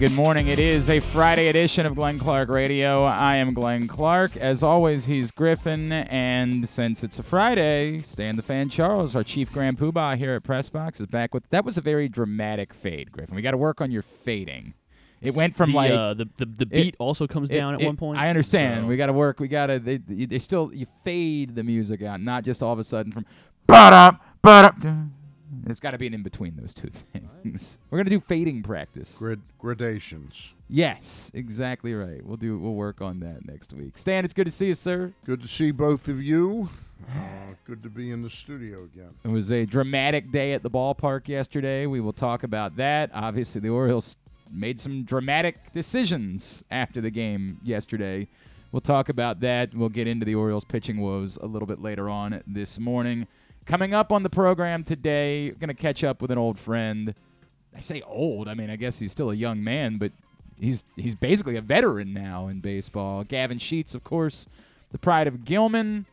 good morning. It is a Friday edition of Glenn Clark Radio. I am Glenn Clark. As always, he's Griffin, and since it's a Friday, Stan the Fan Charles, our chief grand poobah here at Pressbox, is back with. That was a very dramatic fade, Griffin. We got to work on your fading. It went from the, like uh, the, the the beat also comes it- down at it- one point. I understand. so- We got to work. We got to. They, they, they still you fade the music out, not just all of a sudden from. Ba-da, ba-da. It's got to be an in between those two things. We're gonna do fading practice. Grid gradations. Yes, exactly right. We'll do. We'll work on that next week. Stan, it's good to see you, sir. Good to see both of you. Uh, good to be in the studio again. It was a dramatic day at the ballpark yesterday. We will talk about that. Obviously, the Orioles made some dramatic decisions after the game yesterday. We'll talk about that. We'll get into the Orioles pitching woes a little bit later on this morning. Coming up on the program today, going to catch up with an old friend. I say old. I mean, I guess he's still a young man, but he's he's basically a veteran now in baseball. Gavin Sheets, of course, the pride of Gilman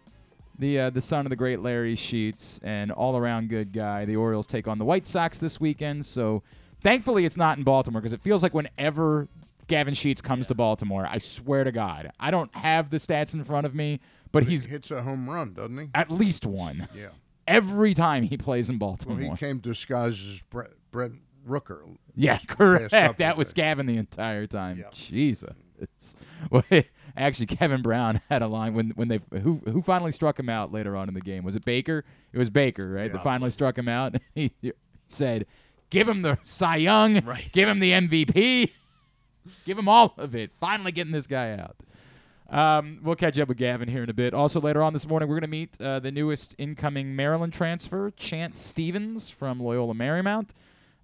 the uh, the son of the great Larry Sheets, and all around good guy. The Orioles take on the White Sox this weekend, so thankfully it's not in Baltimore because it feels like whenever Gavin Sheets comes to Baltimore, I swear to God, I don't have the stats in front of me, but He he's hits a home run, doesn't he? at least one Yeah. Every time he plays in Well, Baltimore. he came disguised as Brent, Brent Rooker. Yeah, correct. That was days. Gavin the entire time. Yeah. Jesus. Well, actually, Kevin Brown had a line when when they who who finally struck him out later on in the game. Was it Baker? It was Baker, right? That finally struck him out. he said, "Give him the Cy Young. Right. Give him the MVP. Give him all of it. Finally getting this guy out." Um, we'll catch up with Gavin here in a bit. Also, later on this morning, we're going to meet uh, the newest incoming Maryland transfer, Chance Stephens from Loyola Marymount.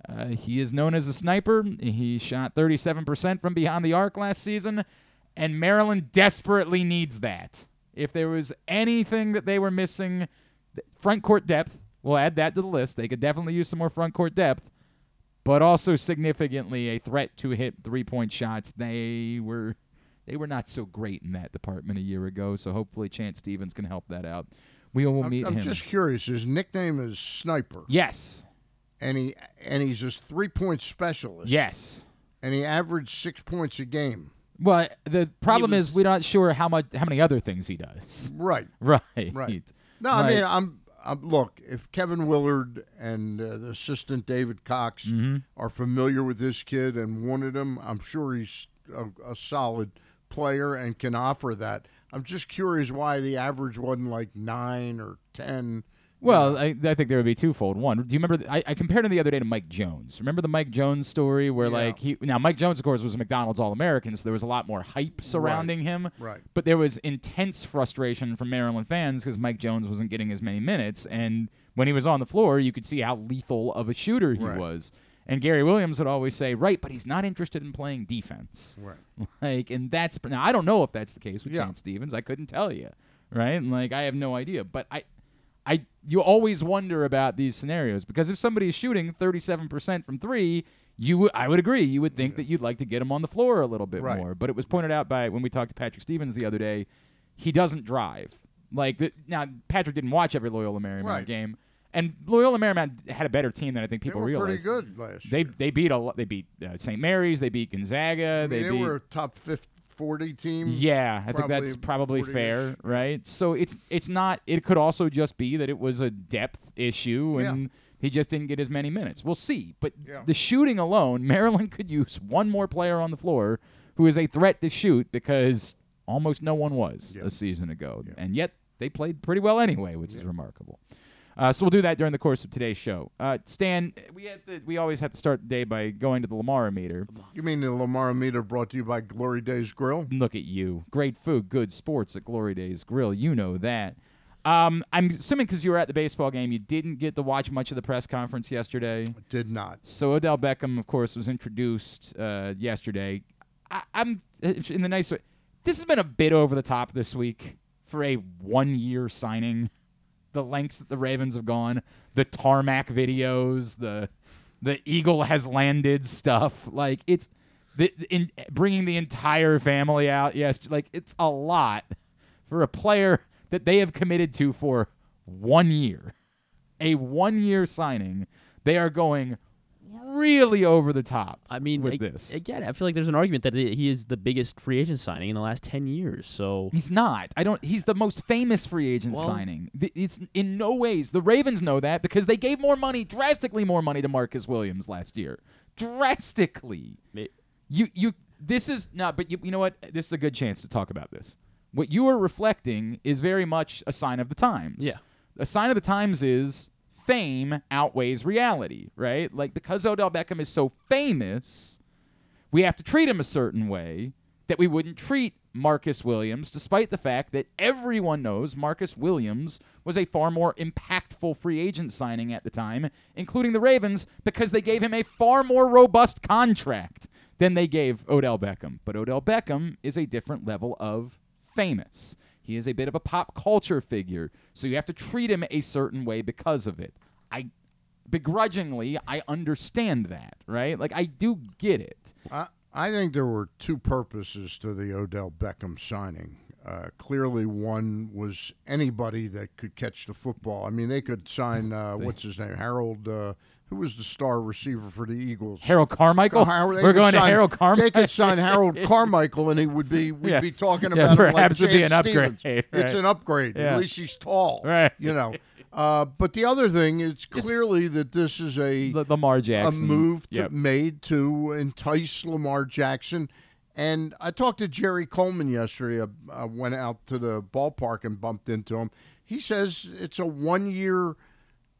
Uh, he is known as a sniper. He shot 37% from beyond the arc last season, and Maryland desperately needs that. If there was anything that they were missing, front court depth, we'll add that to the list. They could definitely use some more front court depth, but also significantly a threat to hit three point shots. They were they were not so great in that department a year ago, so hopefully Chance Stephens can help that out. We will I'm, meet I'm him. just curious. His nickname is Sniper, yes, and he and he's a three point specialist. yes. and he averaged six points a game. Well, the problem is we're not sure how much how many other things he does. Right. Right. Right. No, I mean, I'm, I'm. Look, if Kevin Willard and uh, the assistant David Cox Mm-hmm. are familiar with this kid and wanted him, I'm sure he's a, a solid player and can offer that. I'm just curious why the average wasn't like nine or ten. Well, I, I think there would be twofold. One, do you remember? th- I, I compared him the other day to Mike Jones. Remember the Mike Jones story where, Yeah. like, he now Mike Jones, of course, was a McDonald's All American, so there was a lot more hype surrounding him. Right. But there was intense frustration from Maryland fans because Mike Jones wasn't getting as many minutes, and when he was on the floor, you could see how lethal of a shooter he Right. was. And Gary Williams would always say, "Right, but he's not interested in playing defense." Right. Like, and that's now I don't know if that's the case with Yeah. Chance Stephens. I couldn't tell you, right? And like, I have no idea. But I, I, you always wonder about these scenarios because if somebody is shooting 37% from three, you, would I would agree, you would think that you'd like to get him on the floor a little bit Right. more. But it was pointed out by when we talked to Patrick Stevens the other day, he doesn't drive. Like the, now, Patrick didn't watch every Loyola Marymount Right. game, and Loyola Marymount had a better team than I think They people were realize. pretty good last They year. they they beat a lot. They beat uh, St. Mary's. They beat Gonzaga. I mean, they they, beat were a top 50, 40 team. yeah, I think that's Probably probably 40-ish. fair, right? So it's it's not. It could also just be that it was a depth issue Yeah. and he just didn't get as many minutes. We'll see. But Yeah. the shooting alone, Maryland could use one more player on the floor who is a threat to shoot because almost no one was Yeah. a season ago, Yeah. and yet they played pretty well anyway, which is remarkable. Uh, so we'll do that during the course of today's show. Uh, Stan, we have to, we always have to start the day by going to the Lamar meter. You mean the Lamar meter brought to you by Glory Days Grill? Look at you. Great food, good sports at Glory Days Grill. You know that. Um, I'm assuming because you were at the baseball game, you didn't get to watch much of the press conference yesterday. Did not. So Odell Beckham, of course, was introduced uh, yesterday. I, I'm in the nice way. This has been a bit over the top this week for a one-year signing. The lengths that the Ravens have gone, the tarmac videos, the the eagle has landed stuff. Like it's the in bringing the entire family out. Yes, like it's a lot for a player that they have committed to for one year a one year signing, they are going really over the top. I mean, with ag- this. again, I feel like there's an argument that he is the biggest free agent signing in the last ten years. So He's not. I don't. He's the most famous free agent Well- signing. It's in no ways. The Ravens know that because they gave more money, drastically more money to Marcus Williams last year. Drastically. You you. This is not. But you, you know what? This is a good chance to talk about this. What you are reflecting is very much a sign of the times. Yeah. A sign of the times is fame outweighs reality, right? Like because Odell Beckham is so famous, we have to treat him a certain way that we wouldn't treat Marcus Williams, despite the fact that everyone knows Marcus Williams was a far more impactful free agent signing at the time, including the Ravens, because they gave him a far more robust contract than they gave Odell Beckham. But Odell Beckham is a different level of famous. He is a bit of a pop culture figure, so you have to treat him a certain way because of it. I begrudgingly, I understand that, right? Like I do get it. I, I think there were two purposes to the Odell Beckham signing. Uh, clearly, one was anybody that could catch the football. I mean, they could sign uh, what's his name, Harold. Uh, who was the star receiver for the Eagles? Harold Carmichael. Harold- We're going to Harold Carmichael. They could sign Harold Carmichael, and he would be. We'd be Yes. talking Yeah, about him like be an upgrade, right. It's an upgrade. Yeah. At least he's tall. Right. You know. Uh, but the other thing, it's clearly that this is a Lamar Jackson. a move to, Yep. made to entice Lamar Jackson. And I talked to Jerry Coleman yesterday. I, I went out to the ballpark and bumped into him. He says it's a one year,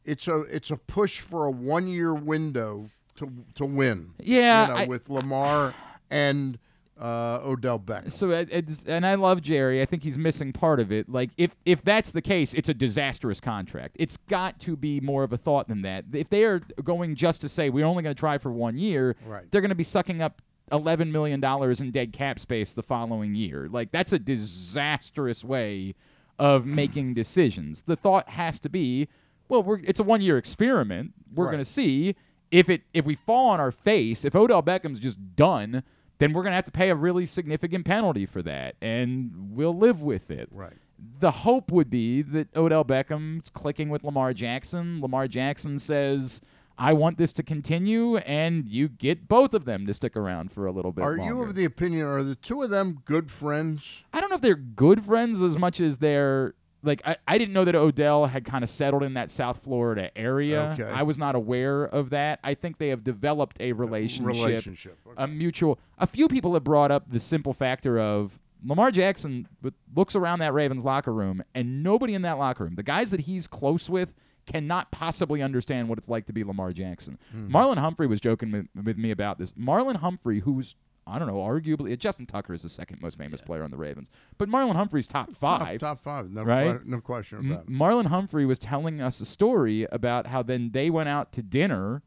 it's a it's a push for a one year window to to win. Yeah, you know, I- with Lamar and uh, Odell Beckham. So it's and I love Jerry. I think he's missing part of it. Like if if that's the case, it's a disastrous contract. It's got to be more of a thought than that. If they are going just to say we're only going to try for one year, Right. they're going to be sucking up eleven million dollars in dead cap space the following year. Like that's a disastrous way of making decisions. The thought has to be, well, we're it's a one year experiment. We're Right. going to see if it if we fall on our face, if Odell Beckham's just done, then we're going to have to pay a really significant penalty for that, and we'll live with it. Right. The hope would be that Odell Beckham's clicking with Lamar Jackson. Lamar Jackson says, "I want this to continue," and you get both of them to stick around for a little bit. Are you of the opinion? Are the two of them good friends? I don't know if they're good friends as much as they're like I, I didn't know that Odell had kind of settled in that South Florida area. Okay. I was not aware of that. I think they have developed a relationship, Relationship. Okay. a mutual. A few people have brought up the simple factor of Lamar Jackson looks around that Ravens locker room and nobody in that locker room, the guys that he's close with cannot possibly understand what it's like to be Lamar Jackson. Hmm. Marlon Humphrey was joking with, with me about this. Marlon Humphrey, who's I don't know, arguably Justin Tucker is the second most famous player on the Ravens, but Marlon Humphrey's top five. Top, top five. No, right? que- no question M- it. Marlon Humphrey was telling us a story about how then they went out to dinner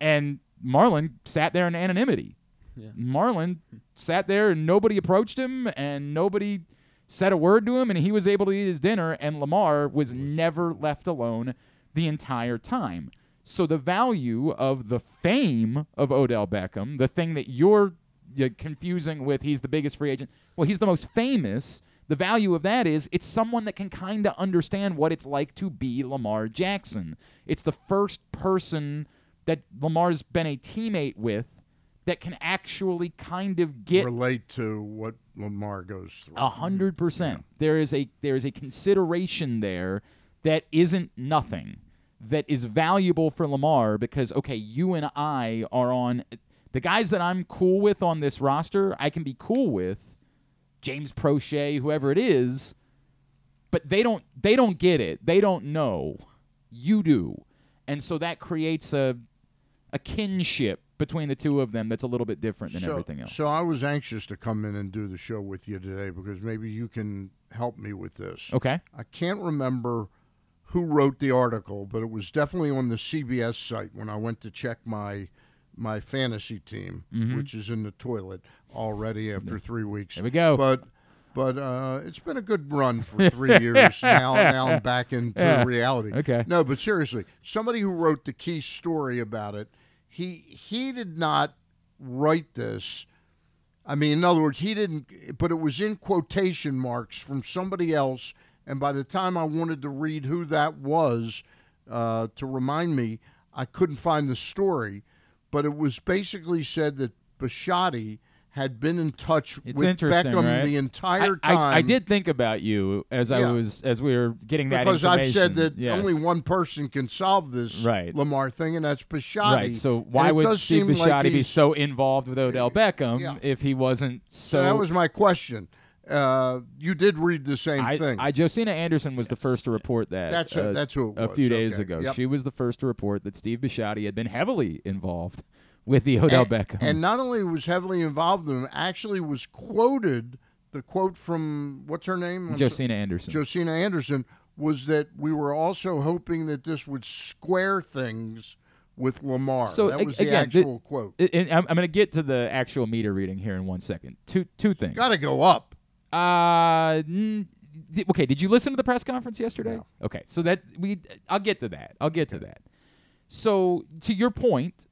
and Marlon sat there in anonymity. Yeah. Marlon sat there and nobody approached him and nobody said a word to him and he was able to eat his dinner and Lamar was never left alone the entire time. So the value of the fame of Odell Beckham, the thing that you're confusing with he's the biggest free agent, well he's the most famous. The value of that is it's someone that can kind of understand what it's like to be Lamar Jackson. It's the first person that Lamar's been a teammate with that can actually kind of get Relate to what Lamar goes through. a hundred percent. There is a there is a consideration there that isn't nothing, that is valuable for Lamar because okay, you and I are on the guys that I'm cool with on this roster. I can be cool with James Proche, whoever it is, but they don't they don't get it. They don't know. You do, and so that creates a a kinship between the two of them that's a little bit different than so, everything else. So I was anxious to come in and do the show with you today because maybe you can help me with this. okay. I can't remember who wrote the article, but it was definitely on the CBS site when I went to check my my fantasy team, Mm-hmm. which is in the toilet already after three weeks. There we go. But but uh, it's been a good run for three years now. Now I'm back into Yeah. reality. Okay. No, but seriously, somebody who wrote the key story about it, he he did not write this. I mean, in other words, he didn't, but it was in quotation marks from somebody else. And by the time I wanted to read who that was uh, to remind me, I couldn't find the story. But it was basically said that Bisciotti had been in touch It's with Beckham right? the entire I- time. I did think about you as I was as we were getting that because I've said that Yes. only one person can solve this Right. Lamar thing, and that's Bisciotti. Right. So why would Steve seem like be so involved with Odell Beckham Yeah. if he wasn't so? So that was my question. Uh, you did read the same I, thing. I Josina Anderson was the first to report that. That's uh, a, that's who it a few days Okay. ago. Yep. She was the first to report that Steve Bisciotti had been heavily involved with the Odell and, Beckham. and not only was heavily involved in it, actually was quoted. The quote from what's her name? I'm so- Josina Anderson. Josina Anderson was that we were also hoping that this would square things with Lamar. So, that was the again, the- actual quote. I- and I'm, I'm going to get to the actual meter reading here in one second. Two two things. Got to go up. Uh, n- okay. Did you listen to the press conference yesterday? No. Okay, so that we, I'll get to that. I'll get to that. So to your point,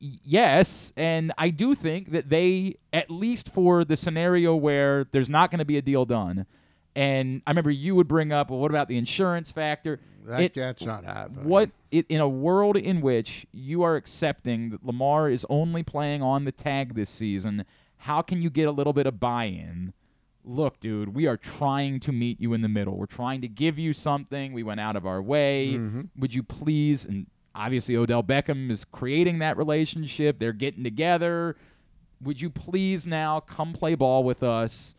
yes, and I do think that they, at least for the scenario where there's not going to be a deal done, and I remember you would bring up, well, what about the insurance factor? That, It- that's not happening. what it, in a world in which you are accepting that Lamar is only playing on the tag this season, how can you get a little bit of buy-in? Look, dude, we are trying to meet you in the middle. We're trying to give you something. We went out of our way. Mm-hmm. Would you please? And obviously, Odell Beckham is creating that relationship. They're getting together. Would you please now come play ball with us?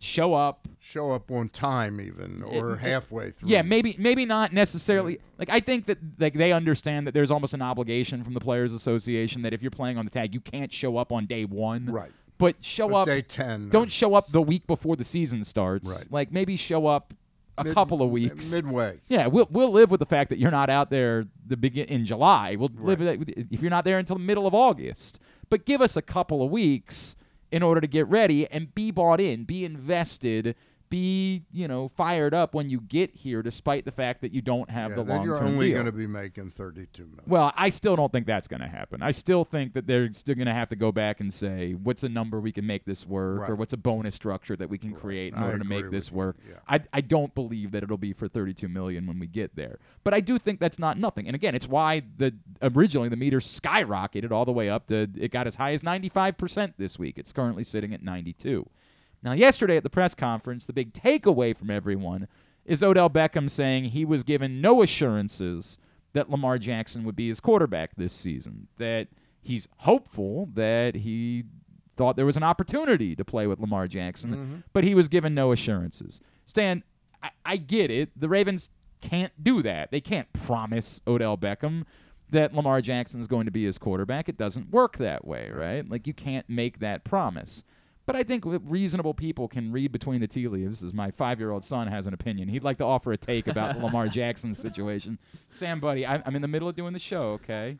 Show up, Show up on time, even eh, or It- halfway through. yeah, maybe maybe not necessarily. Like I think that like they understand that there's almost an obligation from the players association that if you're playing on the tag, you can't show up on day 1. Right. But show But up day ten. don't show up the week before the season starts. Right. Like maybe show up a Mid- couple of weeks. midway. yeah, we'll we'll live with the fact that you're not out there the begin in July. We'll live with it if you're not there until the middle of August. But give us a couple of weeks in order to get ready and be bought in, be invested, be you know fired up when you get here, despite the fact that you don't have Yeah, the long you're only going to be making thirty-two million. Well, I still don't think that's going to happen. I still think that they're still going to have to go back and say, what's a number we can make this work, or what's a bonus structure that we can create in I order to make this work. yeah. I, I don't believe that it'll be for 32 million when we get there. But I do think that's not nothing. And again, it's why the originally the meter skyrocketed all the way up to it got as high as 95% this week. It's currently sitting at 92. Now, yesterday at the press conference, the big takeaway from everyone is Odell Beckham saying he was given no assurances that Lamar Jackson would be his quarterback this season, that he's hopeful that he thought there was an opportunity to play with Lamar Jackson, mm-hmm. but he was given no assurances. Stan, I, I get it. The Ravens can't do that. They can't promise Odell Beckham that Lamar Jackson's going to be his quarterback. It doesn't work that way, right? Like you can't make that promise. But I think reasonable people can read between the tea leaves, as my five-year-old son has an opinion. He'd like to offer a take about Lamar Jackson's situation. Sam, buddy, I, I'm in the middle of doing the show. Okay,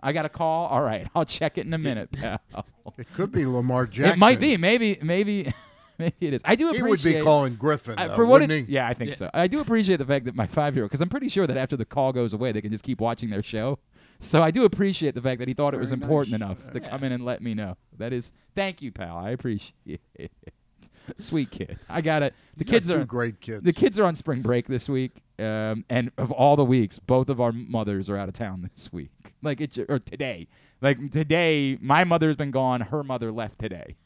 I got a call. All right, I'll check it in a minute, pal. It could be Lamar Jackson. It might be. Maybe. Maybe. Maybe it is. I do He would be calling Griffin I- though, for what it's he? yeah, I think so. I do appreciate the fact that my five year old because I'm pretty sure that after the call goes away, they can just keep watching their show. So I do appreciate the fact that he thought it was important nice. enough to come in and let me know. That is, thank you, pal. I appreciate it. Sweet kid. I got it. The You kids are great kids. the kids are on spring break this week, um, and of all the weeks, both of our mothers are out of town this week. Like it, or today. Like today, my mother's been gone. Her mother left today,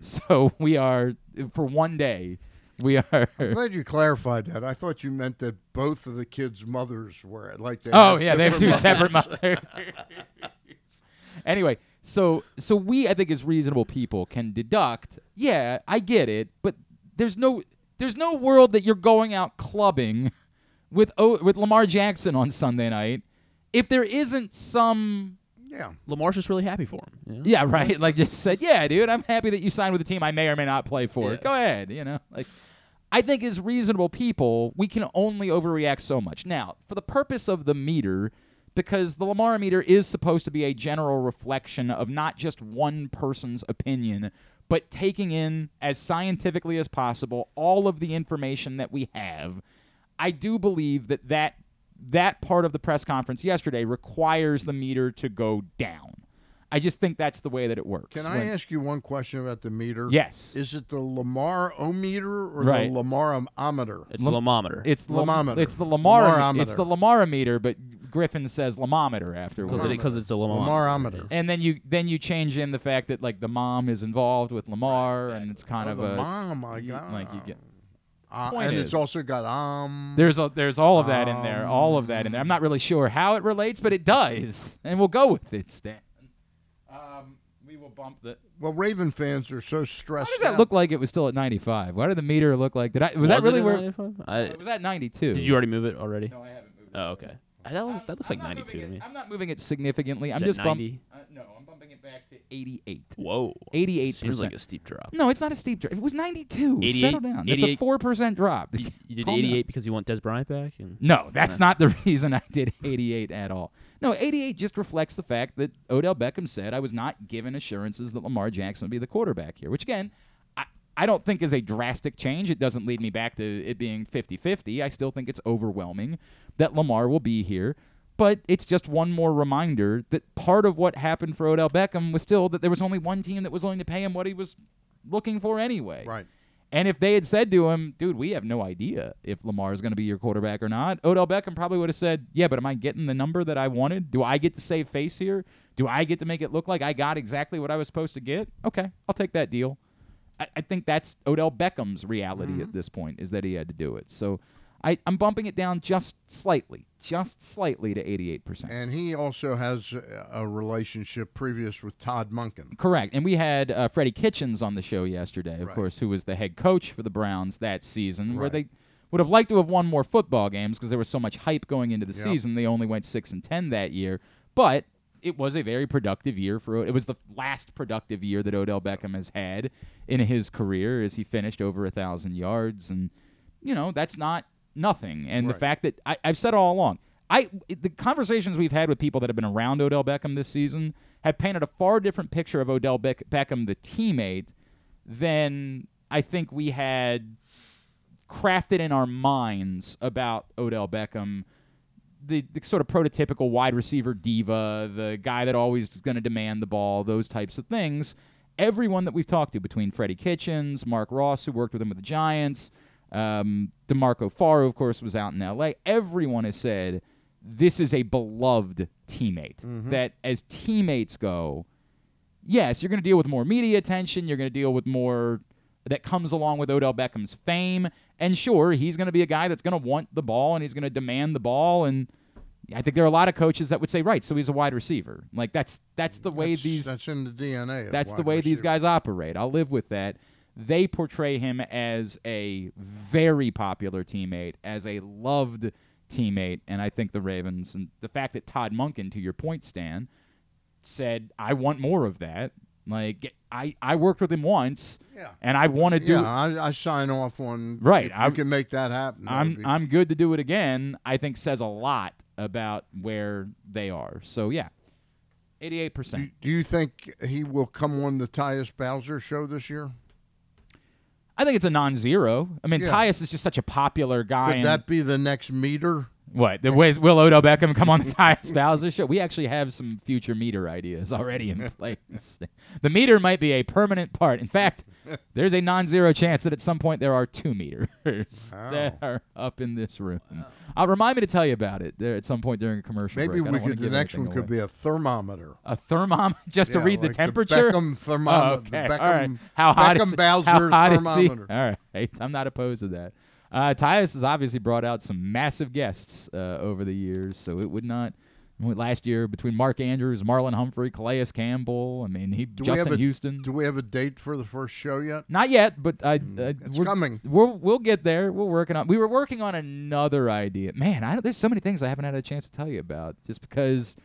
so we are for one day. We are. I'm glad you clarified that. I thought you meant that both of the kids' mothers were like they. Oh yeah, they have two different separate mothers. anyway, so so we I think as reasonable people can deduct. Yeah, I get it, but there's no there's no world that you're going out clubbing with o- with Lamar Jackson on Sunday night if there isn't some Yeah. Lamar's just really happy for him. you know? yeah right like just said yeah dude I'm happy that you signed with a team I may or may not play for. Yeah. Go ahead, you know like. I think as reasonable people, we can only overreact so much. Now, for the purpose of the meter, because the Lamar meter is supposed to be a general reflection of not just one person's opinion, but taking in as scientifically as possible all of the information that we have. I do believe that that, that part of the press conference yesterday requires the meter to go down. I just think that's the way that it works. Can I When- ask you one question about the meter? Yes. Is it the Lamar ometer or Right. the Lamar ometer? It's Lam- the Lamometer. It's the Lam- Lamometer. it's the Lamar it's the Lamar meter, but Griffin says Lamometer afterwards. because it, it's a Lamar. Lamarometer. and then you then you change in the fact that like the mom is involved with Lamar, and it's kind Oh, of the a mom, my you- God. like you get Uh, Point and is- it's also got um. there's a, there's all of that in there, all of that in there. I'm not really sure how it relates, but it does, and we'll go with it, Stan. Um, we will bump the. well, Raven fans are so stressed. Why does that out. look like it was still at 95? Why did the meter look like? Did I? Was, that really at where? 95? I, It was at 92. did you already move it already? No, I haven't moved. it. Oh, okay. Uh, That, looks- that looks like 92 to me. it- I'm not moving it significantly. I'm Is just that 90? Uh, no, I'm bumping it back to 88. Whoa. 88 Seems like percent. a steep drop. No, it's not a steep drop. It was 92. 88 Settle down. It's a four percent drop. You, you did Calm down. 88 because you want Dez Bryant back? And No, that's not the reason I did 88 at all. No, 88 just reflects the fact that Odell Beckham said I was not given assurances that Lamar Jackson would be the quarterback here, which again, I, I don't think is a drastic change. It doesn't lead me back to it being 50 50. I still think it's overwhelming that Lamar will be here. But it's just one more reminder that part of what happened for Odell Beckham was still that there was only one team that was willing to pay him what he was looking for anyway. Right. And if they had said to him, dude, we have no idea if Lamar is going to be your quarterback or not, Odell Beckham probably would have said, yeah, but am I getting the number that I wanted? Do I get to save face here? Do I get to make it look like I got exactly what I was supposed to get? Okay, I'll take that deal. I, I think that's Odell Beckham's reality mm-hmm. at this point is that he had to do it. So I, I'm bumping it down just slightly, just slightly to 88%. And he also has a- a relationship previous with Todd Monken. Correct. And we had uh, Freddie Kitchens on the show yesterday, of Right. course, who was the head coach for the Browns that season, where they would have liked to have won more football games because there was so much hype going into the Yep. season. They only went six and ten that year, but it was a very productive year for. It was the last productive year that Odell Beckham has had in his career, as he finished over a thousand yards, and you know that's not nothing. And the fact that I, I've said all along, I the conversations we've had with people that have been around Odell Beckham this season have painted a far different picture of Odell Beck- Beckham, the teammate, than I think we had crafted in our minds about Odell Beckham. The, the sort of prototypical wide receiver diva, the guy that always is going to demand the ball, those types of things. Everyone that we've talked to, between Freddie Kitchens, Mark Ross, who worked with him with the Giants, um, DeMarco Farr, of course, was out in L.A. Everyone has said this is a beloved teammate. That as teammates go, yes, you're going to deal with more media attention. You're going to deal with more that comes along with Odell Beckham's fame. And sure, he's going to be a guy that's going to want the ball and he's going to demand the ball. And I think there are a lot of coaches that would say, right, so he's a wide receiver. Like that's that's the way That's, these that's in the DNA. of that's the way these guys operate. I'll live with that. They portray him as a very popular teammate, as a loved teammate, and I think the Ravens and the fact that Todd Monken, to your point, Stan, said, "I want more of that." Like I, I worked with him once, Yeah. and I want to do. Yeah, I, I sign off on. Right, I- can make that happen. I'm I'm good to do it again. I think says a lot about where they are. So yeah, eighty-eight do, percent. do you think he will come on the Tyus Bowser show this year? I think it's a non-zero. I mean, Yeah. Tyus is just such a popular guy. Could and- that be the next meter? What? The ways will Odell Beckham come on the Tyus Bowser show? We actually have some future meter ideas already in place. the meter might be a permanent part. In fact, there's a non-zero chance that at some point there are two meters that are up in this room. I'll remind me to tell you about it there at some point during a commercial Maybe break. We could. The next one could away. be a thermometer. a thermometer just to Yeah, read the like temperature. Beckham thermometer. Oh, the okay. Beckham, All right. How hot Beckham is Bowser how hot is he? thermometer. All right. I'm not opposed to that. Uh, Tyus has obviously brought out some massive guests uh, over the years, so it would not. Last year, between Mark Andrews, Marlon Humphrey, Calais Campbell, I mean, he we Justin a- Houston. Do we have a date for the first show yet? Not yet, but I. Uh, It's we're, coming. We're, we'll get there. We're working on. We were working on another idea. Man, I, there's so many things I haven't had a chance to tell you about, just because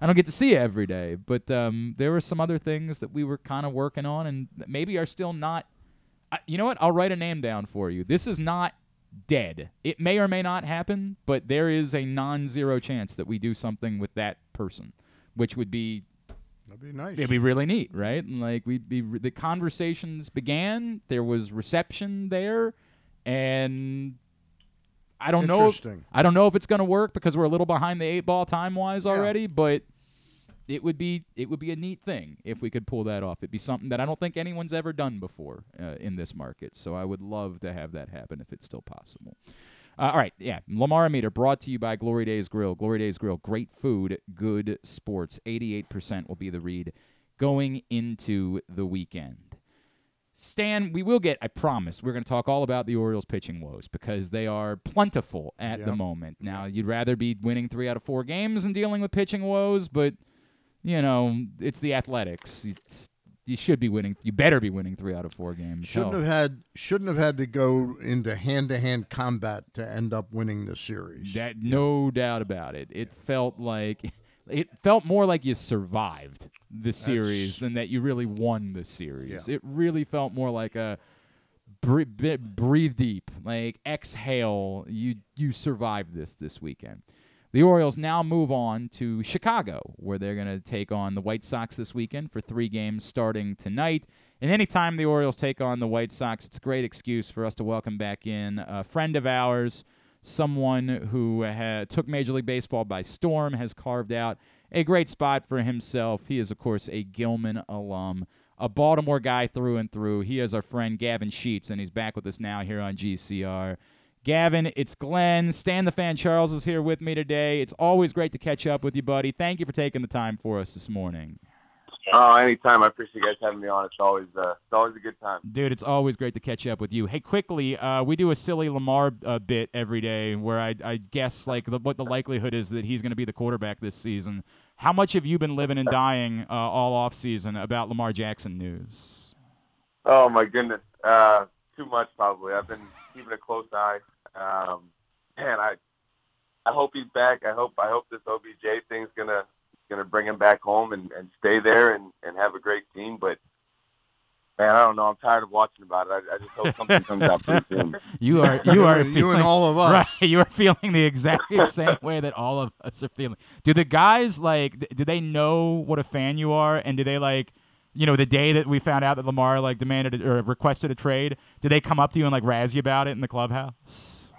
I don't get to see you every day. But um, there were some other things that we were kind of working on, and maybe are still not. I, you know what? I'll write a name down for you. This is not dead. It may or may not happen, but there is a non-zero chance that we do something with that person, which would be That'd be nice. It'd be really neat, right? And like we'd be the conversations began. There was reception there, and I don't know. If, Interesting. I don't know if it's going to work because we're a little behind the eight ball time wise Yeah. already. But it would be it would be a neat thing if we could pull that off. It'd be something that I don't think anyone's ever done before uh, in this market. So I would love to have that happen if it's still possible. Uh, all right, yeah. Lamar Meter brought to you by Glory Days Grill. Glory Days Grill, great food, good sports. 88% will be the read going into the weekend. Stan, we will get, I promise, we're going to talk all about the Orioles pitching woes because they are plentiful at the moment. Now, you'd rather be winning three out of four games and dealing with pitching woes, but, you know, it's the athletics. It's, you should be winning. You better be winning three out of four games. Shouldn't Hell, have had shouldn't have had to go into hand to hand combat to end up winning the series. That no doubt about it. It felt like it felt more like you survived the series than that you really won the series. Yeah. It really felt more like a bre- bi- breathe deep, like exhale. You you survived this this weekend. The Orioles now move on to Chicago, where they're going to take on the White Sox this weekend for three games starting tonight. And anytime the Orioles take on the White Sox, it's a great excuse for us to welcome back in a friend of ours, someone who ha- took Major League Baseball by storm, has carved out a great spot for himself. He is, of course, a Gilman alum, a Baltimore guy through and through. He is our friend Gavin Sheets, and he's back with us now here on GCR. Gavin, it's Glenn. Stan the Fan Charles is here with me today. It's always great to catch up with you, buddy. Thank you for taking the time for us this morning. Oh, anytime. I appreciate you guys having me on. It's always uh, it's always a good time. Dude, it's always great to catch up with you. Hey, quickly, uh, we do a silly Lamar uh, bit every day where I, I guess like the, what the likelihood is that he's going to be the quarterback this season. How much have you been living and dying uh, all off season about Lamar Jackson news? Oh my goodness, uh, too much probably. I've been keeping a close eye. Um, man, I I hope he's back. I hope I hope this OBJ thing's gonna gonna bring him back home and, and stay there and, and have a great team. But man, I don't know. I'm tired of watching about it. I, I just hope something comes out pretty soon. You are you are you feeling, and all of us. Right, you are feeling the exact same way that all of us are feeling. Do the guys like? Do they know what a fan you are, and do they like? You know, the day that we found out that Lamar like demanded or requested a trade, did they come up to you and like razz you about it in the clubhouse?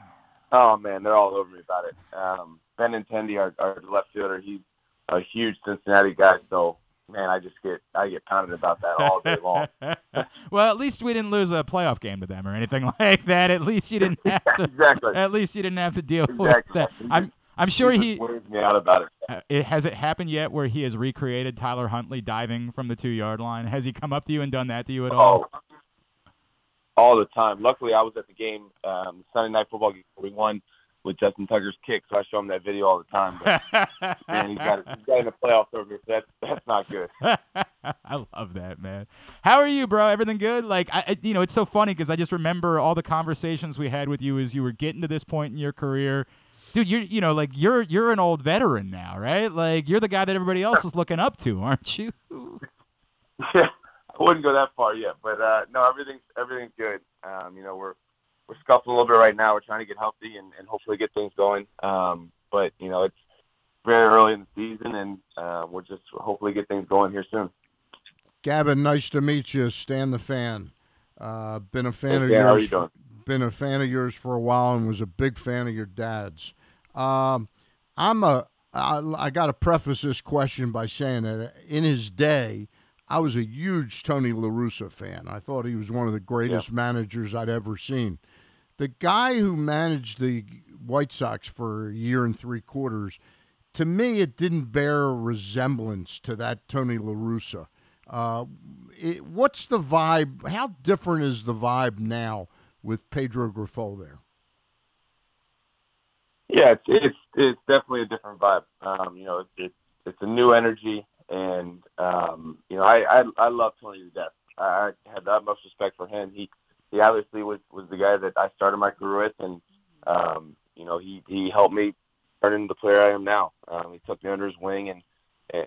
Oh man, they're all over me about it. Um, Benintendi, our, our left fielder, he's a huge Cincinnati guy. So man, I just get I get pounded about that all day long. well, at least we didn't lose a playoff game to them or anything like that. At least you didn't have to. exactly. At least you didn't have to deal with Exactly. that. I'm I'm sure he. wears me out about it. Uh, it, has it happened yet where he has recreated Tyler Huntley diving from the two yard line? Has he come up to you and done that to you at all? Oh, all the time. Luckily, I was at the game, um, Sunday night football game. We won with Justin Tucker's kick, so I show him that video all the time. But man, he's got he's got in the playoffs over here. So that's that's not good. I love that, man. How are you, bro? Everything good? Like, I- you know, it's so funny because I just remember all the conversations we had with you as you were getting to this point in your career. Dude, you're, you know, like you're you're an old veteran now, right? Like you're the guy that everybody else is looking up to, aren't you? Yeah, I wouldn't go that far yet, but uh, no, everything's everything's good. Um, you know, we're we're scuffling a little bit right now. We're trying to get healthy and, and hopefully get things going. Um, but you know, it's very early in the season, and uh, we'll just hopefully get things going here soon. Gavin, nice to meet you. Stan the fan. Uh, been a fan Hey, of Stan, how are yours. you doing? Been a fan of yours for a while, and was a big fan of your dad's. Um, I'm a. I, I got to preface this question by saying that in his day, I was a huge Tony La Russa fan. I thought he was one of the greatest managers I'd ever seen. The guy who managed the White Sox for a year and three quarters, to me, it didn't bear a resemblance to that Tony La Russa. Uh, it, what's the vibe? How different is the vibe now with Pedro Grifol there? Yeah, it's it's, it's definitely a different vibe. Um, you know, it's it's it's a new energy, and um, you know, I, I I love Tony to death. I, had the utmost respect for him. He he obviously was was the guy that I started my career with, and um, you know, he he helped me turn into the player I am now. Um, he took me under his wing and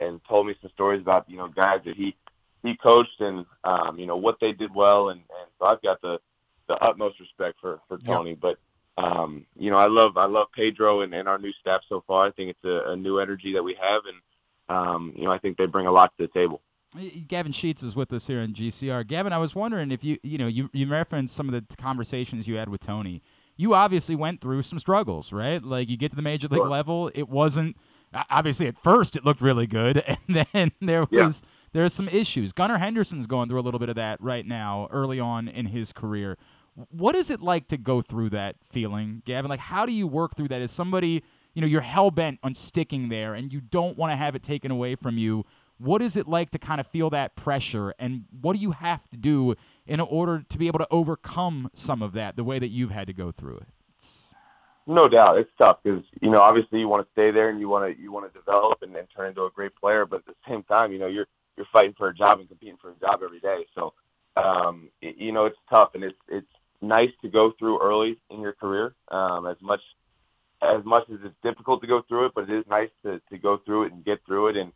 and told me some stories about you know guys that he he coached and um, you know what they did well, and and so I've got the the utmost respect for for Yeah. Tony, but um, you know, I love I love Pedro and, and our new staff so far. I think it's a, a new energy that we have, and um, you know, I think they bring a lot to the table. Gavin Sheets is with us here in GCR. Gavin, I was wondering if you, you know, you, you referenced some of the conversations you had with Tony. You obviously went through some struggles, right? Like you get to the major league Sure. level, it wasn't obviously at first it looked really good, and then there was there are some issues. Gunnar Henderson's going through a little bit of that right now, early on in his career. What is it like to go through that feeling, Gavin? Like, how do you work through that? As somebody, you know, you're hell bent on sticking there, and you don't want to have it taken away from you. What is it like to kind of feel that pressure, and what do you have to do in order to be able to overcome some of that, the way that you've had to go through it? It's... No doubt, it's tough because you know obviously you want to stay there and you want to you want to develop and, and turn into a great player, but at the same time, you know you're you're fighting for a job and competing for a job every day. So um, it, you know it's tough, and it's it's nice to go through early in your career. Um, as much as much as it's difficult to go through it, but it is nice to, to go through it and get through it, and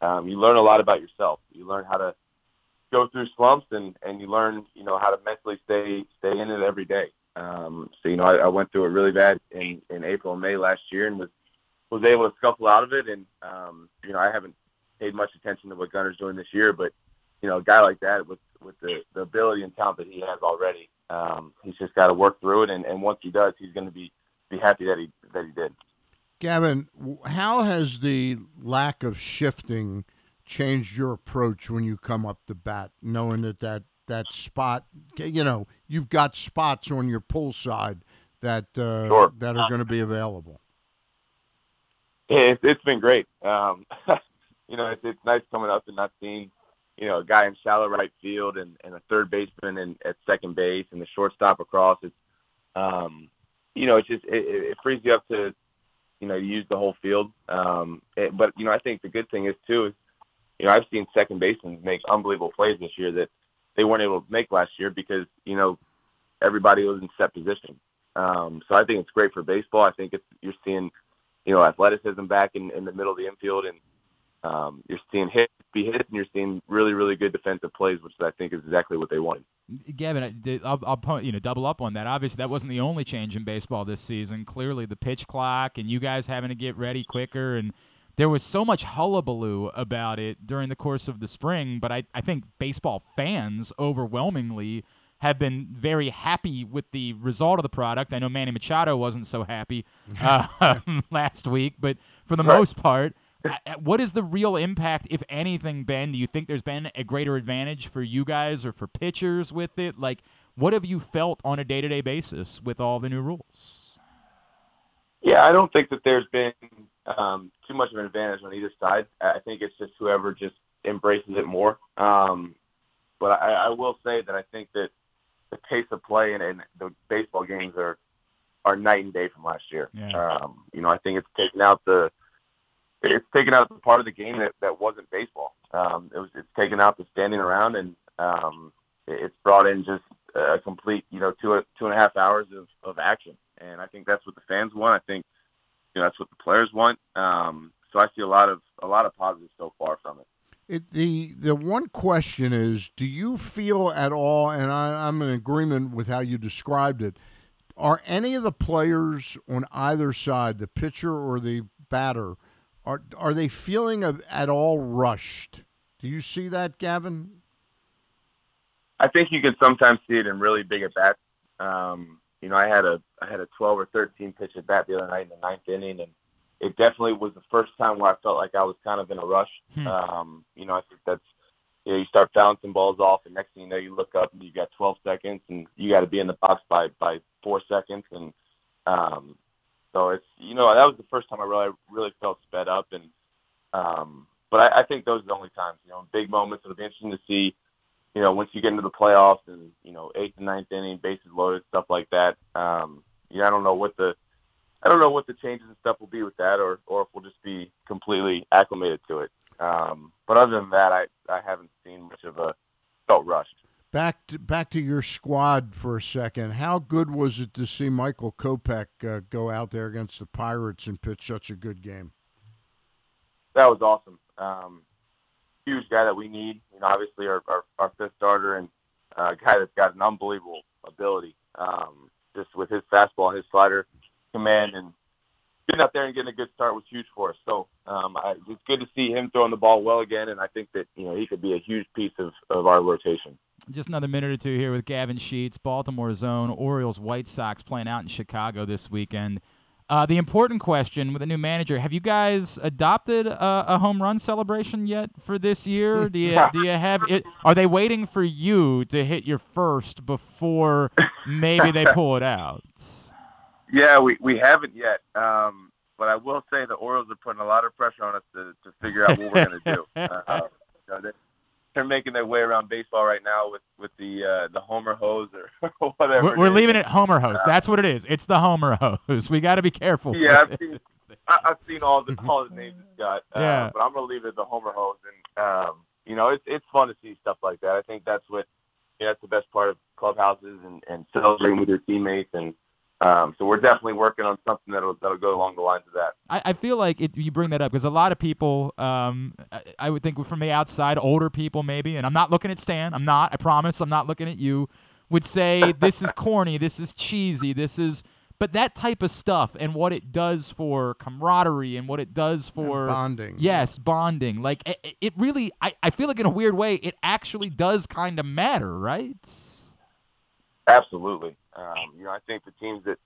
um, you learn a lot about yourself. You learn how to go through slumps, and and you learn you know how to mentally stay stay in it every day. Um, so you know I, I went through it really bad in in April and May last year, and was was able to scuffle out of it. And um, you know I haven't paid much attention to what Gunnar's doing this year, but you know a guy like that with with the, the ability and talent that he has already, um, he's just got to work through it. And, and once he does, he's going to be be happy that he that he did. Gavin, how has the lack of shifting changed your approach when you come up to bat, knowing that that, that spot, you know, you've got spots on your pull side that uh, Sure. that are going to be available? It's, it's been great. Um, you know, it's, it's nice coming up and not seeing, you know, a guy in shallow right field and, and a third baseman and at second base and the shortstop across. It's, um, you know, it's just it, it frees you up to, you know, use the whole field. Um, it, but you know, I think the good thing is too is, you know, I've seen second basemen make unbelievable plays this year that they weren't able to make last year because you know everybody was in set position. Um, so I think it's great for baseball. I think it's you're seeing you know, athleticism back in, in the middle of the infield, and um, you're seeing hits be hits, and you're seeing really, really good defensive plays, which I think is exactly what they wanted. Gavin, I- did- I'll, I'll po- you know double up on that. Obviously, that wasn't the only change in baseball this season. Clearly, the pitch clock and you guys having to get ready quicker, and there was so much hullabaloo about it during the course of the spring. But I, I think baseball fans overwhelmingly have been very happy with the result of the product. I know Manny Machado wasn't so happy uh, last week, but for the Right. most part. What is the real impact, if anything, Ben? Do you think there's been a greater advantage for you guys or for pitchers with it? Like, what have you felt on a day to day basis with all the new rules? Yeah, I don't think that there's been um, too much of an advantage on either side. I I think it's just whoever just embraces it more. Um, but I, I will say that I think that the pace of play and, and the baseball games are are night and day from last year. Yeah. Um, you know, I think it's taken out the it's taken out the part of the game that, that wasn't baseball. Um, it was it's taken out the standing around and um, it- it's brought in just a complete you know two two and a half hours of, of action. And I think that's what the fans want. I think you know that's what the players want. Um, so I see a lot of a lot of positives so far from it. It, the the one question is, do you feel at all? And I, I'm in agreement with how you described it. Are any of the players on either side, the pitcher or the batter, are are they feeling a, at all rushed? Do you see that, Gavin? I think you can sometimes see it in really big at bats. Um, you know, I had a I had a 12 or 13 pitch at bat the other night in the ninth inning, and it definitely was the first time where I felt like I was kind of in a rush. Hmm. Um, you know, I think that's you know, you start bouncing balls off, and next thing you know, you look up and you got 12 seconds, and you got to be in the box by by four seconds, and um, so it's you know that was the first time I really really felt sped up, and um, but I, I think those are the only times. You know, big moments. It'll be interesting to see you know, once you get into the playoffs and, you know, eighth and ninth inning, bases loaded, stuff like that. Um, yeah, I don't know what the I don't know what the changes and stuff will be with that or or if we'll just be completely acclimated to it. Um, but other than that I, I haven't seen much of a felt rushed. Back to, back to your squad for a second. How good was it to see Michael Kopech uh, go out there against the Pirates and pitch such a good game? That was awesome. Um, huge guy that we need. You know, obviously our, our, our fifth starter and uh, a guy that's got an unbelievable ability. Um, just with his fastball, his slider command, and getting out there and getting a good start was huge for us. So um, I, it's good to see him throwing the ball well again, and I think that you know he could be a huge piece of, of our rotation. Just another minute or two here with Gavin Sheets, Baltimore Zone, Orioles, White Sox playing out in Chicago this weekend. Uh, the important question with a new manager: Have you guys adopted a, a home run celebration yet for this year? Do you do you have it? Are they waiting for you to hit your first before maybe they pull it out? Yeah, we, we haven't yet. Um, but I will say the Orioles are putting a lot of pressure on us to, to figure out what we're going to do. Uh, you know, they're, making their way around baseball right now with with the uh, the homer hose or whatever. We're, it we're leaving it Homer hose. That's what it is. It's the Homer hose. We got to be careful. Yeah, I've seen, I, I've seen all the all the names it's got. Uh, Yeah. But I'm gonna leave it the Homer hose, and um, you know, it's it's fun to see stuff like that. I think that's what yeah, that's the best part of clubhouses and, and celebrating with your teammates, and um, so we're definitely working on something that'll that'll go along the lines of that. I, I feel like it, you bring that up because a lot of people, um, I, I would think from the outside, older people maybe, and I'm not looking at Stan. I'm not. I promise. I'm not looking at you. Would say this is corny. This is cheesy. This is. But that type of stuff and what it does for camaraderie and what it does for bonding. Yes, bonding. Like it, it really. I, I feel like in a weird way, it actually does kind of matter, right? Absolutely. Um, you know, I think the teams that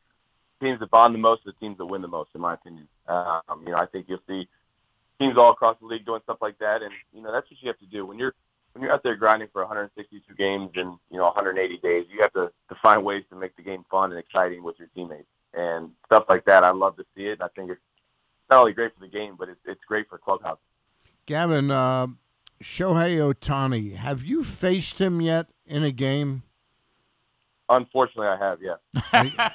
teams that bond the most are the teams that win the most, in my opinion. Um, you know, I think you'll see teams all across the league doing stuff like that, and you know, that's what you have to do when you're when you're out there grinding for 162 games in you know 180 days. You have to, to find ways to make the game fun and exciting with your teammates and stuff like that. I love to see it. And I think it's not only great for the game, but it's it's great for clubhouse. Gavin, uh, Shohei Ohtani, have you faced him yet in a game? Unfortunately, I have, yeah.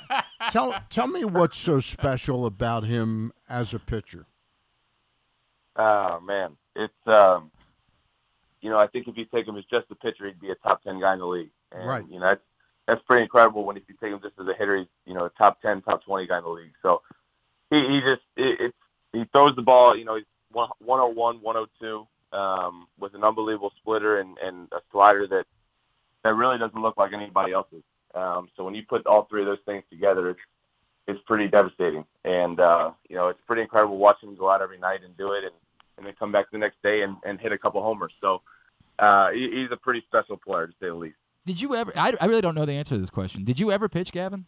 tell tell me what's so special about him as a pitcher. Oh man, it's um, you know, I think if you take him as just a pitcher, he'd be a top ten guy in the league. And, Right. You know, that's that's pretty incredible. When if you take him just as a hitter, he's you know a top ten, top twenty guy in the league. So he, he just it, it's he throws the ball. You know, he's 101, 102 um, with an unbelievable splitter and and a slider that that really doesn't look like anybody else's. Um, so when you put all three of those things together, it's it's pretty devastating. And uh, you know, it's pretty incredible watching him go out every night and do it, and and then come back the next day and, and hit a couple homers. So uh, he, he's a pretty special player to say the least. Did you ever? I, I really don't know the answer to this question. Did you ever pitch, Gavin?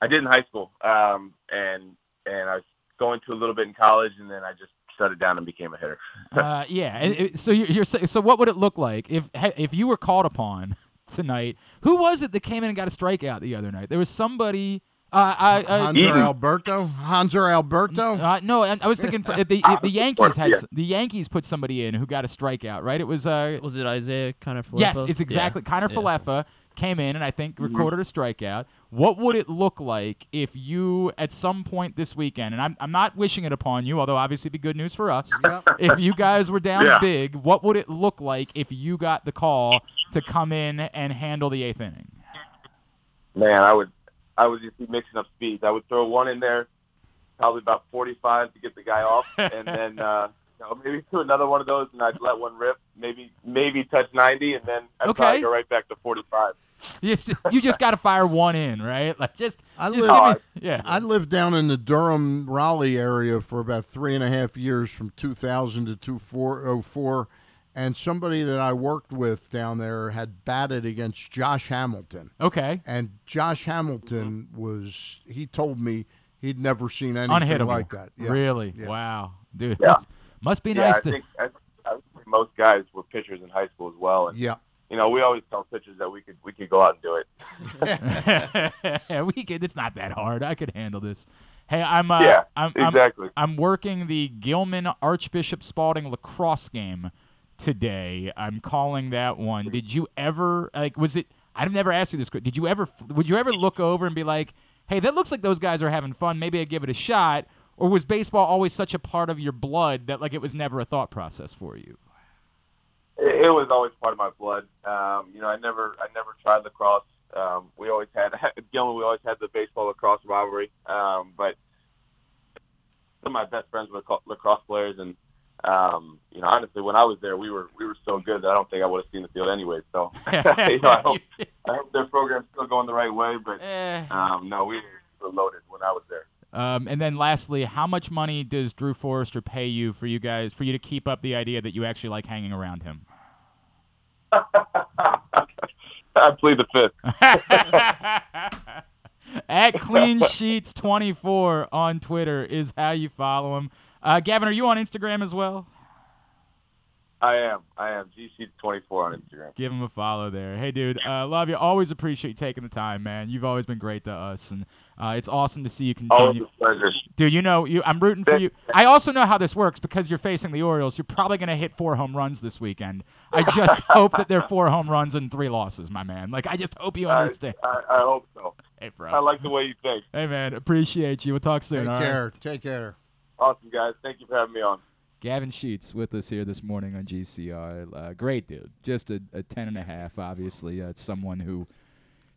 I did in high school, um, and and I was going to a little bit in college, and then I just shut it down and became a hitter. uh, yeah. and So you're, you're so what would it look like if if you were called upon tonight? Who was it that came in and got a strikeout the other night? There was somebody. Uh, I, I, Hanser Eden. Alberto? Hanser Alberto? uh, no, I, I was thinking for- the the Yankees had the Yankees put somebody in who got a strikeout, right? It was uh Was it Isaiah kind of? yes, it's exactly Kiner Yeah. Falefa came in and I think Mm-hmm. recorded a strikeout. What would it look like if you at some point this weekend, and I'm I'm not wishing it upon you, although obviously it'd be good news for us. if you guys were down Yeah. big, what would it look like if you got the call to come in and handle the eighth inning? Man, I would I would just be mixing up speeds. I would throw one in there, probably about 45 to get the guy off, and then uh, you know, maybe do another one of those, and I'd let one rip. Maybe maybe touch 90, and then I'd Okay. probably go right back to 45. You just, you just got to fire one in, right? Like just, I just live- give me, yeah. I lived down in the Durham Raleigh area for about three and a half years from 2000 to 2004. And somebody that I worked with down there had batted against Josh Hamilton. Okay. And Josh Hamilton mm-hmm. was, he told me he'd never seen anything Unhittable. like that. Yeah. Really? Yeah. Wow, dude. Yeah. Must be yeah, nice I to. think I, I think most guys were pitchers in high school as well, and Yeah. You know we always tell pitchers that we could we could go out and do it. we could. It's not that hard. I could handle this. Hey, I'm. Uh, yeah, I'm, I'm, exactly. I'm working the Gilman Archbishop Spalding lacrosse game today. I'm calling that one. Did you ever like? Was it? I've never asked you this. Did you ever? Would you ever look over and be like, "Hey, that looks like those guys are having fun. Maybe I give it a shot." Or was baseball always such a part of your blood that like it was never a thought process for you? It, it was always part of my blood. Um, you know, I never I never tried lacrosse. Um, we always had at Gilman. We always had the baseball lacrosse rivalry. Um, but some of my best friends were lacrosse players, and um, you know, honestly, when I was there, we were we were so good that I don't think I would have seen the field anyway. So you know, I hope I hope their program's still going the right way. But Eh. um, no, we were loaded when I was there. Um, and then lastly, how much money does Drew Forrester pay you for you guys for you to keep up the idea that you actually like hanging around him? I plead the fifth. At Clean Sheets 24 on Twitter is how you follow him. Uh, Gavin, are you on Instagram as well? I am. I am. GC24 on Instagram. Give him a follow there. Hey, dude, uh, love you. Always appreciate you taking the time, man. You've always been great to us, and uh, it's awesome to see you Always continue. a pleasure. Dude, you know, you, I'm rooting for you. I also know how this works because you're facing the Orioles. You're probably going to hit four home runs this weekend. I just hope that they're four home runs and three losses, my man. Like, I just hope you understand. I, I hope so. Hey, bro. I like the way you think. Hey, man, appreciate you. We'll talk soon. Take all right? care. Take care. Awesome, guys. Thank you for having me on. Gavin Sheets with us here this morning on GCR. Uh, great dude. Just a, a 10 and a half, obviously. Uh, someone who,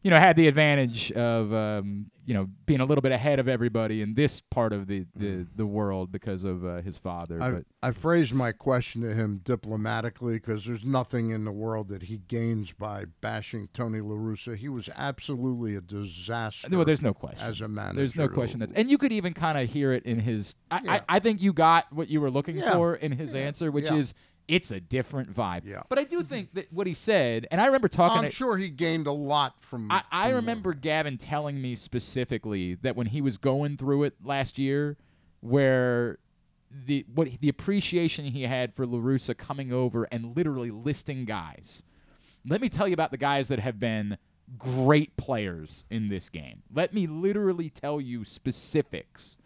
you know, had the advantage of, um, you know, being a little bit ahead of everybody in this part of the, the, the world because of uh, his father. I, but I phrased my question to him diplomatically because there's nothing in the world that he gains by bashing Tony La Russa. He was absolutely a disaster well, there's no question. as a manager. There's no question that's, and you could even kind of hear it in his. I, Yeah. I, I think you got what you were looking Yeah. for in his answer, which Yeah. is it's a different vibe. Yeah. But I do mm-hmm. think that what he said, and I remember talking. I'm to, sure he gained a lot from. I, I from remember Gavin telling me specifically that when he was going through it last year, where the what the appreciation he had for La Russa coming over and literally listing guys. Let me tell you about the guys that have been great players in this game. Let me literally tell you specifics.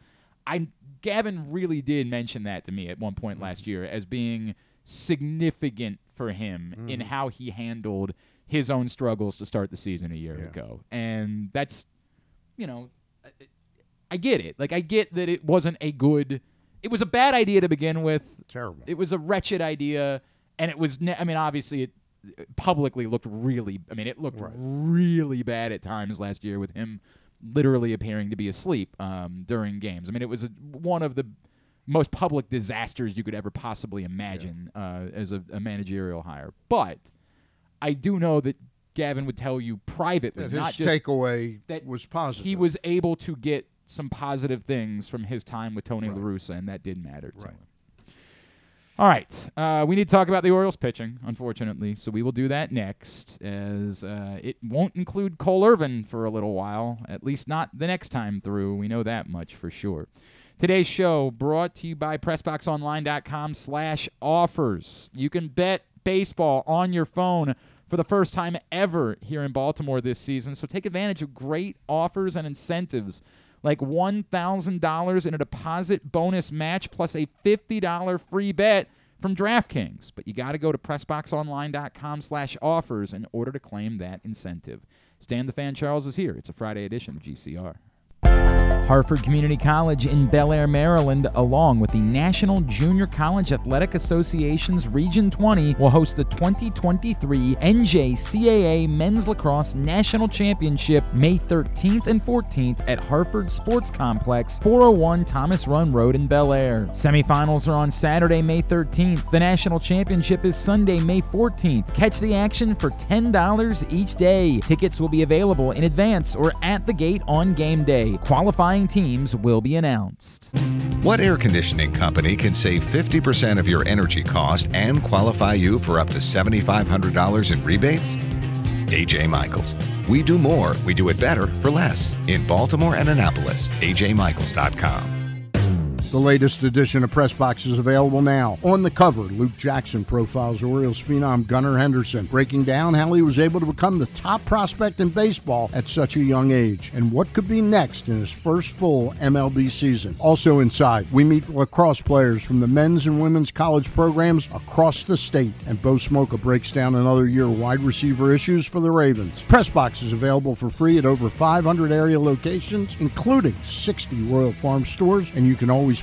I Gavin really did mention that to me at one point last mm-hmm. year as being significant for him in how he handled his own struggles to start the season a year Yeah. ago. And that's you know I- I get it. Like I get that it wasn't a good it was a bad idea to begin with. terrible. It was a wretched idea, and it was. Ne- I mean, obviously, it publicly looked really. I mean, it looked Right. really bad at times last year with him literally appearing to be asleep um, during games. I mean, it was a, one of the most public disasters you could ever possibly imagine uh, as a, a managerial hire. But I do know that Gavin would tell you privately, that his takeaway that was positive. he was able to get some positive things from his time with Tony Right. La Russa, and that did matter to Right. him. All right, uh, we need to talk about the Orioles pitching, unfortunately, so we will do that next, as uh, it won't include Cole Irvin for a little while, at least not the next time through. We know that much for sure. Today's show brought to you by PressBoxOnline.com slash offers. You can bet baseball on your phone for the first time ever here in Baltimore this season, so take advantage of great offers and incentives like $1,000 in a deposit bonus match plus a $50 free bet from DraftKings. But you got to go to PressBoxOnline.com slash offers in order to claim that incentive. Stan the Fan Charles is here. It's a Friday edition of GCR. Harford Community College in Bel Air, Maryland, along with the National Junior College Athletic Association's Region 20, will host the 2023 NJCAA Men's Lacrosse National Championship May 13th and 14th at Harford Sports Complex, 401 Thomas Run Road in Bel Air. Semifinals are on Saturday, May 13th. The National Championship is Sunday, May 14th. Catch the action for $10 each day. Tickets will be available in advance or at the gate on game day. Qualifying teams will be announced. What air conditioning company can save 50% of your energy cost and qualify you for up to $7,500 in rebates? AJ Michaels. We do more, we do it better for less. In Baltimore and Annapolis, ajmichaels.com. The latest edition of Press Box is available now. On the cover, Luke Jackson profiles Orioles phenom Gunnar Henderson, breaking down how he was able to become the top prospect in baseball at such a young age and what could be next in his first full MLB season. Also inside, we meet lacrosse players from the men's and women's college programs across the state, and Bo Smolka breaks down another year wide receiver issues for the Ravens. Press Box is available for free at over 500 area locations, including 60 Royal Farm stores, and you can always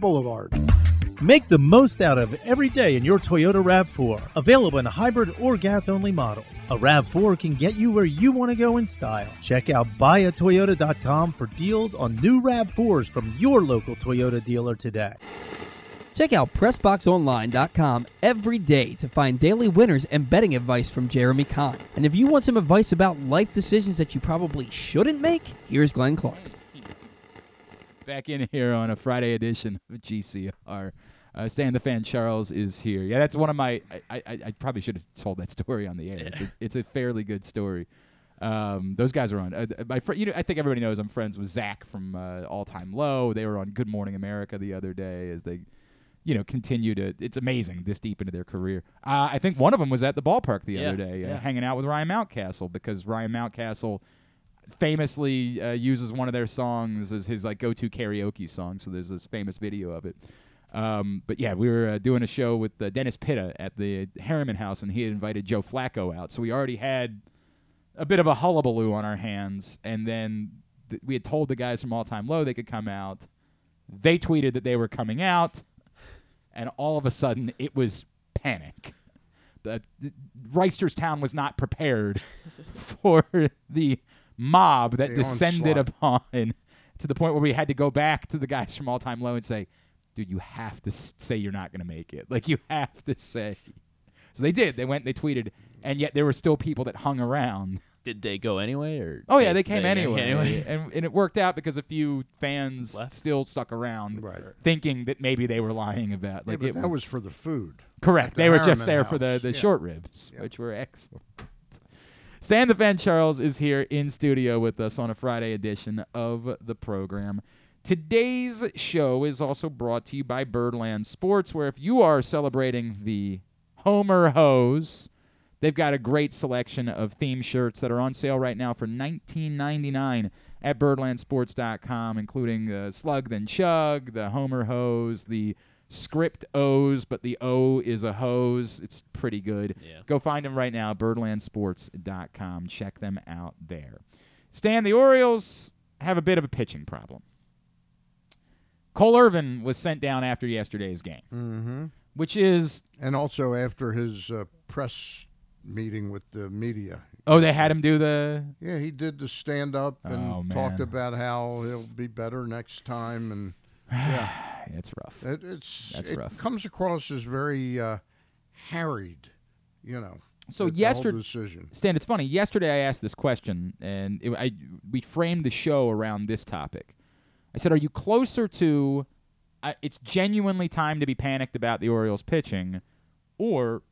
Boulevard. Make the most out of every day in your Toyota RAV4. Available in hybrid or gas only models. A RAV4 can get you where you want to go in style. Check out buyatoyota.com for deals on new RAV4s from your local Toyota dealer today. Check out PressBoxOnline.com every day to find daily winners and betting advice from Jeremy Kahn. And if you want some advice about life decisions that you probably shouldn't make, here's Glenn Clark. Back in here on a Friday edition of GCR. Uh, Stan the Fan Charles is here. Yeah, that's one of my. I, I, I probably should have told that story on the air. It's a, it's a fairly good story. Um, those guys are on. Uh, my fr- you know, I think everybody knows I'm friends with Zach from uh, All Time Low. They were on Good Morning America the other day as they, you know, continue to. It's amazing this deep into their career. Uh, I think one of them was at the ballpark the Yeah, other day, uh, yeah. hanging out with Ryan Mountcastle because Ryan Mountcastle famously uh, uses one of their songs as his like go-to karaoke song. So there's this famous video of it. Um, but yeah, we were uh, doing a show with uh, Dennis Pitta at the Harryman House, and he had invited Joe Flacco out. So we already had a bit of a hullabaloo on our hands, and then th- we had told the guys from All Time Low they could come out. They tweeted that they were coming out, and all of a sudden it was panic. The, the Reisterstown was not prepared for the mob that The descended onslaught. upon to the point where we had to go back to the guys from All Time Low and say, "Dude, you have to say you're not going to make it. Like you have to say." So they did. They went. They tweeted, and yet there were still people that hung around. Did they go anyway, or Oh yeah, they came anyway, anyway? and and it worked out because a few fans Left. still stuck around, Right. thinking that maybe they were lying about. Yeah, Like but it that was for the food. Correct. at the They were just Harryman there for the, the Yeah. short ribs, which were excellent. Stan the Fan Charles is here in studio with us on a Friday edition of the program. Today's show is also brought to you by Birdland Sports, where if you are celebrating the Homer Hose, they've got a great selection of theme shirts that are on sale right now for $19.99 at birdlandsports.com, including the Slug Then Chug, the Homer Hose, the script O's, but the O is a hose. It's pretty good. Yeah. Go find them right now, birdlandsports.com. Check them out there. Stan, the Orioles have a bit of a pitching problem. Cole Irvin was sent down after yesterday's game, Mm-hmm. which is And also after his uh, press meeting with the media. oh, they had him do the Yeah, he did the stand up and Oh, talked about how he'll be better next time, and yeah, it's rough. it, it's That's it rough. comes across as very uh, harried, you know. So yesterday, decision. Stan, it's funny. Yesterday, I asked this question, and it, I we framed the show around this topic. I said, "Are you closer to? Uh, it's genuinely time to be panicked about the Orioles pitching, or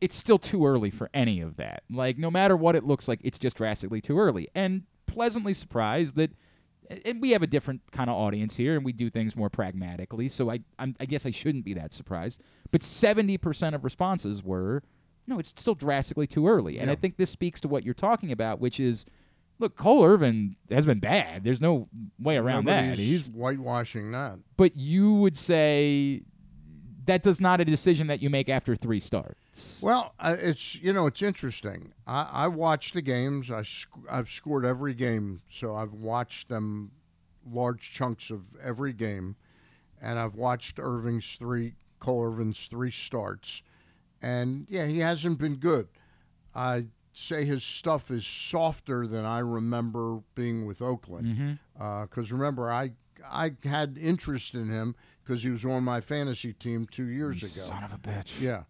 it's still too early for any of that. Like, no matter what it looks like, it's just drastically too early." And pleasantly surprised that. And we have a different kind of audience here, and we do things more pragmatically. So I, I'm, I guess I shouldn't be that surprised. But 70% of responses were, no, it's still drastically too early. And I think this speaks to what you're talking about, which is, look, Cole Irvin has been bad. There's no way around that. He's, whitewashing that. but you would say that does not a decision that you make after three Well, uh, it's you know it's interesting. I, I watch the games. I sc- I've scored every game, so I've watched them large chunks of every game, and I've watched Irving's three Cole Irvin's three starts, and yeah, he hasn't been good. I say his stuff is softer than I remember being with Oakland. Because remember, I I had interest in him because he was on my fantasy team two years ago. Son of a bitch. Yeah.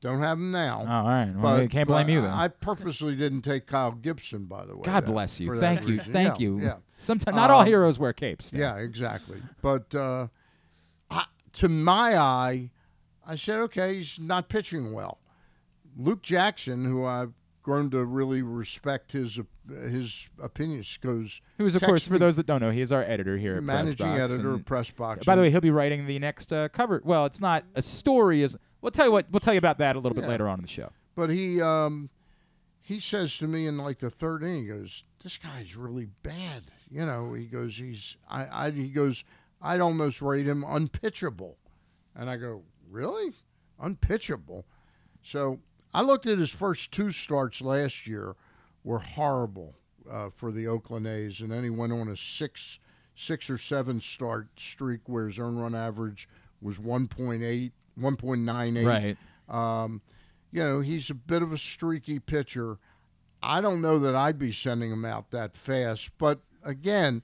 Don't have him now. Oh, all right. Well, but I can't blame you then. I purposely didn't take Kyle Gibson, by the way. God that- bless you. Thank you. reason. Thank Yeah, you. Yeah. Sometimes not all Um, heroes wear capes. Yeah, exactly. But uh, I, to my eye, I said, okay, he's not pitching well. Luke Jackson, who I've grown to really respect his op- his opinions. Goes Who is, of course, for those that don't know, he is our editor here at managing Press Box, editor and- of Press Box. By the way, he'll be writing the next uh, cover. Well, it's not a story. Is we'll tell you what we'll tell you about that a little bit Yeah. later on in the show. But he um, he says to me in like the third inning, he goes, "This guy's really bad." You know, he goes, "He's I, I he goes, I'd almost rate him unpitchable," and I go, "Really, unpitchable?" So I looked at his first two starts last year were horrible uh, for the Oakland A's, and then he went on a six six or seven start streak where his earned run average was 1.8, 1.98. Right. Um, you know, he's a bit of a streaky pitcher. I don't know that I'd be sending him out that fast, but again,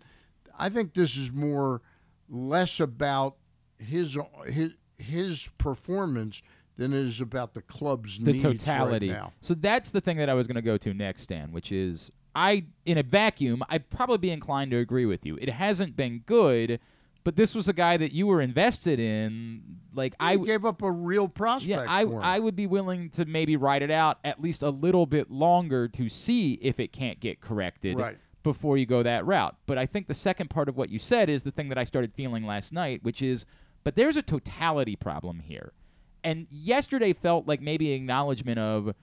I think this is more less about his his his performance than it is about the club's the needs totality. right now. So that's the thing that I was going to go to next, Stan, which is I, in a vacuum, I'd probably be inclined to agree with you. It hasn't been good, but this was a guy that you were invested in. Like I I gave up a real prospect. Yeah, I. I would be willing to maybe ride it out at least a little bit longer to see if it can't get corrected Right. before you go that route. But I think the second part of what you said is the thing that I started feeling last night, which is, but there's a totality problem here. And yesterday felt like maybe acknowledgement of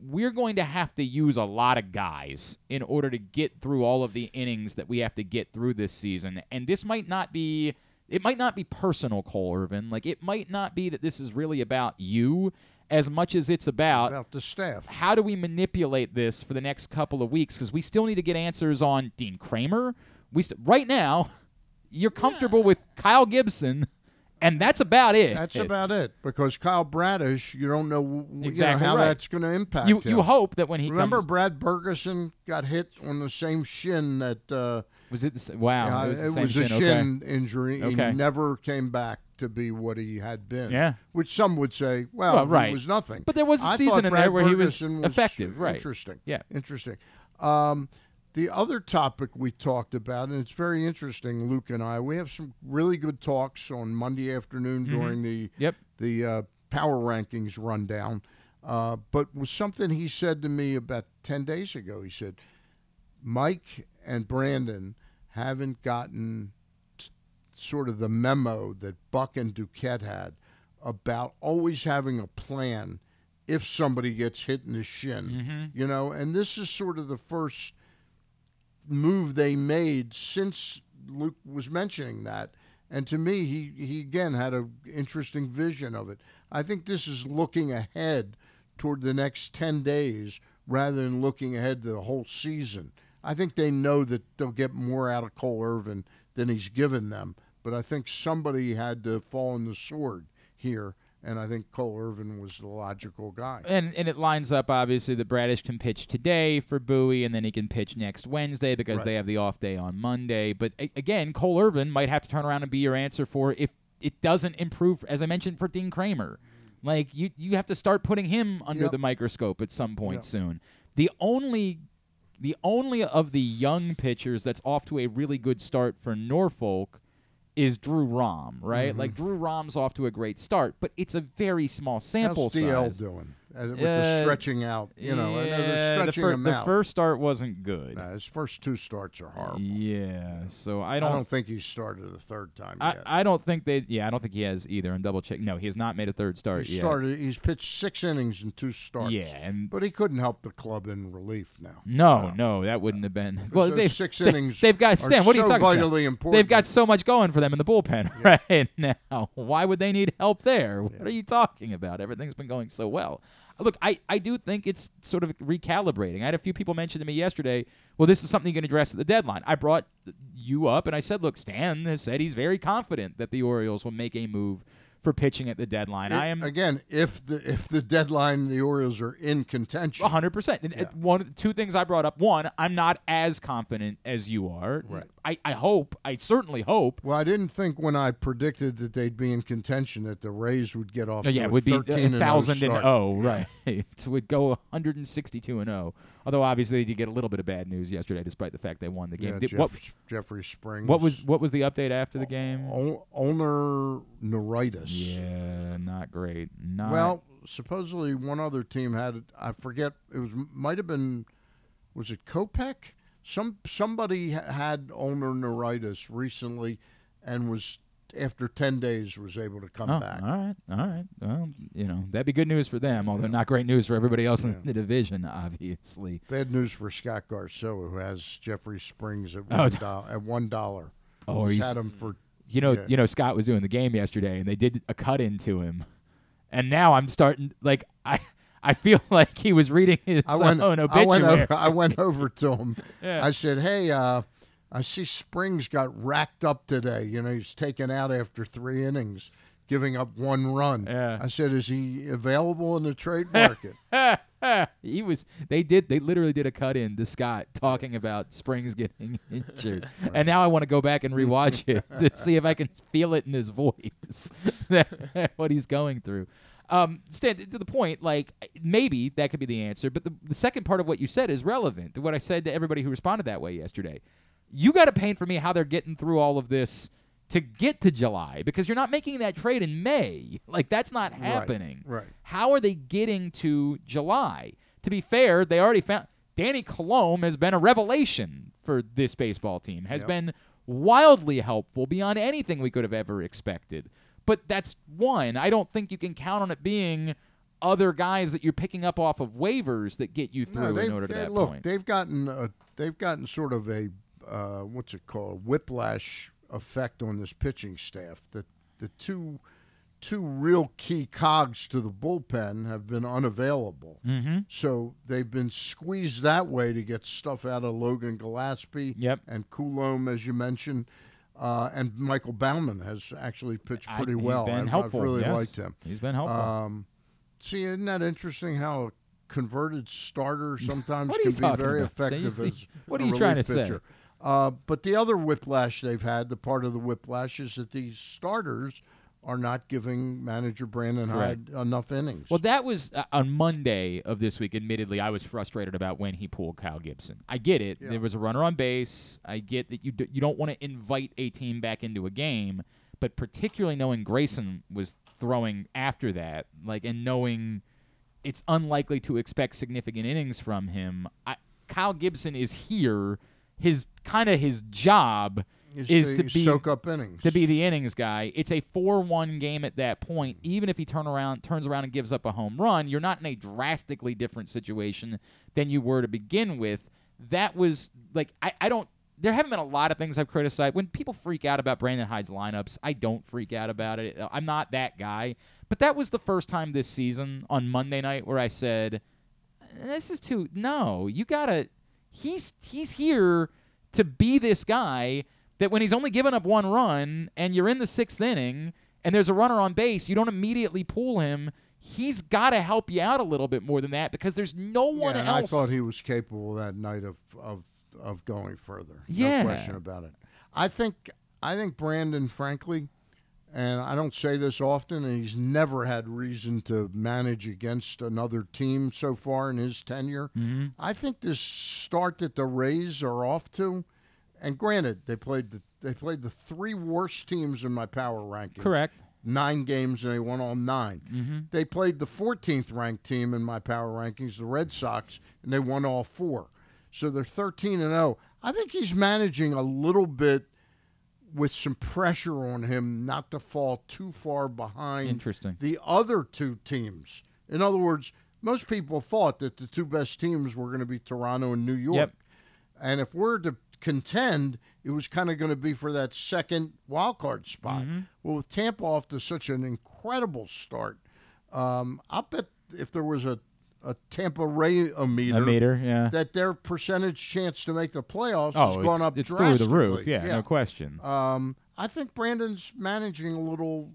we're going to have to use a lot of guys in order to get through all of the innings that we have to get through this season. And this might not be it might not be personal, Cole Irvin. Like it might not be that this is really about you as much as it's about about the staff. how do we manipulate this for the next couple of weeks because we still need to get answers on Dean Kremer. We st- right now you're comfortable with Kyle Gibson and that's about it. That's about it because Kyle Bradish, you don't know, w- you know how right. that's going to impact You him. you hope that when he Remember, comes Brad Bergesen got hit on the same shin that. Uh, was it the, s- wow yeah, it was, the it same was a shin, okay. injury. Okay. He never came back to be what he had been. Yeah. Which some would say, well, Well, he right. was nothing. But there was a I season in Brad there where he was Bergesen effective, right. Interesting. Yeah. Interesting. Um, the other topic we talked about, and it's very interesting, Luke and I, we have some really good talks on Monday afternoon during the Mm-hmm. Yep. the uh, power rankings rundown. Uh, but was something he said to me about ten days ago. He said, "Mike and Brandon haven't gotten t- sort of the memo that Buck and Duquette had about always having a plan if somebody gets hit in the shin. You know, and this is sort of the first move they made since Luke was mentioning that. And to me, he, he again had an interesting vision of it. I think this is looking ahead toward the next 10 days rather than looking ahead to the whole season. I think they know that they'll get more out of Cole Irvin than he's given them. But I think somebody had to fall on the sword here. And I think Cole Irvin was the logical guy. And and it lines up obviously that Bradish can pitch today for Bowie, and then he can pitch next Wednesday because Right. they have the off day on Monday. But a- again, Cole Irvin might have to turn around and be your answer for if it doesn't improve, as I mentioned for Dean Kremer. Like you, you have to start putting him under Yep. the microscope at some point Yep. soon. The only, the only of the young pitchers that's off to a really good start for Norfolk is Drew Rom, right? Mm-hmm. Like Drew Rom's off to a great start, but it's a very small sample How's DL size. doing uh, with the stretching out? You know, yeah, the, stretching fir- the first start wasn't good. His first two starts are horrible. Yeah, so I I don't. don't think he started the third time I, yet. I don't think they. Yeah, I don't think he has either. And double check. No, he has not made a third start he yet. started. He's pitched six innings in two starts. Yeah, and but he couldn't help the club in relief now. no, no, that wouldn't have been. Well, those they six they, innings They've got Stan. What are you so talking vitally about? important. They've got so much going for them in the bullpen right now. Why would they need help there? What are you talking about? Everything's been going so well. Look, I, I do think it's sort of recalibrating. I had a few people mention to me yesterday, well, this is something you can address at the deadline. I brought you up and I said, look, Stan has said he's very confident that the Orioles will make a move for pitching at the deadline. I am again. If the if the deadline the Orioles are in contention, hundred percent. And uh, one, two things I brought up. One, I'm not as confident as you are. Right. I, I hope. I certainly hope. Well, I didn't think when I predicted that they'd be in contention that the Rays would get off. Oh, yeah, it would be 13 a thousand and start. oh, right. it would go 162 and 0 Although obviously they did get a little bit of bad news yesterday, despite the fact they won the game. Yeah, Did- Jeff, what Jeffrey Springs. what was what was the update after the game? O- ulnar neuritis? Yeah, not great. Not Well, supposedly one other team had it. I forget. It was might have been. Was it Kopech? Some somebody had ulnar neuritis recently, and was after ten days was able to come Oh, back. all right, all right. Well, you know that'd be good news for them, although not great news for everybody else in the division, obviously. Bad news for Scott Garceau, who has Jeffrey Springs at Oh, one d- dollar. At one dollar. Oh, are He's you had him for. You know, Yeah. you know, Scott was doing the game yesterday, and they did a cut into him, and now I'm starting like I. I feel like he was reading his I went. own I obituary. went over. I went over to him. Yeah. I said, "Hey, uh, I see Springs got racked up today. You know, he's taken out after three innings, giving up one run. Yeah. I said, is he available in the trade market? he was. They did. They literally did a cut in to Scott talking about Springs getting injured, and now I want to go back and rewatch it to see if I can feel it in his voice what he's going through. Um, Stan, to the point, like maybe that could be the answer, but the, the second part of what you said is relevant to what I said to everybody who responded that way yesterday. You got to paint for me how they're getting through all of this to get to July because you're not making that trade in May. Like that's not happening. right. How are they getting to July? To be fair, they already found Danny Coulombe has been a revelation for this baseball team. Has Yep. been wildly helpful beyond anything we could have ever expected. But that's one. I don't think you can count on it being other guys that you're picking up off of waivers that get you through No, in order to they- that look, point. they've gotten a, they've gotten sort of a uh, what's it called whiplash effect on this pitching staff. The the two two real key cogs to the bullpen have been unavailable. mm-hmm. So they've been squeezed that way to get stuff out of Logan Gillaspie Yep. and Coulombe, as you mentioned. Uh, and Michael Baumann has actually pitched I- pretty he's well. been I've, helpful. I've really yes. liked him. He's been helpful. Um, see, isn't that interesting how a converted starter sometimes can be very about, effective as what are you trying to say? Uh, but the other whiplash they've had, the part of the whiplash, is that these starters are not giving manager Brandon. Hyde enough innings. Well, that was uh, on Monday of this week. Admittedly, I was frustrated about when he pulled Kyle Gibson. I get it. Yeah. There was a runner on base. I get that you do, you don't want to invite a team back into a game, but particularly knowing Grayson was throwing after that, like and knowing it's unlikely to expect significant innings from him. I, Kyle Gibson is here. His kind of his job is, is to, to be soak up innings. to be the innings guy. It's a 4-1 game at that point. Even if he turn around turns around and gives up a home run, you're not in a drastically different situation than you were to begin with. That was like I, I don't there haven't been a lot of things I've criticized. When people freak out about Brandon Hyde's lineups, I don't freak out about it. I'm not that guy. But that was the first time this season on Monday night where I said, eh, this is too no you gotta he's he's here to be this guy that when he's only given up one run and you're in the sixth inning and there's a runner on base you don't immediately pull him he's got to help you out a little bit more than that because there's no one yeah, else I thought he was capable that night of of of going further. Yeah. no question about it. I think I think Brandon, frankly, and I don't say this often, and he's never had reason to manage against another team so far in his tenure. Mm-hmm. I think this start that the Rays are off to, and granted, they played the they played the three worst teams in my power rankings. correct Nine games and they won all 9 mm-hmm. They played the 14th ranked team in my power rankings, the Red Sox, and they won all four. So they're 13 and 0. I think he's managing a little bit with some pressure on him not to fall too far behind Interesting. the other two teams. In other words, most people thought that the two best teams were going to be Toronto and New York. Yep. And if we're to contend, it was kind of going to be for that second wild card spot. Mm-hmm. Well, with Tampa off to such an incredible start, um, I'll bet if there was a, a Tampa Ray a meter, a meter yeah that their percentage chance to make the playoffs oh has gone up it's through the roof drastically. yeah, no question Um, I think Brandon's managing a little,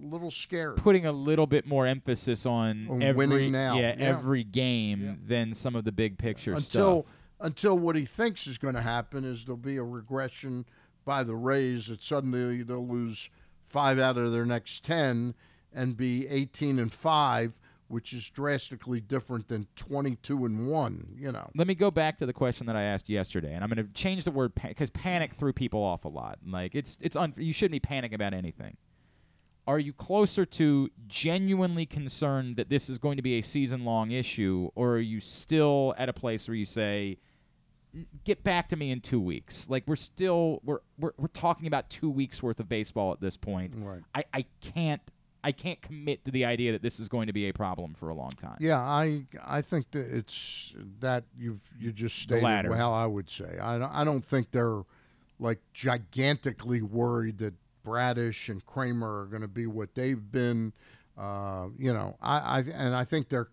little scared. putting a little bit more emphasis on, On every winning now, yeah, yeah. every game Yeah. than some of the big picture until stuff until what he thinks is going to happen is there'll be a regression by the Rays that suddenly they'll lose five out of their next ten and be 18 and five which is drastically different than 22 and 1, you know. Let me go back to the question that I asked yesterday, and I'm going to change the word because panic threw people off a lot. Like it's it's un- you shouldn't be panicking about anything. Are you closer to genuinely concerned that this is going to be a season long issue, or are you still at a place where you say, "Get back to me in two weeks"? Like we're still we're we're, we're talking about two weeks worth of baseball at this point. Right. I, I can't I can't commit to the idea that this is going to be a problem for a long time. Yeah, I I think that it's that you've you just stated how I would say. I don't, I don't think they're like gigantically worried that Bradish and Kremer are going to be what they've been. Uh, you know, I, I and I think they're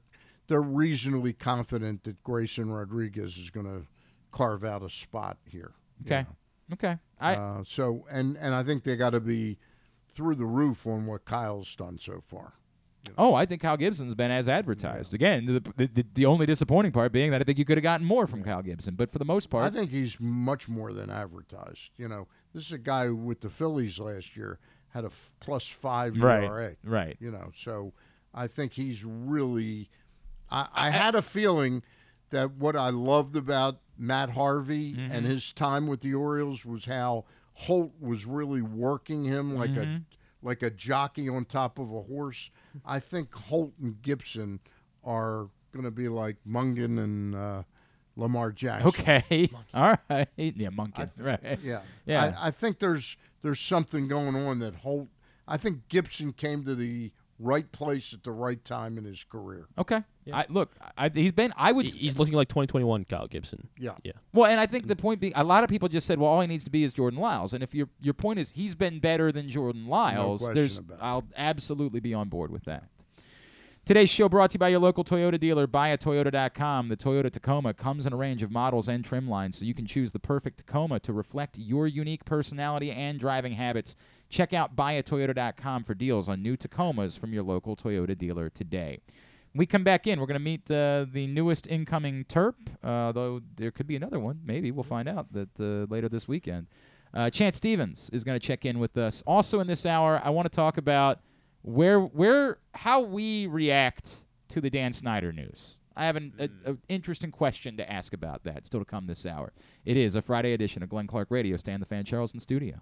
they're reasonably confident that Grayson Rodriguez is going to carve out a spot here. you Okay. know. Okay. I Uh, so and and I think they got to be through the roof on what Kyle's done so far. Oh, I think Kyle Gibson's been as advertised. Again, the, the, the, only disappointing part being that I think you could have gotten more from Kyle Gibson. But for the most part, I think he's much more than advertised. You know, this is a guy who, with the Phillies last year had a f- plus five Right, ERA. right. You know, so I think he's really. I, I had a feeling that what I loved about Matt Harvey Mm-hmm. and his time with the Orioles was how Holt was really working him like Mm-hmm. a like a jockey on top of a horse. I think Holt and Gibson are going to be like Monken and uh, Lamar Jackson. okay, all right, yeah, monkey, right, Yeah, Yeah. I, I think there's there's something going on that Holt. I think Gibson came to the right place at the right time in his career. okay. I, look, I, he's been. I would. He- He's looking like 2021 Kyle Gibson. Yeah. Yeah. Well, and I think the point being, a lot of people just said, well, all he needs to be is Jordan Lyles. And if your your point is he's been better than Jordan Lyles, question there's. I'll absolutely be on board with that. Today's show brought to you by your local Toyota dealer, buyatoyota.com. The Toyota Tacoma comes in a range of models and trim lines, so you can choose the perfect Tacoma to reflect your unique personality and driving habits. Check out buyatoyota.com for deals on new Tacomas from your local Toyota dealer today. When we come back in, we're going to meet uh, the newest incoming Terp, uh, though there could be another one. Maybe we'll find out that uh, later this weekend. Uh, Chance Stephens is going to check in with us. Also in this hour, I want to talk about where where how we react to the Dan Snyder news. I have an a, a interesting question to ask about that. Still to come this hour. It is a Friday edition of Glenn Clark Radio. Stan the Fan Charleston Studio.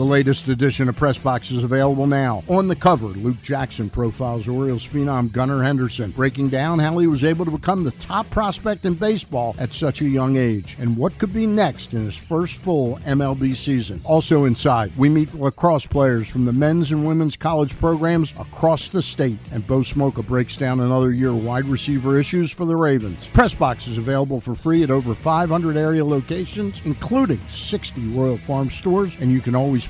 The latest edition of Press Box is available now. On the cover, Luke Jackson profiles Orioles phenom Gunnar Henderson, breaking down how he was able to become the top prospect in baseball at such a young age and what could be next in his first full MLB season. Also inside, we meet lacrosse players from the men's and women's college programs across the state, and Bo Smolka breaks down another year wide receiver issues for the Ravens. Press Box is available for free at over 500 area locations, including 60 Royal Farm stores, and you can always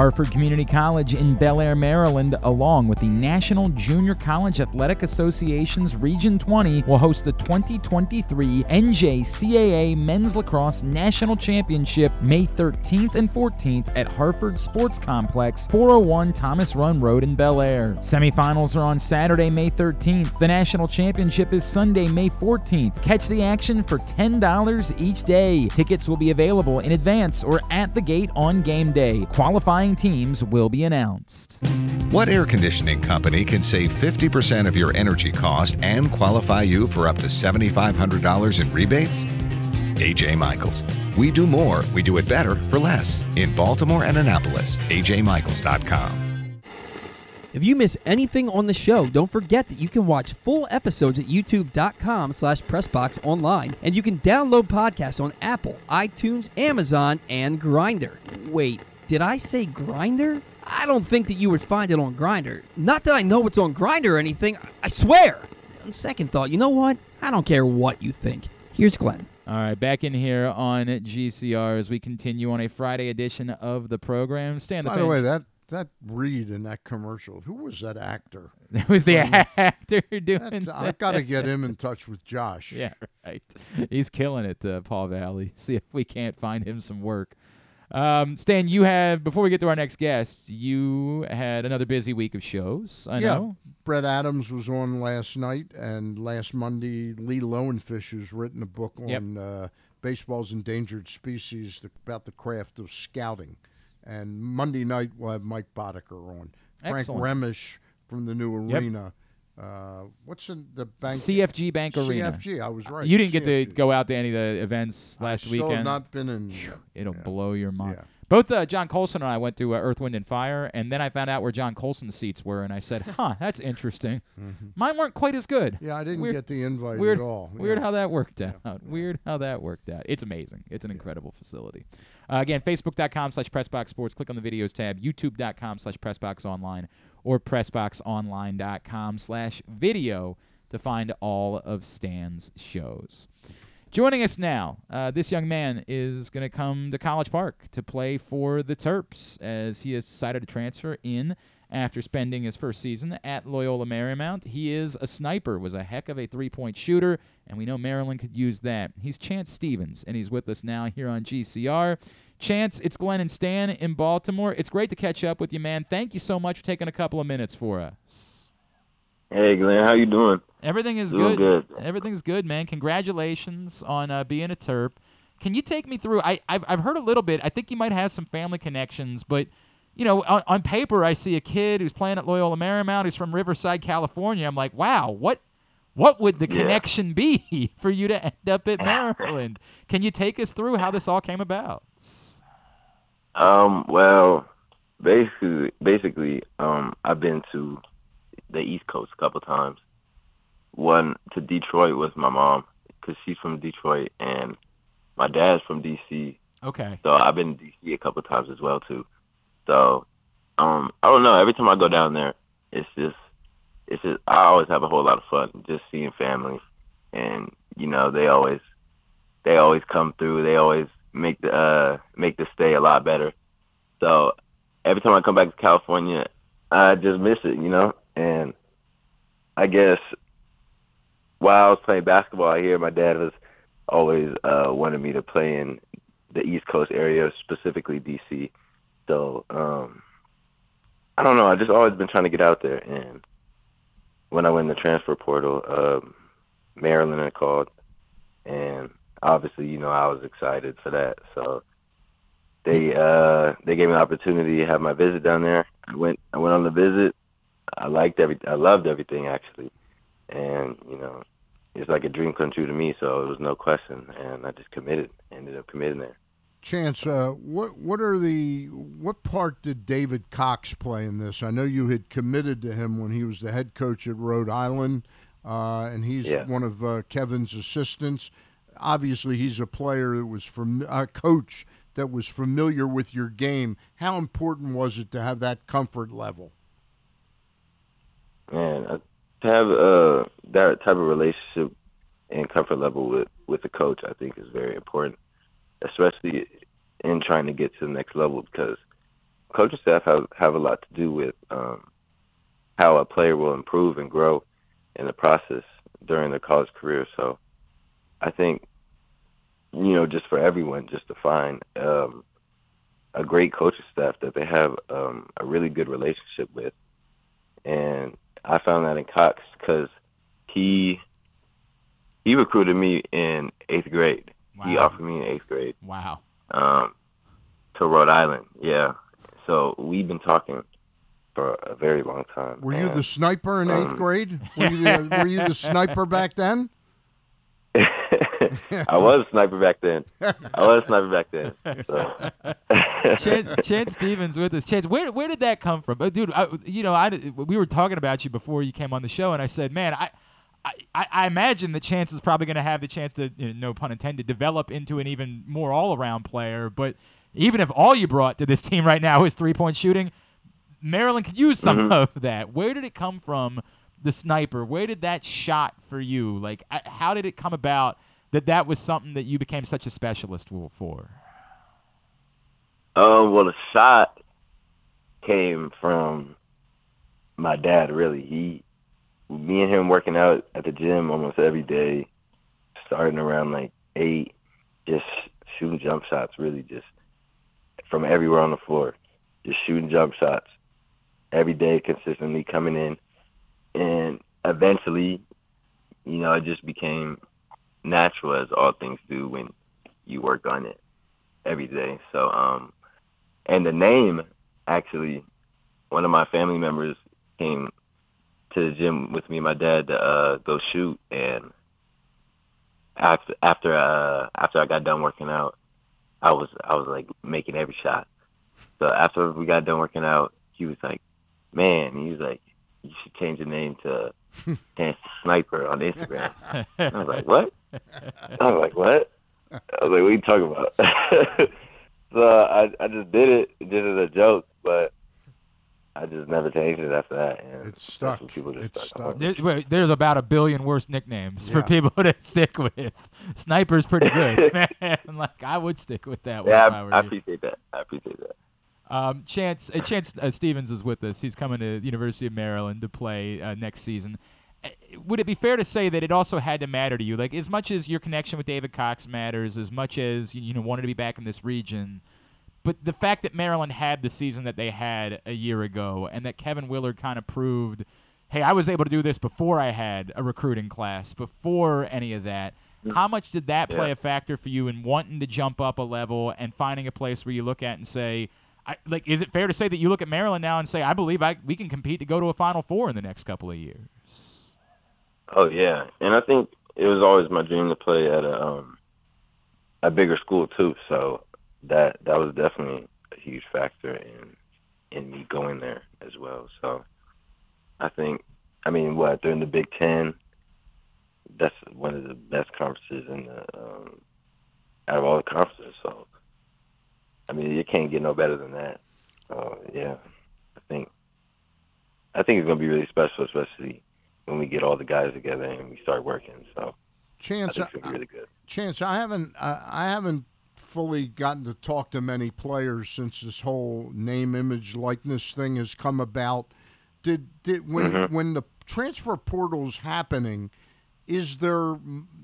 Harford Community College in Bel Air, Maryland, along with the National Junior College Athletic Association's Region 20, will host the 2023 NJCAA Men's Lacrosse National Championship May 13th and 14th at Harford Sports Complex, 401 Thomas Run Road in Bel Air. Semifinals are on Saturday, May 13th. The National Championship is Sunday, May 14th. Catch the action for $10 each day. Tickets will be available in advance or at the gate on game day. Qualifying teams will be announced. What air conditioning company can save 50% of your energy cost and qualify you for up to $7,500 in rebates? AJ Michaels. We do more, we do it better for less. In Baltimore and Annapolis, ajmichaels.com. If you miss anything on the show, don't forget that you can watch full episodes at youtube.com slash pressboxonline, and you can download podcasts on Apple, iTunes, Amazon, and Grinder. Wait, did I say Grinder? I don't think that you would find it on Grinder. Not that I know it's on Grinder or anything. I swear. On second thought, you know what? I don't care what you think. Here's Glenn. All right, back in here on GCR as we continue on a Friday edition of the program. Stand the By the way, that that read in that commercial, who was that actor? that was the um, actor doing That's, that. I've got to get him in touch with Josh. Yeah, right. He's killing it, uh, Paul Valley. See if we can't find him some work. Um, Stan, you have before we get to our next guest, you had another busy week of shows. I Yeah. know. Brett Adams was on last night, and last Monday, Lee Lowenfish has written a book on Yep. uh, baseball's endangered species th- about the craft of scouting. And Monday night, we'll have Mike Boddicker on. Frank Excellent. Remesch from the new Yep. Uh, what's in the bank? CFG Bank Arena. CFG, I was right. You didn't get to go out to any of the events last still weekend. have not been in. It'll yeah. blow your mind. Yeah. Both uh, John Colson and I went to uh, Earth, Wind, and Fire, and then I found out where John Colson's seats were, and I said, "Huh, that's interesting. Mine weren't quite as good." Mm-hmm. Yeah, I didn't Weird- get the invite Weird, at all. weird how that worked out. Weird how that worked out. It's amazing. It's an incredible facility. Uh, again, facebook.com slash pressboxsports. Click on the videos tab. youtube.com slash pressboxonline or pressboxonline.com slash video to find all of Stan's shows. Joining us now, uh, this young man is going to come to College Park to play for the Terps as he has decided to transfer in after spending his first season at Loyola Marymount. He is a sniper, was a heck of a three-point shooter, and we know Maryland could use that. He's Chance Stephens, and he's with us now here on GCR. Chance, it's Glenn and Stan in Baltimore. It's great to catch up with you, man. Thank you so much for taking a couple of minutes for us. Hey, Glenn, how you doing? Everything is Doing good. good. Everything's good, man. Congratulations on uh, being a Terp. Can you take me through? I I've, I've heard a little bit. I think you might have some family connections, but you know, on, on paper, I see a kid who's playing at Loyola Marymount. He's from Riverside, California. I'm like, wow, what what would the Yeah. connection be for you to end up at Maryland? Can you take us through how this all came about? Um, well, basically, basically, um, I've been to the East Coast a couple times. One to Detroit with my mom because she's from Detroit, and my dad's from DC. Okay. So I've been to DC a couple times as well too. So, um, I don't know. Every time I go down there, it's just, it's just. I always have a whole lot of fun just seeing family, and you know they always, they always come through. They always make the uh make the stay a lot better. So every time I come back to California, I just miss it, you know. And I guess while I was playing basketball here, my dad was always uh wanted me to play in the East Coast area, specifically DC. So um I don't know. I just always been trying to get out there, and when I went in the transfer portal, um, Maryland had called, and obviously, you know, I was excited for that. So they uh they gave me the opportunity to have my visit down there. I went I went on the visit. I liked every I loved everything actually, and you know, it's like a dream come true to me. So it was no question, and I just committed. Ended up committing there. Chance, uh, what what are the what part did David Cox play in this? I know you had committed to him when he was the head coach at Rhode Island, uh, and he's Yeah. one of uh, Kevin's assistants. Obviously, he's a player that was from a coach that was familiar with your game. How important was it to have that comfort level? Man, uh, to have uh, that type of relationship and comfort level with with the coach, I think is very important, especially in trying to get to the next level because coaching staff have have a lot to do with um, how a player will improve and grow in the process during their college career. So, I think you know, just for everyone, just to find um, a great coaching staff that they have um, a really good relationship with, and I found that in Cox because he he recruited me in eighth grade. He offered me in eighth grade Wow. um, to Rhode Island. Yeah, so we've been talking for a very long time. Were you the sniper in eighth um, grade? Were you the, were you the sniper back then? I was a sniper back then. I was a sniper back then. So. Chance, Chance Stephens with us. Chance, where where did that come from, Uh, dude? I, you know, I we were talking about you before you came on the show, and I said, man, I. I, I imagine that Chance is probably going to have the chance to, you know, no pun intended, develop into an even more all-around player. But even if all you brought to this team right now is three-point shooting, Maryland could use some Mhm. of that. Where did it come from, the sniper? Where did that shot for you? Like, how did it come about that that was something that you became such a specialist for? Um, well, the shot came from my dad. Really, he, me and him working out at the gym almost every day, starting around like eight, just shooting jump shots. Really, just from everywhere on the floor, just shooting jump shots every day, consistently coming in, and eventually, you know, it just became natural as all things do when you work on it every day. So, um, and the name actually, one of my family members came to the gym with me and my dad to uh, go shoot, and after after uh, after I got done working out, I was I was like making every shot. So after we got done working out, he was like, "Man," he was like, "You should change the name to Chance Sniper on Instagram." I was like, "What?" I was like, "What?" I was like, "What are you talking about?" so I I just did it just as a joke, but I just never changed it after that. And It's stuck. what people just It's stuck. stuck. There, wait, there's about a billion worse nicknames for people to stick with. Sniper's pretty good, man. Like I would stick with that Yeah, if I were I, I you. appreciate that. I appreciate that. Um, Chance uh, Chance uh, Stephens is with us. He's coming to the University of Maryland to play uh, next season. Would it be fair to say that it also had to matter to you? Like as much as your connection with David Cox matters, as much as you know wanted to be back in this region, but the fact that Maryland had the season that they had a year ago, and that Kevin Willard kind of proved, hey, I was able to do this before I had a recruiting class, before any of that. How much did that play Yeah. a factor for you in wanting to jump up a level and finding a place where you look at and say, I, like, is it fair to say that you look at Maryland now and say, I believe I we can compete to go to a Final Four in the next couple of years? Oh yeah, and I think it was always my dream to play at a um a bigger school too. So that that was definitely a huge factor in in me going there as well. So I think, I mean, what they're in the Big Ten. That's one of the best conferences in the um, out of all the conferences. So I mean, you can't get no better than that. So yeah, I think I think it's gonna be really special, especially when we get all the guys together and we start working. So I Chance, think it's be really good. Chance, I haven't I, I haven't fully gotten to talk to many players since this whole name, image, likeness thing has come about. Did did when Mhm. when the transfer portal's happening, is there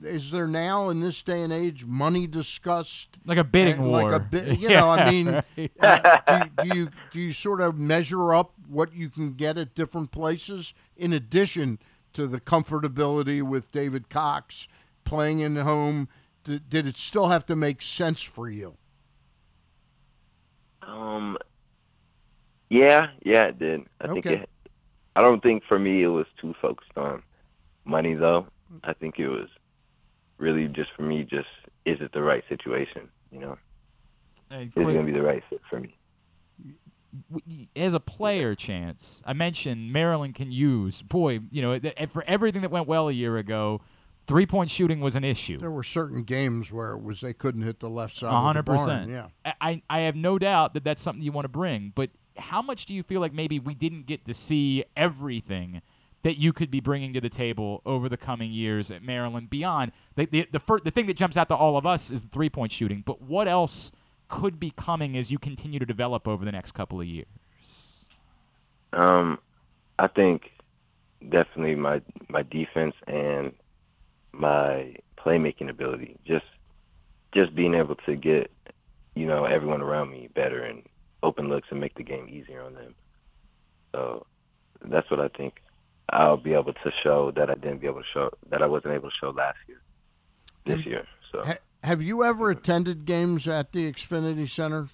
is there now in this day and age money discussed? Like a bidding And war. Like a bit, you know. I mean, right. uh, do, do you do you sort of measure up what you can get at different places in addition to the comfortability with David Cox playing in the home? Did, did it still have to make sense for you? Um, yeah, yeah, it did. I think Okay. it. I don't think for me it was too focused on money though. I think it was really just for me. Just is it the right situation? You know, Hey, is it gonna be the right fit for me? as a player chance i mentioned maryland can use boy you know for everything that went well a year ago three point shooting was an issue There were certain games where it was they couldn't hit the left side. A hundred percent. Yeah. I, I I have no doubt that that's something you want to bring. But how much do you feel like maybe we didn't get to see everything that you could be bringing to the table over the coming years at Maryland beyond the the the, fir- the thing that jumps out to all of us is the three point shooting. But what else could be coming as you continue to develop over the next couple of years? Um, I think definitely my my defense and my playmaking ability. Just just being able to get you know everyone around me better and open looks and make the game easier on them. So that's what I think I'll be able to show that I didn't be able to show that I wasn't able to show last year. This Have- year. So Ha- have you ever attended games at the Xfinity Center?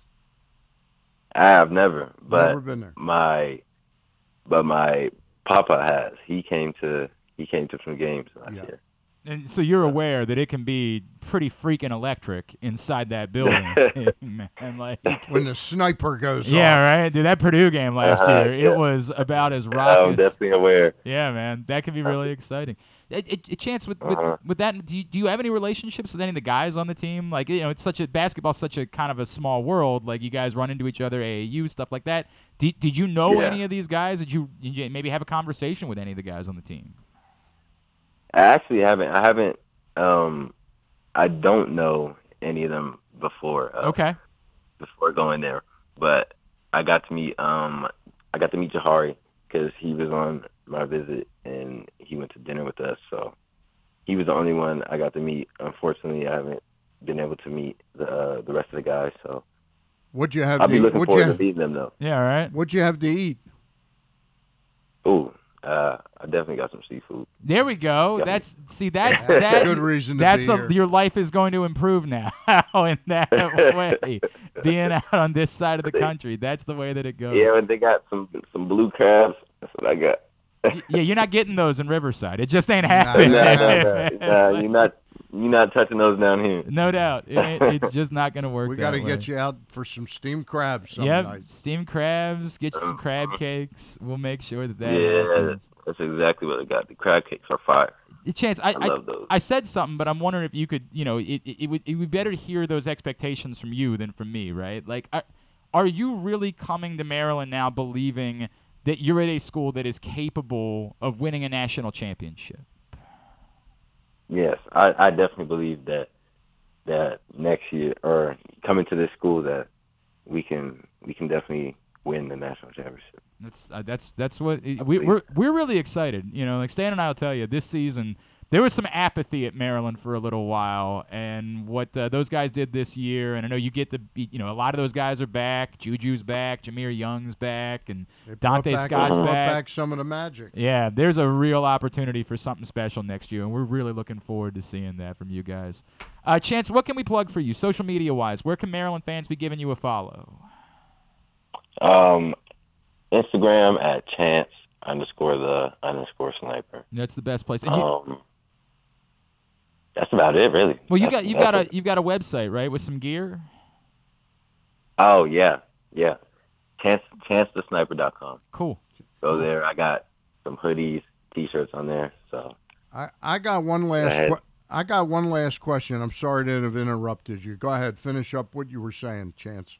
I have never, but Never been there. my but my papa has. He came to he came to some games last Yeah. year. And so you're aware that it can be pretty freaking electric inside that building, and like. when the sniper goes Yeah, off. right. Dude, that Purdue game last Uh-huh, year, yeah. it was about as I'm definitely aware. Yeah, man, that could be really exciting. A, chance with, with, Uh-huh. with that. Do you, do you have any relationships with any of the guys on the team? Like you know, it's such a basketball's such a kind of a small world. Like you guys run into each other, AAU stuff like that. Did, did you know Yeah. any of these guys? Did you, did you maybe have a conversation with any of the guys on the team? I actually haven't. I haven't. Um, I don't know any of them before. Uh, Okay, Before going there, but I got to meet. Um, I got to meet Jahari because he was on my visit and he went to dinner with us. So he was the only one I got to meet. Unfortunately, I haven't been able to meet the uh, the rest of the guys. So What'd you have I'll to be eat? looking What'd forward you, to meeting them though. yeah, all right. what'd you have to eat? Ooh, uh, I definitely got some seafood. There we go. Yeah. That's see that's That's that, a good reason to That's be a, here. your life is going to improve now in that way. Being out on this side of the country, that's the way that it goes. Yeah, and they got some some blue crabs. That's what I got. Yeah, you're not getting those in Riverside. It just ain't Nah, happening. no, no, no, no, you're not you're not touching those down here. No doubt. It, ain't- it's just not going to work. We got to get you out for some steamed crabs some Yep, night. steamed crabs. Get you some crab cakes. We'll make sure that that yeah, happens. that's exactly what I got. The crab cakes are fire. Chance. I, I I, love those. I said something, but I'm wondering if you could. You know, it, it, it would it would be better to hear those expectations from you than from me, right? Like, are, are you really coming to Maryland now believing that you're at a school that is capable of winning a national championship? Yes, I, I definitely believe that that next year or coming to this school that we can we can definitely win the national championship. That's uh, that's that's what it, we, we're we're really excited. You know, like Stan and I'll tell you, this season there was some apathy at Maryland for a little while, and what uh, those guys did this year. And I know you get the you know a lot of those guys are back. Juju's back, Jahmir Young's back, and Donta back, Scott's back. back some of the magic. Yeah, there's a real opportunity for something special next year, and we're really looking forward to seeing that from you guys. Uh, Chance, what can we plug for you, social media wise? Where can Maryland fans be giving you a follow? Um, Instagram at chance underscore the underscore sniper. That's the best place. And you, Um, that's about it, really. well, you That's- got you've got that's a you've got a website, right, with some gear. Oh yeah, yeah. Chance chancethesniper.com. Cool. Go there. I got some hoodies, t-shirts on there. So I, I got one last ahead. que- I got one last question. I'm sorry to have interrupted you. Go ahead, finish up what you were saying, Chance.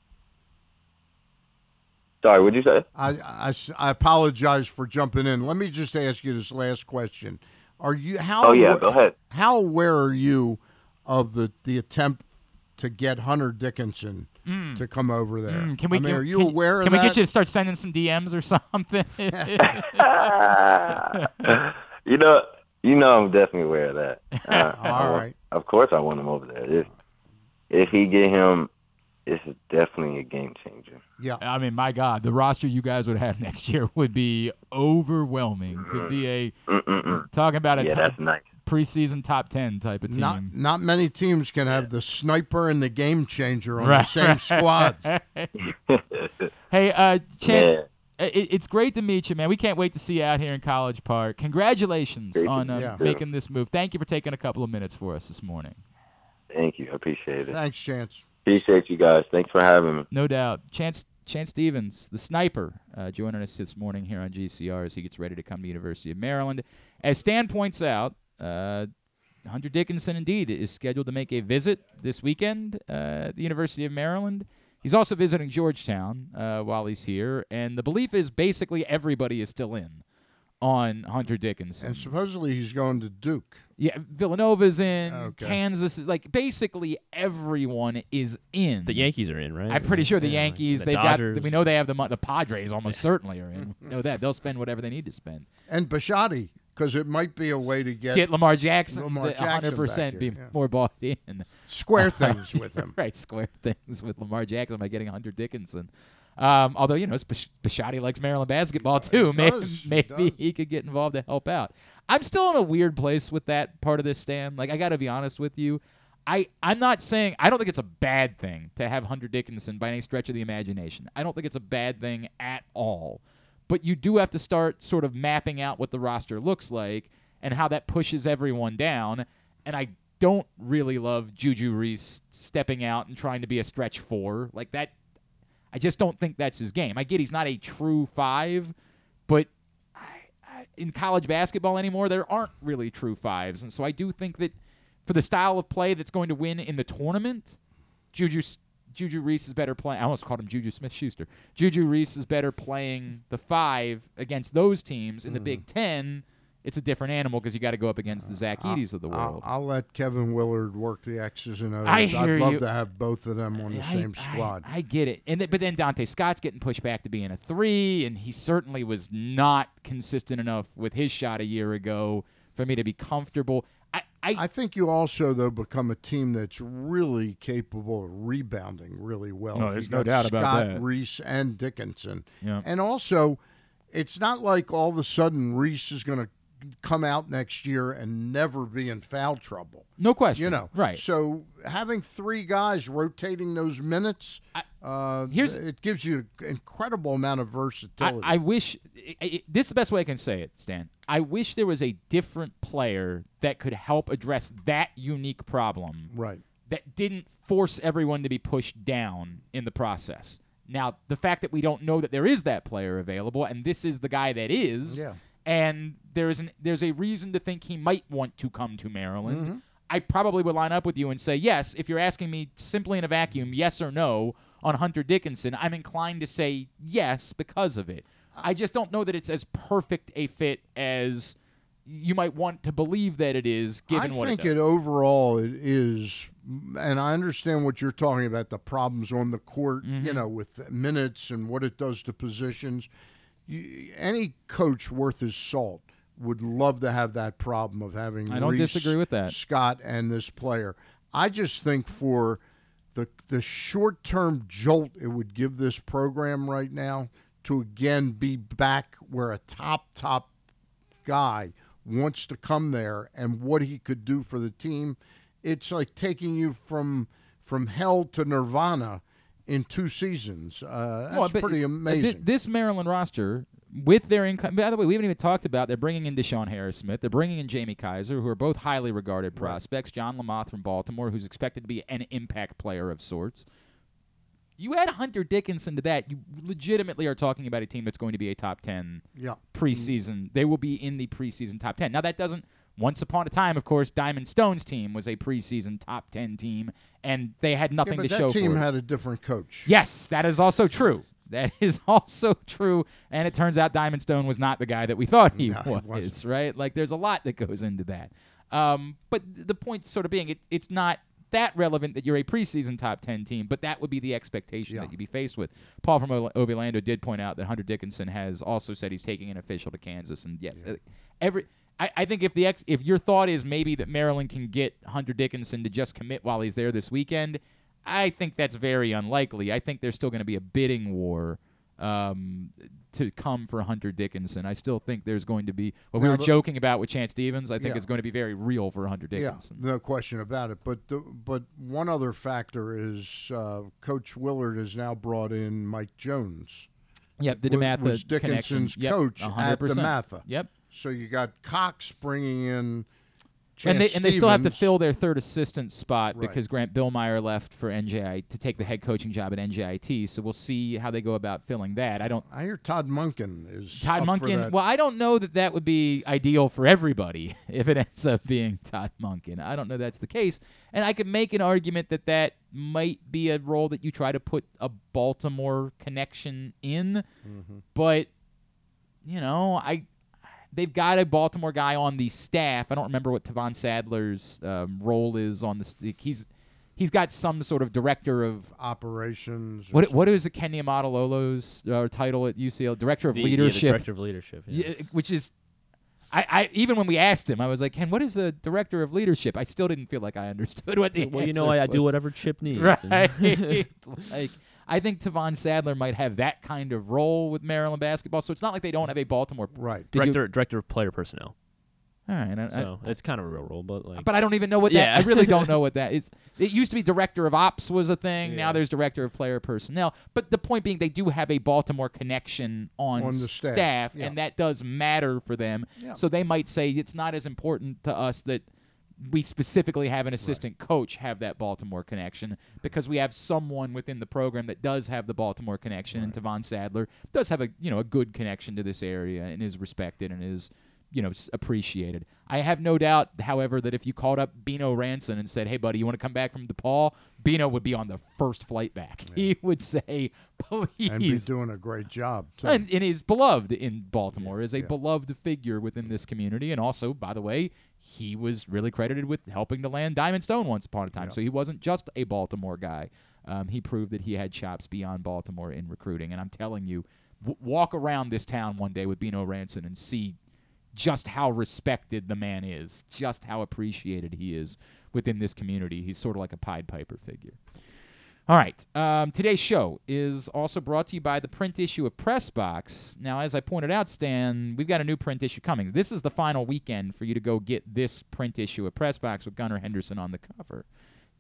sorry, what'd you say? I, I, I apologize for jumping in. Let me just ask you this last question. Are you how Oh yeah, go ahead. how aware are you of the the attempt to get Hunter Dickinson to come over there? Mm, can we? I mean, can, are you can- aware of Can that? we get you to start sending some DMs or something? you know, you know, I'm definitely aware of that. Uh, All want- right. Of course, I want him over there. If if he get him, it's definitely a game changer. Yeah. I mean, my God, the roster you guys would have next year would be overwhelming. Could be a Mm-mm-mm. talking about a Yeah, top- that's nice. preseason top ten type of team. Not not many teams can have the sniper and the game changer on the same squad. hey, uh, Chance, Yeah. it, it's great to meet you, man. We can't wait to see you out here in College Park. Congratulations Great on uh, meet you. making this move. Thank you for taking a couple of minutes for us this morning. Thank you. I appreciate it. Thanks, Chance. Appreciate you guys. Thanks for having me. No doubt. Chance Chance Stephens, the sniper, uh, joining us this morning here on GCR as he gets ready to come to University of Maryland. As Stan points out, uh, Hunter Dickinson indeed is scheduled to make a visit this weekend uh, at the University of Maryland. He's also visiting Georgetown uh, while he's here, and the belief is basically everybody is still in on Hunter Dickinson. And supposedly he's going to Duke. yeah, Villanova's in, ah, Okay. Kansas is like basically everyone is in. The Yankees are in, right? I'm pretty sure the Yeah, Yankees. the they've Dodgers. got. We know they have the mon- the Padres. Almost certainly are in. Know that they'll spend whatever they need to spend. And Bisciotti, because it might be a way to get, Get Lamar Jackson Lamar to Jackson 100 percent back be yeah. more bought in. square things with him. right, square things with Lamar Jackson by getting Hunter Dickinson. Um, although you know, Bish- Bisciotti likes Maryland basketball too. Maybe, does, maybe does. he could get involved to help out. I'm still in a weird place with that part of this, Stan. Like I got to be honest with you. I, I'm not saying I don't think it's a bad thing to have Hunter Dickinson by any stretch of the imagination. I don't think it's a bad thing at all. But you do have to start sort of mapping out what the roster looks like and how that pushes everyone down. And I don't really love Juju Reese stepping out and trying to be a stretch four like that. I just don't think that's his game. I get he's not a true five, but I, I, in college basketball anymore, there aren't really true fives, and so I do think that for the style of play that's going to win in the tournament, Juju Juju Reese is better playing. I almost called him Juju Smith Schuster. Juju Reese is better playing the five against those teams in the mm-hmm. Big Ten. It's a different animal because you got to go up against the uh, Zach Edey's of the I'll, world. I'll let Kevin Willard work the X's and O's. I would love you. to have both of them on the I- same squad. I, get it, and th- but then Donta Scott's getting pushed back to being a three, and he certainly was not consistent enough with his shot a year ago for me to be comfortable. I, I, I think you also though become a team that's really capable of rebounding really well. No, there's no got doubt about Scott, that. Reese, and Dickinson, Yeah. and also, it's not like all of a sudden Reese is going to come out next year and never be in foul trouble. no question, You know, right? So having three guys rotating those minutes, I- uh, here's- it gives you an incredible amount of versatility. I wish i i this is the best way I can say it, Stan. I wish there was a different player that could help address that unique problem. right. that didn't force everyone to be pushed down in the process. Now, the fact that we don't know that there is that player available, and this is the guy that is, Yeah. And there's an there's a reason to think he might want to come to Maryland. Mm-hmm. I probably would line up with you and say yes. If you're asking me simply in a vacuum, yes or no on Hunter Dickinson, I'm inclined to say yes because of it. I just don't know that it's as perfect a fit as you might want to believe that it is, given I what I think it it, overall it is, and I understand what you're talking about the problems on the court, Mm-hmm. you know, with minutes and what it does to positions. You, any coach worth his salt would love to have that problem of having. I don't Reese, disagree with that. Scott and this player. I just think for the the short term jolt it would give this program right now to again be back where a top top guy wants to come there and what he could do for the team it's like taking you from from hell to nirvana in two seasons uh, that's Well, pretty amazing This Maryland roster, with their income, by the way, we haven't even talked about. They're bringing in DeShawn Harris Smith. They're bringing in Jamie Kaiser, who are both highly regarded prospects. John Lamothe from Baltimore, who's expected to be an impact player of sorts. You add Hunter Dickinson to that, you legitimately are talking about a team that's going to be a top ten yeah preseason. They will be in the preseason top 10. Now, that doesn't. Once upon a time, of course, Diamond Stone's team was a preseason top 10 team, and they had Yeah, nothing but to show for it. Team had a different coach Yes, that is also true. That is also true. And it turns out Diamond Stone was not the guy that we thought he No, was, right? Like there's a lot that goes into that. Um, but the point sort of being, it, it's not that relevant that you're a preseason top 10 team, but that would be the expectation Yeah. that you'd be faced with. Paul from O- did point out that Hunter Dickinson has also said he's taking an official to Kansas. And yes, uh, every. I, I think if the ex, if your thought is maybe that Maryland can get Hunter Dickinson to just commit while he's there this weekend, I think that's very unlikely. I think there's still going to be a bidding war um, to come for Hunter Dickinson. I still think there's going to be what we were joking about with Chance Stephens. I think Yeah. it's going to be very real for Hunter Dickinson. Yeah, no question about it. But the, but one other factor is uh, Coach Willard has now brought in Mike Jones, Yep, the DeMatha was connection. Dickinson's Yep, coach at 100%. DeMatha. Yep. So you got Cox bringing in. and they and they still have to fill their third assistant spot Right. because Grant Billmeier left for NJI to take the head coaching job at NJIT. So we'll see how they go about filling that. I don't. I hear Todd Monken is Todd Monken. Well, I don't know that that would be ideal for everybody if it ends up being Todd Monken. I don't know that's the case, and I could make an argument that that might be a role that you try to put a Baltimore connection in, Mm-hmm. but you know, I they've got a Baltimore guy on the staff. I don't remember what Tavon Sadler's um, role is on the. St- he's he's got some sort of director of operations. or what what is Kenya Modelolo's uh, title at UCL? Director of The- yeah, the leadership. director of leadership. Yeah, which is, I, I even when we asked him, I was like, "Ken, what is a director of leadership?" I still didn't feel like I understood what the well, you know, I, I do whatever Chip needs. and- Right. like, I think Tavon Sadler might have that kind of role with Maryland basketball. So it's not like they don't have a Baltimore. Right. Did you- director, director of player personnel. All right. I- I- So it's kind of a real role, but like. but I don't even know what that. Yeah. I really don't know what that is. It used to be director of ops was a thing. Now there's director of player personnel. But the point being, they do have a Baltimore connection on, On the staff, yeah. and that does matter for them. Yeah. So they might say it's not as important to us that we specifically have an assistant coach have that Baltimore connection because we have someone within the program that does have the Baltimore connection, and Tavon Sadler does have a you know a good connection to this area and is respected and is you know appreciated. I have no doubt, however, that if you called up Bino Ranson and said, "Hey, buddy, you want to come back from DePaul?" Bino would be on the first flight back. He would say, "Please," and he's doing a great job. Too. And, and is beloved in Baltimore, is a yeah. beloved figure within this community. And also, by the way, he was really credited with helping to land Diamond Stone once upon a time. So he wasn't just a Baltimore guy. Um, he proved that he had chops beyond Baltimore in recruiting. And I'm telling you, w- walk around this town one day with Bino Ranson and see just how respected the man is, just how appreciated he is within this community. He's sort of like a Pied Piper figure. All right. Um, today's show is also brought to you by the print issue of Press Box. Now, as I pointed out, Stan, we've got a new print issue coming. This is the final weekend for you to go get this print issue of Press Box with Gunnar Henderson on the cover.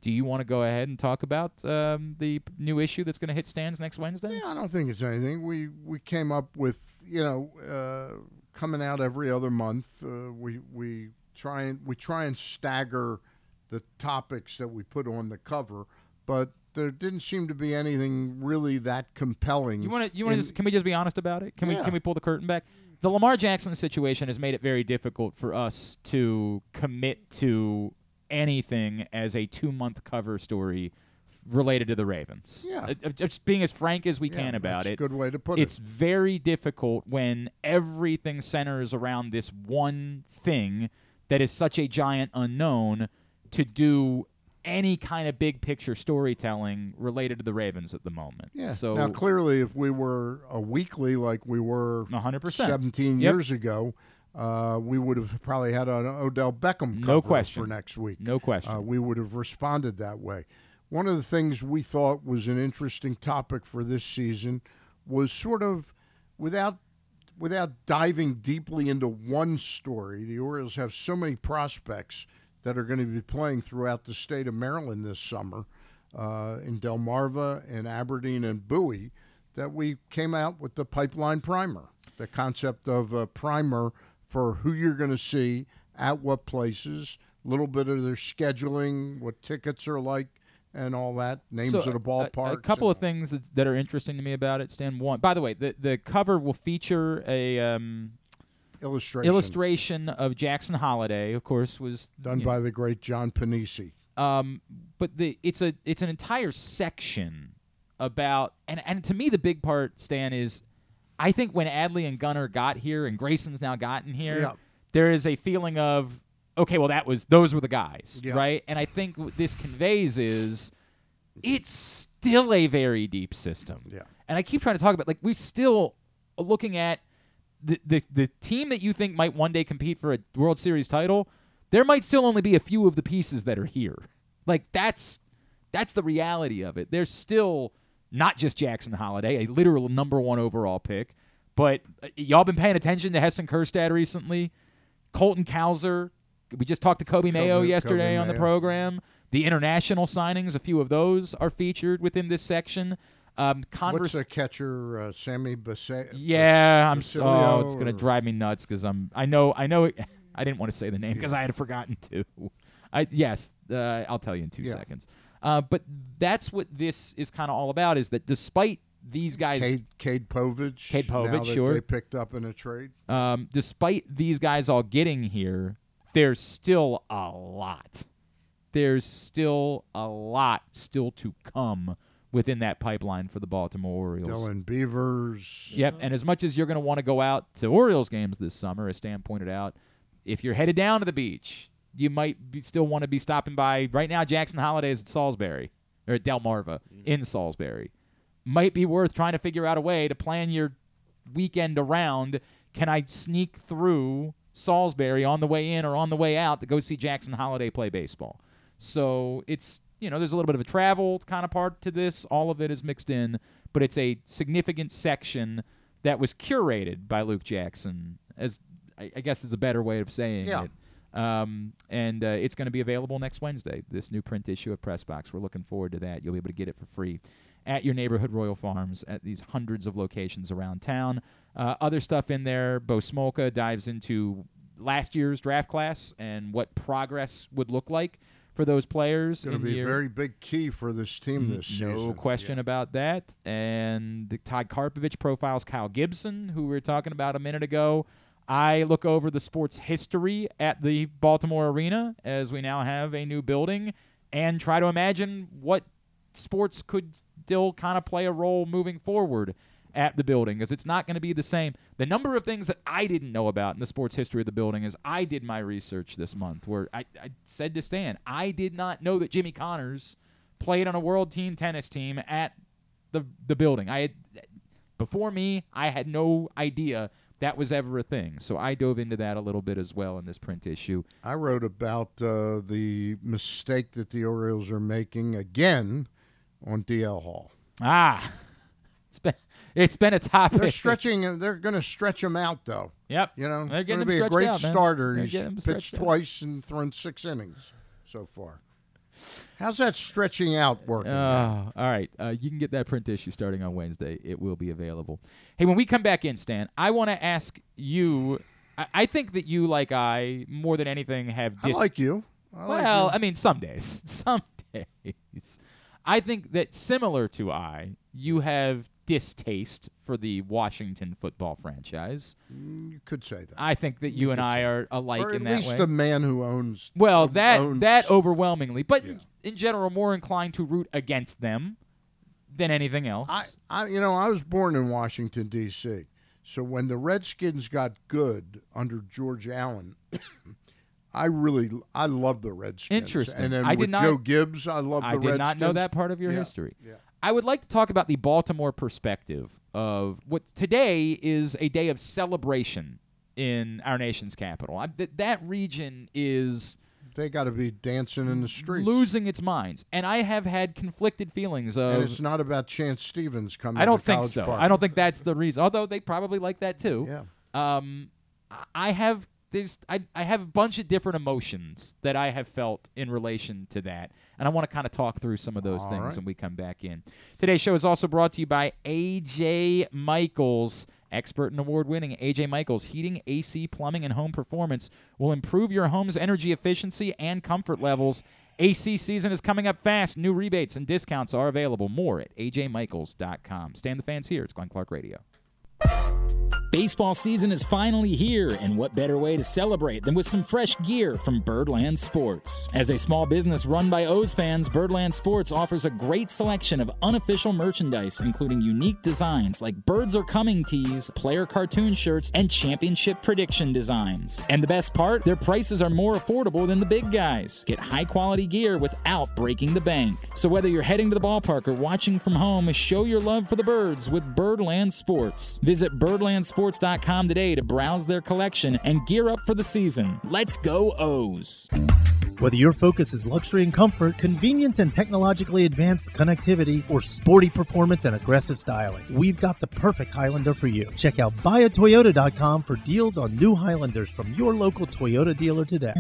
Do you want to go ahead and talk about um, the p- new issue that's going to hit stands next Wednesday? Yeah, I don't think it's anything. We we came up with you know uh, coming out every other month. Uh, we we try and we try and stagger the topics that we put on the cover, but there didn't seem to be anything really that compelling. You want to? You want to? Can we just be honest about it? Can we? Can we pull the curtain back? The Lamar Jackson situation has made it very difficult for us to commit to anything as a two-month cover story related to the Ravens. Yeah. Uh, uh, just being as frank as we Yeah, can about that's it. a good way to put it's it. very difficult when everything centers around this one thing that is such a giant unknown to do any kind of big picture storytelling related to the Ravens at the moment. Yeah. So now, clearly, if we were a weekly like we were 100%. 17 Yep. years ago, uh, we would have probably had an Odell Beckham No question. for next week. No question. Uh, we would have responded that way. One of the things we thought was an interesting topic for this season was sort of without without diving deeply into one story. The Orioles have so many prospects that are going to be playing throughout the state of Maryland this summer uh, in Delmarva and Aberdeen and Bowie that we came out with the pipeline primer, the concept of a primer for who you're going to see at what places, a little bit of their scheduling, what tickets are like, and all that, names So, of the a- ballparks. A, couple of things that are interesting to me about it, Stan. One, by the way, the the cover will feature a um, illustration illustration of Jackson Holliday. Of course, was done you know, by the great John Panisi. Um, but the it's a it's an entire section about and and to me the big part, Stan, is I think when Adley and Gunnar got here and Grayson's now gotten here, Yeah. there is a feeling of okay, well that was those were the guys, Yeah. right? And I think what this conveys is it's still a very deep system. Yeah. And I keep trying to talk about like we're still looking at the, the the team that you think might one day compete for a World Series title, there might still only be a few of the pieces that are here. Like that's that's the reality of it. There's still not just Jackson Holliday, a literal number one overall pick, but uh, y'all been paying attention to Heston Kjerstad recently. Colton Cowser. We just talked to Coby Mayo Coby- yesterday Coby on the program. The international signings, a few of those are featured within this section. Um, What's converse- the catcher, uh, Sammy Basse? yeah, I'm so oh, it's gonna or- drive me nuts because I'm I know I know I didn't want to say the name because I had forgotten to. I yes, uh, I'll tell you in two Yeah. seconds. Uh, but that's what this is kind of all about. Is that despite these guys, Cade, Cade Povich. Cade now Povich, that sure. They picked up in a trade. um, despite these guys all getting here, there's still a lot. There's still a lot still to come within that pipeline for the Baltimore Orioles. Dylan Beavers. Yep. And as much as you're going to want to go out to Orioles games this summer, as Stan pointed out, if you're headed down to the beach, you might be, still want to be stopping by. Right now, Jackson Holliday is at Salisbury or at Delmarva mm-hmm. in Salisbury. Might be worth trying to figure out a way to plan your weekend around. Can I sneak through Salisbury on the way in or on the way out to go see Jackson Holliday play baseball? So it's you know there's a little bit of a travel kind of part to this. All of it is mixed in, but it's a significant section that was curated by Luke Jackson as I, I guess is a better way of saying Yeah. it. Um, and uh, it's going to be available next Wednesday. This new print issue of Press Box. We're looking forward to that. You'll be able to get it for free at your neighborhood Royal Farms at these hundreds of locations around town. Uh, other stuff in there. Bo Smolka dives into last year's draft class and what progress would look like for those players. Going in to be year- a very big key for this team this year. no season. question about that. And the Todd Karpovich profiles Kyle Gibson, who we were talking about a minute ago. I look over the sports history at the Baltimore Arena as we now have a new building and try to imagine what sports could still kind of play a role moving forward at the building because it's not going to be the same. The number of things that I didn't know about in the sports history of the building is I did my research this month where I, I said to Stan, I did not know that Jimmy Connors played on a world team tennis team at the the building. I had before me, I had no idea that was ever a thing. So I dove into that a little bit as well in this print issue. I wrote about uh, the mistake that the Orioles are making again on DL Hall. Ah, it's been a topic. They're stretching. They're going to stretch him out, though. Yep, You know, they're going to be a great out, starter. He's pitched out. twice and thrown six innings so far. How's that stretching out working? Oh, all right. Uh, you can get that print issue starting on Wednesday. It will be available. Hey, when we come back in, Stan, I want to ask you. I, I think that you, like I, more than anything, have. I like you. I like well, you. I mean, some days, some days. I think that similar to I, you have distaste for the Washington football franchise. Mm, you could say that. I think that you and I are alike or at in that least the man who owns. well, who that owns- that overwhelmingly, but Yeah. in general, more inclined to root against them than anything else. I, I, you know, I was born in Washington D.C. So when the Redskins got good under George Allen, I really, I love the Redskins. Interesting. And then I did with not- Joe Gibbs, I love the Redskins. I did not know that part of your Yeah, history. yeah. I would like to talk about the Baltimore perspective of what today is a day of celebration in our nation's capital. I, th- that region is They got to be dancing in the streets. losing its minds, and I have had conflicted feelings of. and it's not about Chance Stephens coming. I don't think so. Park. I don't think that's the reason. Although they probably like that too. Yeah. Um, I- I have there's I I have a bunch of different emotions that I have felt in relation to that, and I want to kind of talk through some of those All things right. when we come back in. Today's show is also brought to you by AJ Michaels. Expert and award winning AJ Michaels Heating, AC, Plumbing, and Home Performance will improve your home's energy efficiency and comfort levels. AC season is coming up fast. New rebates and discounts are available. More at ajmichaels.com. Stand the fans here. It's Glenn Clark Radio. Baseball season is finally here, and what better way to celebrate than with some fresh gear from Birdland Sports? As a small business run by O's fans, Birdland Sports offers a great selection of unofficial merchandise, including unique designs like Birds Are Coming tees, player cartoon shirts, and championship prediction designs. And the best part, their prices are more affordable than the big guys. Get high quality gear without breaking the bank. So whether you're heading to the ballpark or watching from home, show your love for the birds with Birdland Sports. Visit birdlandsports.com today to browse their collection and gear up for the season. Let's go O's. Whether your focus is luxury and comfort, convenience and technologically advanced connectivity, or sporty performance and aggressive styling, we've got the perfect Highlander for you. Check out buyatoyota.com for deals on new Highlanders from your local Toyota dealer today.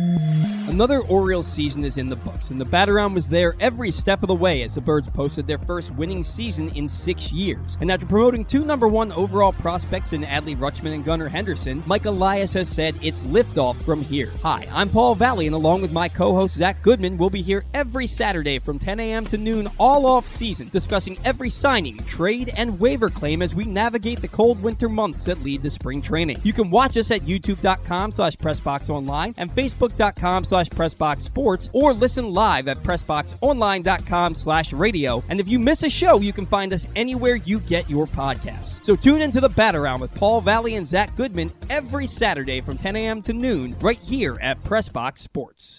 Another Orioles season is in the books, and the Bat Around was there every step of the way as the Birds posted their first winning season in six years. And after promoting two number one overall prospects in Adley Rutschman and Gunnar Henderson, Mike Elias has said it's liftoff from here. Hi, I'm Paul Valle, and along with my co-host Zach Goodman, we'll be here every Saturday from 10 a.m. to noon all off season, discussing every signing, trade, and waiver claim as we navigate the cold winter months that lead to spring training. You can watch us at youtube.com slash pressboxonline and facebook.com slash pressboxsports or listen live at pressboxonline.com slash radio. And if you miss a show, you can find us anywhere you get your podcasts. So tune into the Bat Around with Paul Valle and Zach Goodman every Saturday from 10 a.m. to noon right here at Pressbox Sports.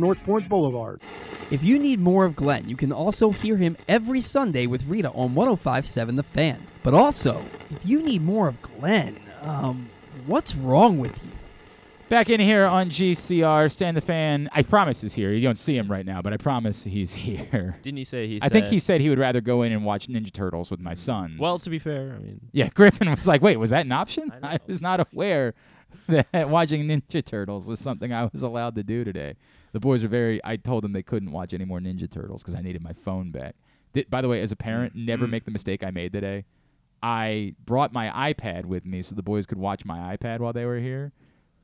North Point Boulevard. If you need more of Glenn, you can also hear him every Sunday with Rita on 1057 The Fan. But also, if you need more of Glenn, um, what's wrong with you? Back in here on GCR, Stan the Fan. I promise is here. You don't see him right now, but I promise he's here. Didn't he say he? I think he said he would rather go in and watch Ninja Turtles with my sons. Well, to be fair, I mean, yeah, Griffin was like, "Wait, was that an option? I, was not aware that watching Ninja Turtles was something I was allowed to do today." The boys are very. I told them they couldn't watch any more Ninja Turtles because I needed my phone back. Th- by the way, as a parent, never Mm. make the mistake I made today. I brought my iPad with me so the boys could watch my iPad while they were here,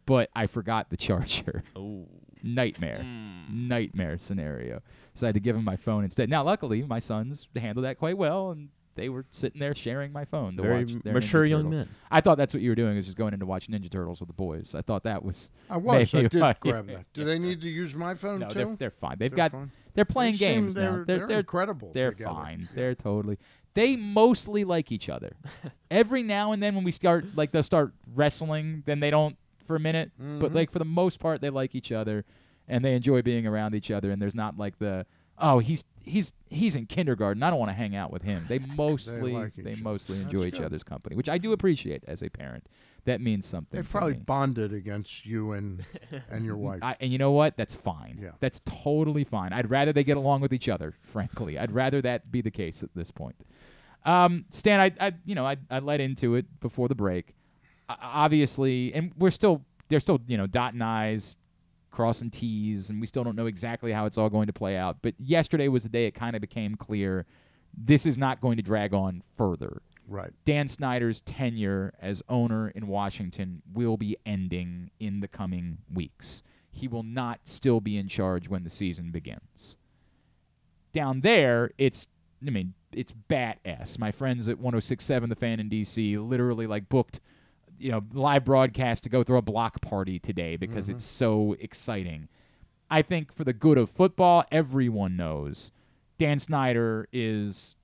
but I forgot the charger. oh, Nightmare. Hmm. Nightmare scenario. So I had to give them my phone instead. Now, luckily, my sons handled that quite well, and they were sitting there sharing my phone to Very watch m- their mature Ninja young Turtles. men. I thought that's what you were doing, is just going in to watch Ninja Turtles with the boys. I thought that was. I was. I maybe did what- grab that. Do they need to use my phone No, too? they're, they're fine. They've They're got. fine? They're playing They seem games now. they're- They're, they're they're incredible They're together. fine. They're totally. They mostly like each other. Every now and then, when we start, like they'll start wrestling, then they don't for a minute. But Mhm. like for the most part, they like each other, and they enjoy being around each other. And there's not like the oh he's he's he's in kindergarten. I don't want to hang out with him. They mostly like they, each other. mostly That's enjoy each good. other's company, which I do appreciate as a parent. That means something. They've probably me. bonded against you and and your wife. I, and you know what? That's fine. Yeah. That's totally fine. I'd rather they get along with each other, frankly. I'd rather that be the case at this point. Um, Stan, I, I, you know, I, I led into it before the break. O- obviously, and we're still, they're still, you know, dotting I's, crossing T's, and we still don't know exactly how it's all going to play out. But yesterday was the day it kind of became clear this is not going to drag on further. Right. Dan Snyder's tenure as owner in Washington will be ending in the coming weeks. He will not still be in charge when the season begins. Down there, it's I mean, it's bat ass. My friends at 1067 The Fan in DC literally like booked you know, live broadcast to go through a block party today because it's mm-hmm. so exciting. I think for the good of football, everyone knows Dan Snyder is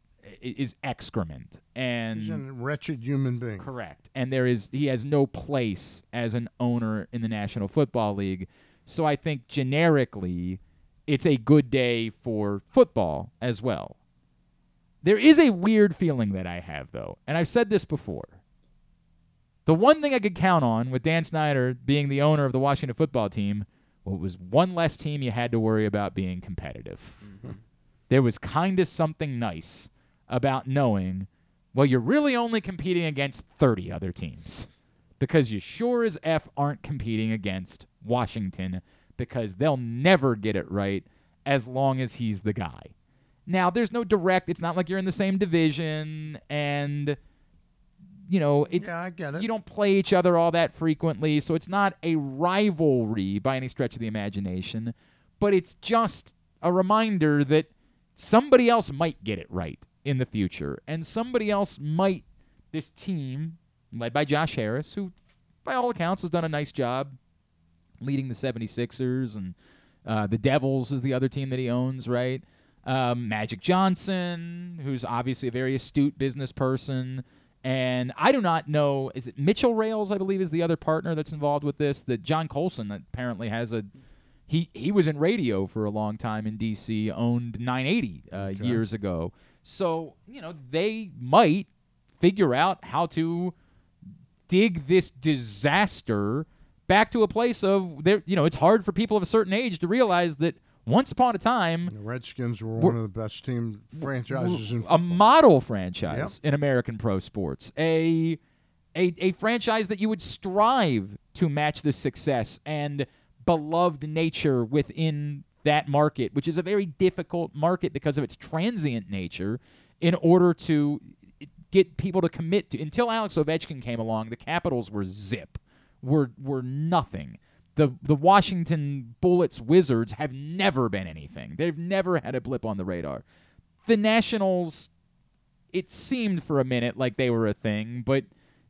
is excrement and He's a wretched human being. Correct. And there is he has no place as an owner in the National Football League. So I think generically it's a good day for football as well. There is a weird feeling that I have though, and I've said this before. The one thing I could count on with Dan Snyder being the owner of the Washington football team, well, was one less team you had to worry about being competitive. Mm-hmm. There was kind of something nice about knowing, well, you're really only competing against 30 other teams because you sure as F aren't competing against Washington because they'll never get it right as long as he's the guy. Now, there's no direct, it's not like you're in the same division and you know, it's Yeah, I get it. you don't play each other all that frequently, so it's not a rivalry by any stretch of the imagination, but it's just a reminder that somebody else might get it right in the future, and somebody else might this team led by Josh Harris, who by all accounts has done a nice job leading the 76ers and uh, the Devils is the other team that he owns, right? Um, Magic Johnson, who's obviously a very astute business person. And I do not know, is it Mitchell Rales, I believe, is the other partner that's involved with this? That John Colson apparently has a. He, he was in radio for a long time in D.C., owned 980 uh, years ago. So, you know, they might figure out how to dig this disaster back to a place of there you know it's hard for people of a certain age to realize that once upon a time The Redskins were We're- one of the best team franchises in a model franchise in American pro sports, a, a a franchise that you would strive to match the success and beloved nature within that market, which is a very difficult market because of its transient nature. In order to get people to commit to, until Alex Ovechkin came along, the Capitals were zip, were were nothing. The the Washington Bullets Wizards have never been anything. They've never had a blip on the radar. The Nationals, it seemed for a minute like they were a thing, but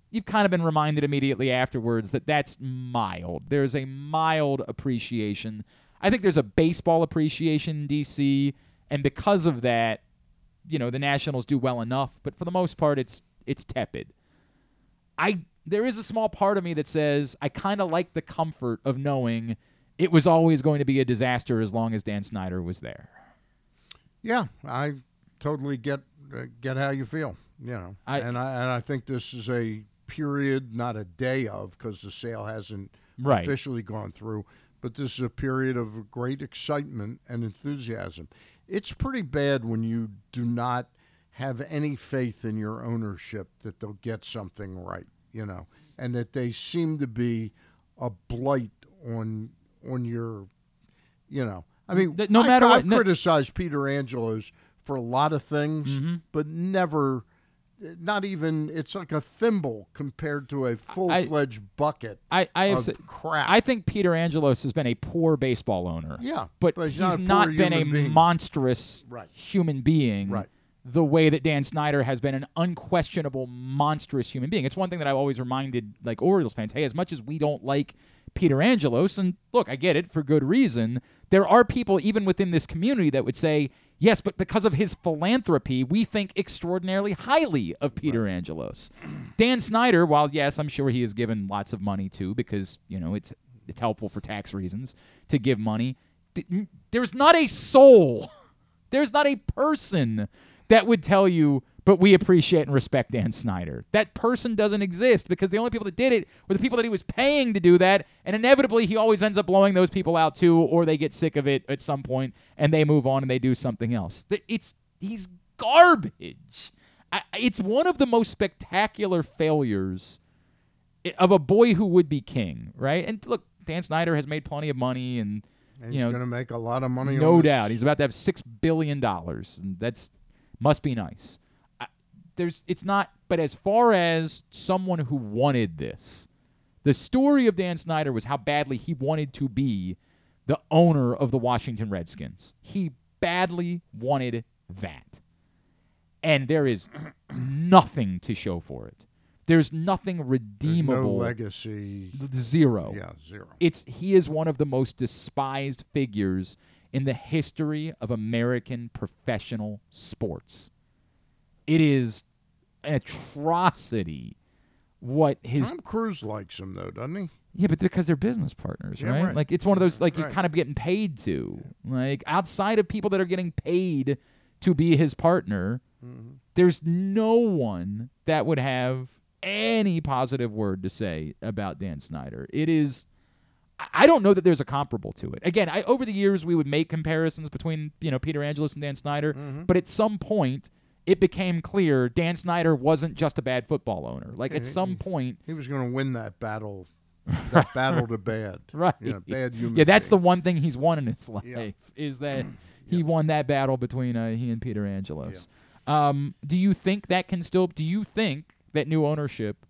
you've kind of been reminded immediately afterwards that that's mild. There's a mild appreciation. I think there's a baseball appreciation in DC, and because of that, you know, the Nationals do well enough, but for the most part it's it's tepid. I there is a small part of me that says I kind of like the comfort of knowing it was always going to be a disaster as long as Dan Snyder was there. Yeah, I totally get uh, get how you feel. You know, I- and I and I think this is a period, not a day of, because the sale hasn't Right. officially gone through. But this is a period of great excitement and enthusiasm. It's pretty bad when you do not have any faith in your ownership that they'll get something right. You know, and that they seem to be a blight on on your you know, I mean, no I- matter I, what- no- criticize Peter Angelos for a lot of things, Mm-hmm. but never, not even. It's like a thimble compared to a full fledged bucket. I I have of said- crap. I think Peter Angelos has been a poor baseball owner. Yeah, but, but he's he's, not not, been a being. monstrous Right. human being. Right. The way that Dan Snyder has been an unquestionable monstrous human being. It's one thing that I've always reminded like Orioles fans, hey, as much as we don't like Peter Angelos, and look, I get it for good reason, there are people even within this community that would say, yes, but because of his philanthropy, we think extraordinarily highly of Peter Angelos. Dan Snyder, while yes, I'm sure he has given lots of money too, because, you know, it's it's helpful for tax reasons to give money. th- There's not a soul, there's not a person that would tell you, but we appreciate and respect Dan Snyder. That person doesn't exist because the only people that did it were the people that he was paying to do that, and inevitably he always ends up blowing those people out too, or they get sick of it at some point and they move on and they do something else. It's he's garbage. I, it's one of the most spectacular failures of a boy who would be king, right? And look, Dan Snyder has made plenty of money, and, and you he's know, going to make a lot of money. no doubt, he's about to have six billion dollars, and that's must be nice. I, there's, it's not. But as far as someone who wanted this, the story of Dan Snyder was how badly he wanted to be the owner of the Washington Redskins. He badly wanted that. And there is nothing to show for it. There's nothing There's redeemable. no legacy. Zero. Yeah, zero. It's he is one of the most despised figures in the history of American professional sports. It is an atrocity what his Tom Cruise likes him though, doesn't he? yeah, but because they're business partners, Yeah, right? right. Like it's one of those like you're kind of getting paid to. Like outside of people that are getting paid to be his partner, Mm-hmm. there's no one that would have any positive word to say about Dan Snyder. It is I- don't know that there's a comparable to it. Again, I over the years we would make comparisons between, you know, Peter Angelos and Dan Snyder, Mm-hmm. but at some point it became clear Dan Snyder wasn't just a bad football owner. Like at Yeah, some he- point He was going to win that battle. That battle to bad. Right. Yeah, bad human. Yeah, that's the one thing he's won in his life Yeah. is that he won that battle between uh, he and Peter Angelos. Um, do you think that can still? Do you think that new ownership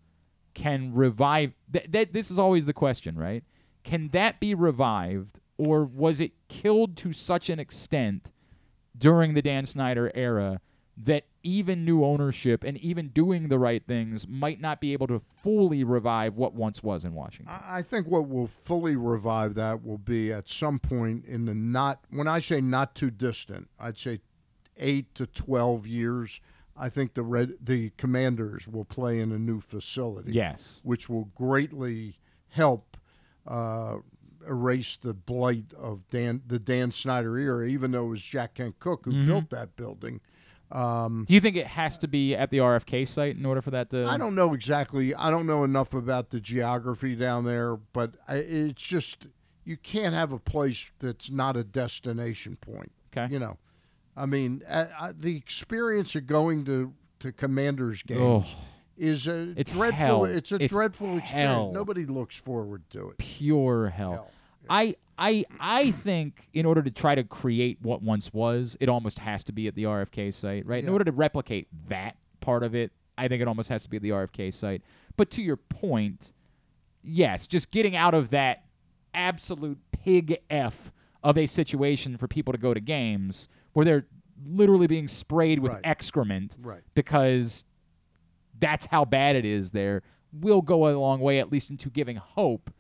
can revive? That, that this is always the question, right? Can that be revived, or was it killed to such an extent during the Dan Snyder era that even new ownership and even doing the right things might not be able to fully revive what once was in Washington? I think what will fully revive that will be at some point in the not, when I say not too distant, I'd say eight to 12 years. I think the red, the commanders will play in a new facility. Yes. Which will greatly help uh, erase the blight of Dan, the Dan Snyder era, even though it was Jack Kent Cooke who Mhm. built that building. Um, Do you think it has to be at the RFK site in order for that to? I don't know exactly. I don't know enough about the geography down there, but I, it's just you can't have a place that's not a destination point. Okay. You know, I mean, uh, uh, the experience of going to to Commanders games Ugh. Is a It's dreadful. hell. It's a It's dreadful hell. experience. Nobody looks forward to it. pure hell. I I I think in order to try to create what once was, it almost has to be at the RFK site, right? In order to replicate that part of it, I think it almost has to be at the RFK site. But to your point, yes, just getting out of that absolute pig f of a situation for people to go to games where they're literally being sprayed with Right. excrement Right. because that's how bad it is there will go a long way at least into giving hope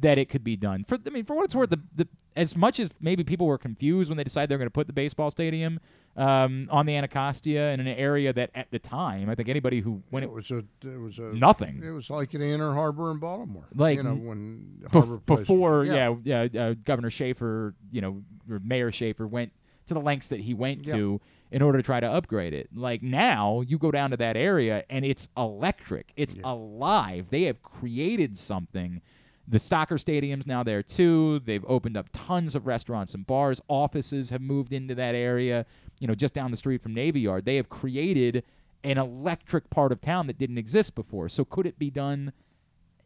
that it could be done. For I mean, for what it's worth, the, the as much as maybe people were confused when they decided they're going to put the baseball stadium um, on the Anacostia in an area that at the time, I think anybody who when it it, was a it was a Nothing. It was like an Inner Harbor in Baltimore. Like, you know when bef- Harbor Place was- before, yeah, yeah, uh, Governor Schaefer, you know, or Mayor Schaefer went to the lengths that he went Yeah. to in order to try to upgrade it. Like now, you go down to that area and it's electric. It's alive. They have created something. The soccer stadium's now there too. They've opened up tons of restaurants and bars. Offices have moved into that area. You know, just down the street from Navy Yard, they have created an electric part of town that didn't exist before. So could it be done?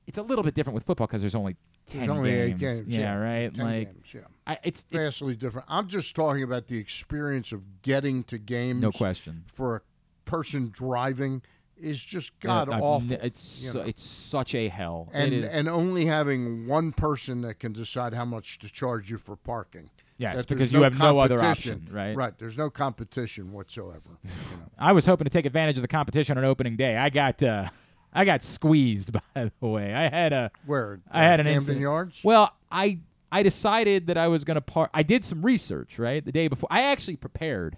It's a little bit different with football because there's only ten only games. eight games. Yeah, right. 10 like games, yeah. I, it's, it's vastly different. I'm just talking about the experience of getting to games. no question. For a person driving is just god I've awful. n- It's you know. it's such a hell. and and only having one person that can decide how much to charge you for parking. Yes, because there's you have no other option, right? Right. There's no competition whatsoever. you know. I was hoping to take advantage of the competition on opening day. I got uh, I got squeezed by the way. I had a Where I had uh, an Camden incident. Yards. Well, I I decided that I was going to park. I did some research right the day before. I actually prepared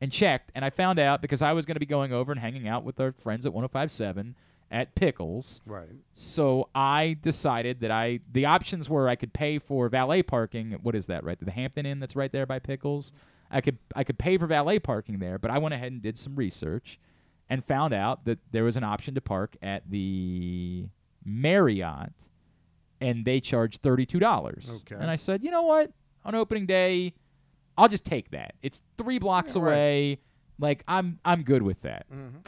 and checked, and I found out because I was going to be going over and hanging out with our friends at 105.7 at Pickles. Right. So I decided that I the options were I could pay for valet parking. What is that? Right, the Hampton Inn that's right there by Pickles. I could I could pay for valet parking there, but I went ahead and did some research and found out that there was an option to park at the Marriott, and they charged thirty two dollars. Okay. And I said, you know what? On opening day, I'll just take that. It's three blocks Yeah, right. away. Like I'm I'm good with that. Mm-hmm.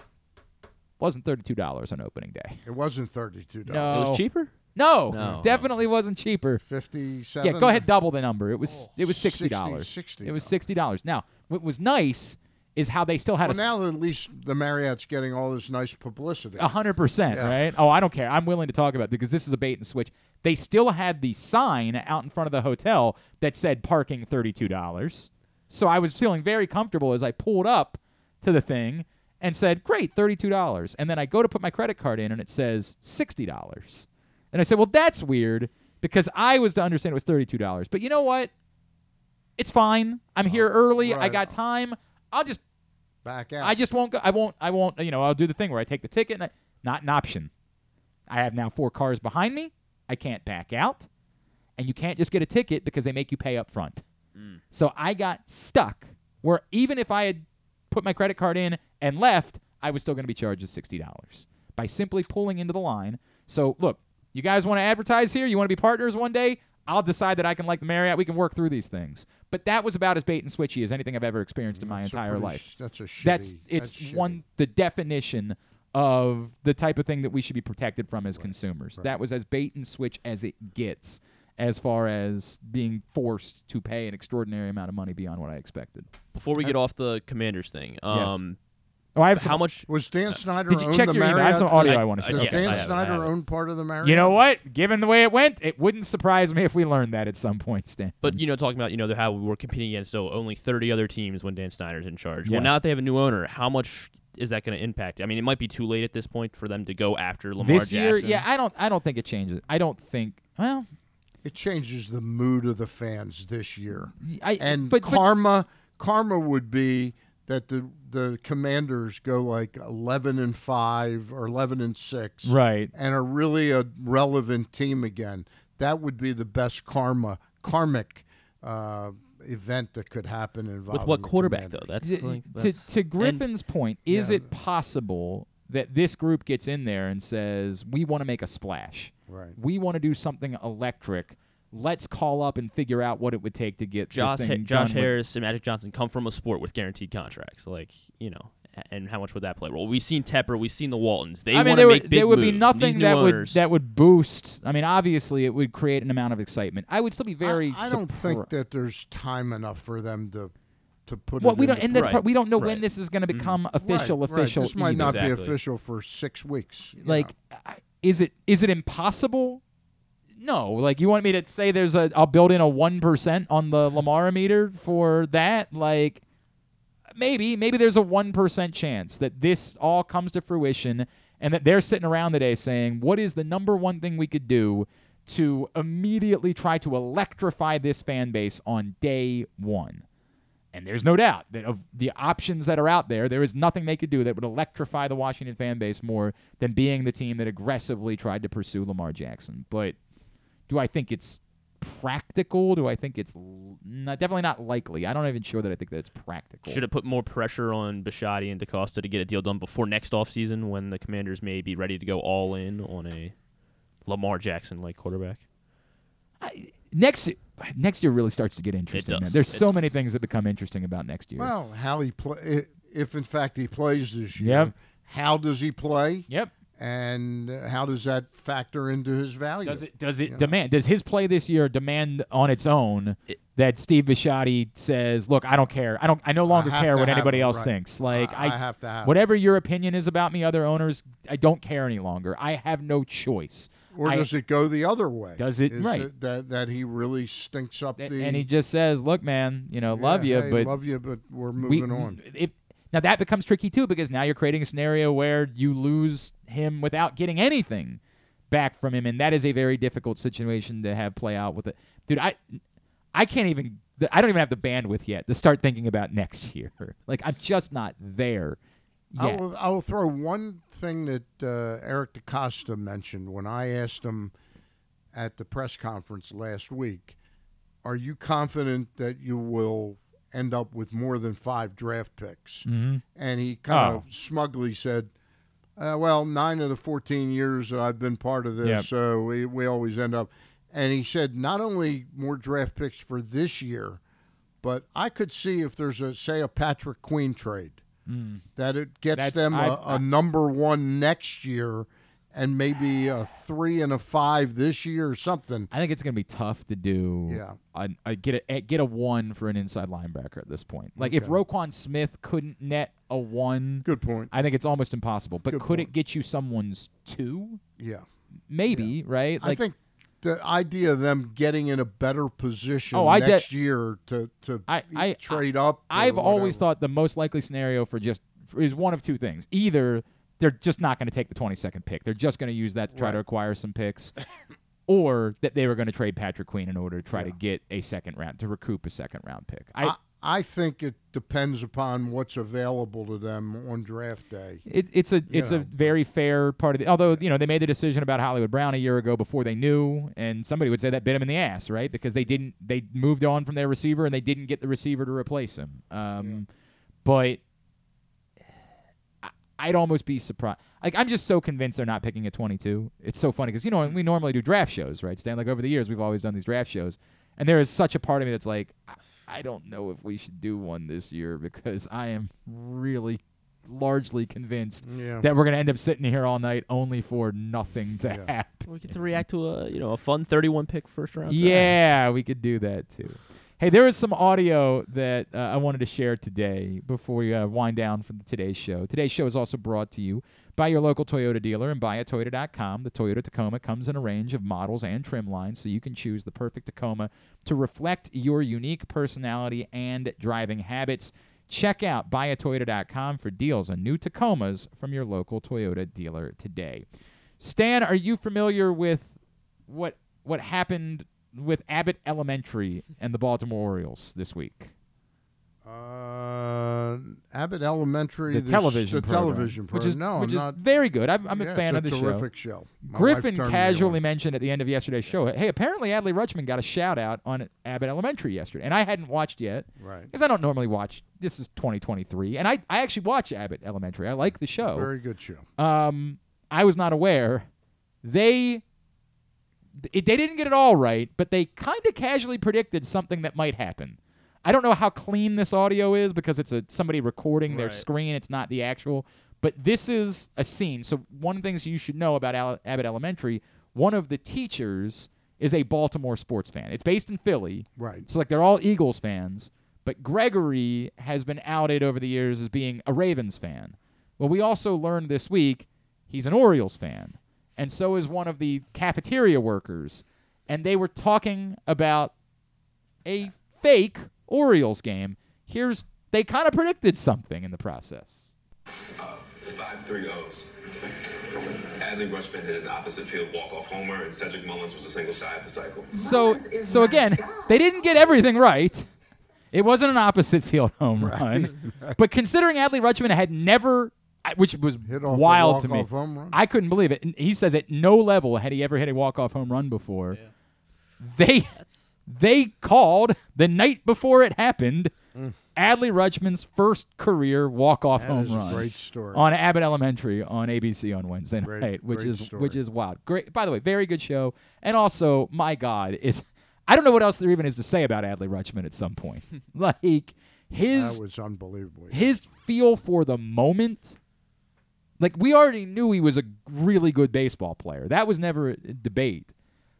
Wasn't thirty two dollars on opening day. It wasn't $32. No. dollars. It was cheaper. No, No. definitely wasn't cheaper. Fifty-seven. Yeah, go ahead, double the number. It was Oh, it was sixty 60 dollars. $60. It was sixty dollars. Now, what was nice is how they still had Well, a now at least the Marriott's getting all this nice publicity. a hundred percent, Yeah. right? Oh, I don't care. I'm willing to talk about it because this is a bait and switch. They still had the sign out in front of the hotel that said parking thirty two dollars. So I was feeling very comfortable as I pulled up to the thing and said, "Great, thirty two dollars." And then I go to put my credit card in and it says sixty dollars. And I said, "Well, that's weird because I was to understand it was thirty two dollars." But you know what? It's fine. I'm here oh, early. I got on. time. I'll just Back out. I just won't go. I won't. I won't. You know, I'll do the thing where I take the ticket. and I, Not an option. I have now four cars behind me. I can't back out, and you can't just get a ticket because they make you pay up front. Mm. So I got stuck where even if I had put my credit card in and left, I was still going to be charged sixty dollars by simply pulling into the line. So look, you guys want to advertise here? You want to be partners one day? I'll decide that I can like the Marriott. We can work through these things. But that was about as bait and switchy as anything I've ever experienced in my That's a entire pretty life. That's a shitty. That's it's that's one the definition of the type of thing that we should be protected from as consumers. That was as bait and switch as it gets as far as being forced to pay an extraordinary amount of money beyond what I expected. Before we get off the Commanders thing, um, Oh, I have some, how much? Was Dan Snyder Did you check the your email? I have some audio Does- I wanna show. Does Yes, Dan have I Snyder have own part of the Marriott? You know what? Given the way it went, it wouldn't surprise me if we learned that at some point, Stan. But you know, talking about you know the- how we were competing against oh, only 30 other teams when Dan Snyder's in charge. Well, now that they have a new owner, how much is that going to impact? I mean, it might be too late at this point for them to go after Lamar this year, yeah, I don't I don't think it changes. I don't think well, It changes the mood of the fans this year. I And but, but- karma, karma would be that the the Commanders go like eleven and five or eleven and six, right. and are really a relevant team again. That would be the best karma, karmic uh, event that could happen involving with what quarterback Commanders. though? That's, to, like, that's to Griffin's point, is Yeah. it possible that this group gets in there and says, "We want to make a splash. Right. We want to do something electric. Let's call up and figure out what it would take to get Josh, this Ha- Josh done with- Harris and Magic Johnson come from a sport with guaranteed contracts. Like you know, and how much would that play a role? We've seen Tepper, we've seen the Waltons. They I mean, want there to would make big there would be nothing These new that would that would boost. I mean, obviously, it would create an amount of excitement. I would still be very. I, I don't think that there's time enough for them to to put Well, it we don't, into and that's Right, part, we don't know when this is going to mm-hmm. become Right, official. right. Official. This might either. not Exactly. be official for six weeks. like know. I- is it is it impossible No, like you want me to say there's a I'll build in a one percent on the Lamar meter for that? Like maybe, maybe there's a one percent chance that this all comes to fruition and that they're sitting around today saying, What is the number one thing we could do to immediately try to electrify this fan base on day one? And there's no doubt that of the options that are out there, there is nothing they could do that would electrify the Washington fan base more than being the team that aggressively tried to pursue Lamar Jackson. But do I think it's practical? Do I think it's not, definitely not likely? I'm not even sure that I think that it's practical. Should it put more pressure on Bisciotti and DeCosta to get a deal done before next offseason when the Commanders may be ready to go all in on a Lamar Jackson like quarterback? next next year really starts to get interesting. man. There's It so many things that become interesting about next year. Well, how he play if in fact he plays this year. Yep. How does he play? Yep. And how does that factor into his value? Does it does it demand does his play this year demand on its own that Steve Bisciotti says, "Look, I don't care. I don't I no longer have care what anybody it, else right. thinks. Like I- I have to have it." whatever your opinion is about me other owners, I don't care any longer. I have no choice." Or I- does it go the other way? Does it- Is right. that that he really stinks up the and he just says, "Look, man, you know, love you, hey, but love you, but we're we- moving on." If, now that becomes tricky too because now you're creating a scenario where you lose him without getting anything back from him, and that is a very difficult situation to have play out with it. Dude, I I can't even I don't even have the bandwidth yet to start thinking about next year. Like I'm just not there I will, I will throw one thing that uh, Eric DeCosta mentioned when I asked him at the press conference last week. Are you confident that you will end up with more than five draft picks? Mhm. And he kind Oh. of smugly said, uh, "Well, nine of the fourteen years that I've been part of this, Yep. so we, we always end up." And he said, not only more draft picks for this year, but I could see if there's a say a Patrick Queen trade that it gets That's- them a number one next year and maybe a three and a five this year or something. I think it's going to be tough to do. Yeah. a, a, get a get a one for an inside linebacker at this point. Like if Okay. Roquan Smith couldn't net a one, Good point. I think it's almost impossible. But Good could it get you someone's two? Yeah. Maybe, right? I think the idea of them getting in a better position Oh, I de- next year to to I, I trade up. I've always thought the most likely scenario for just is one of two things. Either they're just not going to take the 22nd pick. They're just going to use that to try to acquire some picks. or that they were going to trade Patrick Queen in order to try to get a second round to recoup a second round pick. I, I, I think it depends upon what's available to them on draft day. It, it's a it's a very fair part of the. Although you know they made the decision about Hollywood Brown a year ago before they knew, and somebody would say that bit him in the ass, right? Because they didn't they moved on from their receiver and they didn't get the receiver to replace him. Um, But I- I'd almost be surprised. Like I'm just so convinced they're not picking at 22. It's so funny because you know we normally do draft shows, right? Stan, like over the years we've always done these draft shows, and there is such a part of me that's like, I- I don't know if we should do one this year because I am really largely convinced Yeah. that we're gonna end up sitting here all night only for nothing to happen. We get to react to a you know a fun 31 pick first round. draft. Yeah, we could do that too. Hey, there is some audio that uh, I wanted to share today before we uh, wind down from today's show. Today's show is also brought to you by your local Toyota dealer and buyatoyota.com. The Toyota Tacoma comes in a range of models and trim lines, so you can choose the perfect Tacoma to reflect your unique personality and driving habits. Check out buyatoyota.com for deals on new Tacomas from your local Toyota dealer today. Stan, are you familiar with what what happened with Abbott Elementary and the Baltimore Orioles this week? Uh, Abbott Elementary, The s- television the program, television which is no, which I'm is not. very good. I'm, I'm a Yeah, fan it's of a the terrific show. Wife Griffin casually mentioned at the end of yesterday's show, "Hey, apparently Adley Rutschman got a shout out on Abbott Elementary yesterday, and I hadn't watched yet, Right. Because I don't normally watch. This is 2023, and I I actually watch Abbott Elementary. I like the show. Very good show. Um, I was not aware. They it, they didn't get it all right, but they kind of casually predicted something that might happen. I don't know how clean this audio is because it's a somebody recording their Right. screen. It's not the actual. But this is a scene. So one of the things you should know about Al- Abbott Elementary, one of the teachers is a Baltimore sports fan. It's based in Philly. Right. So like they're all Eagles fans, but Gregory has been outed over the years as being a Ravens fan. Well, we also learned this week he's an Orioles fan, and so is one of the cafeteria workers and they were talking about a fake Orioles game. Here's they kind of predicted something in the process. Five three O's. Adley Rutschman hit an opposite field walk-off homer, and Cedric Mullins was a single shy of the cycle. So so again, they didn't get everything right. It wasn't an opposite field home run, but considering Adley Rutschman had never, I- which was Hit off a wild to me, home run? I couldn't believe it. And he says at no level had he ever hit a walk off home run before. They they called the night before it happened. Mm. Adley Rutschman's first career walk off home is a run great story. on Abbott Elementary on ABC on Wednesday Great- night, which great is story. which is wild. Great, by the way, very good show. And also, my God, is I don't know what else there even is to say about Adley Rutschman at some point. like his that was unbelievable. his feel for the moment. Like we already knew he was a really good baseball player. That was never a debate.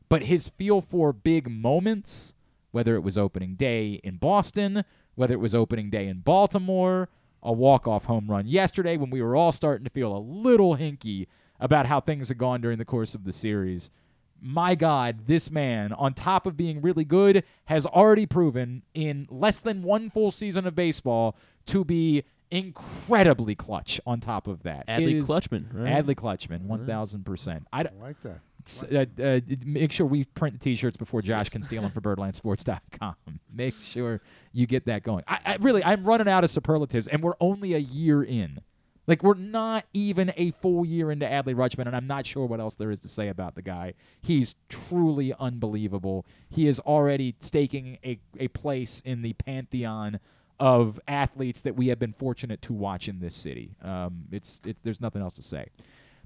But his feel for big moments, whether it was opening day in Boston, whether it was opening day in Baltimore, a walk-off home run yesterday when we were all starting to feel a little hinky about how things had gone during the course of the series. My God, this man, on top of being really good, has already proven in less than one full season of baseball to be incredibly clutch on top of that. Adley is- Clutchman, right? Adley Clutchman, 1000%. I, d- I like that. S- uh, uh, make sure we print the t-shirts before Josh can steal them for birdlandsports.com. Make sure you get that going. I, I really, I'm running out of superlatives, and we're only a year in. Like we're not even a full year into Adley Rutschman, and I'm not sure what else there is to say about the guy. He's truly unbelievable. He is already staking a, a place in the pantheon of athletes that we have been fortunate to watch in this city. Um, it's, it's there's nothing else to say.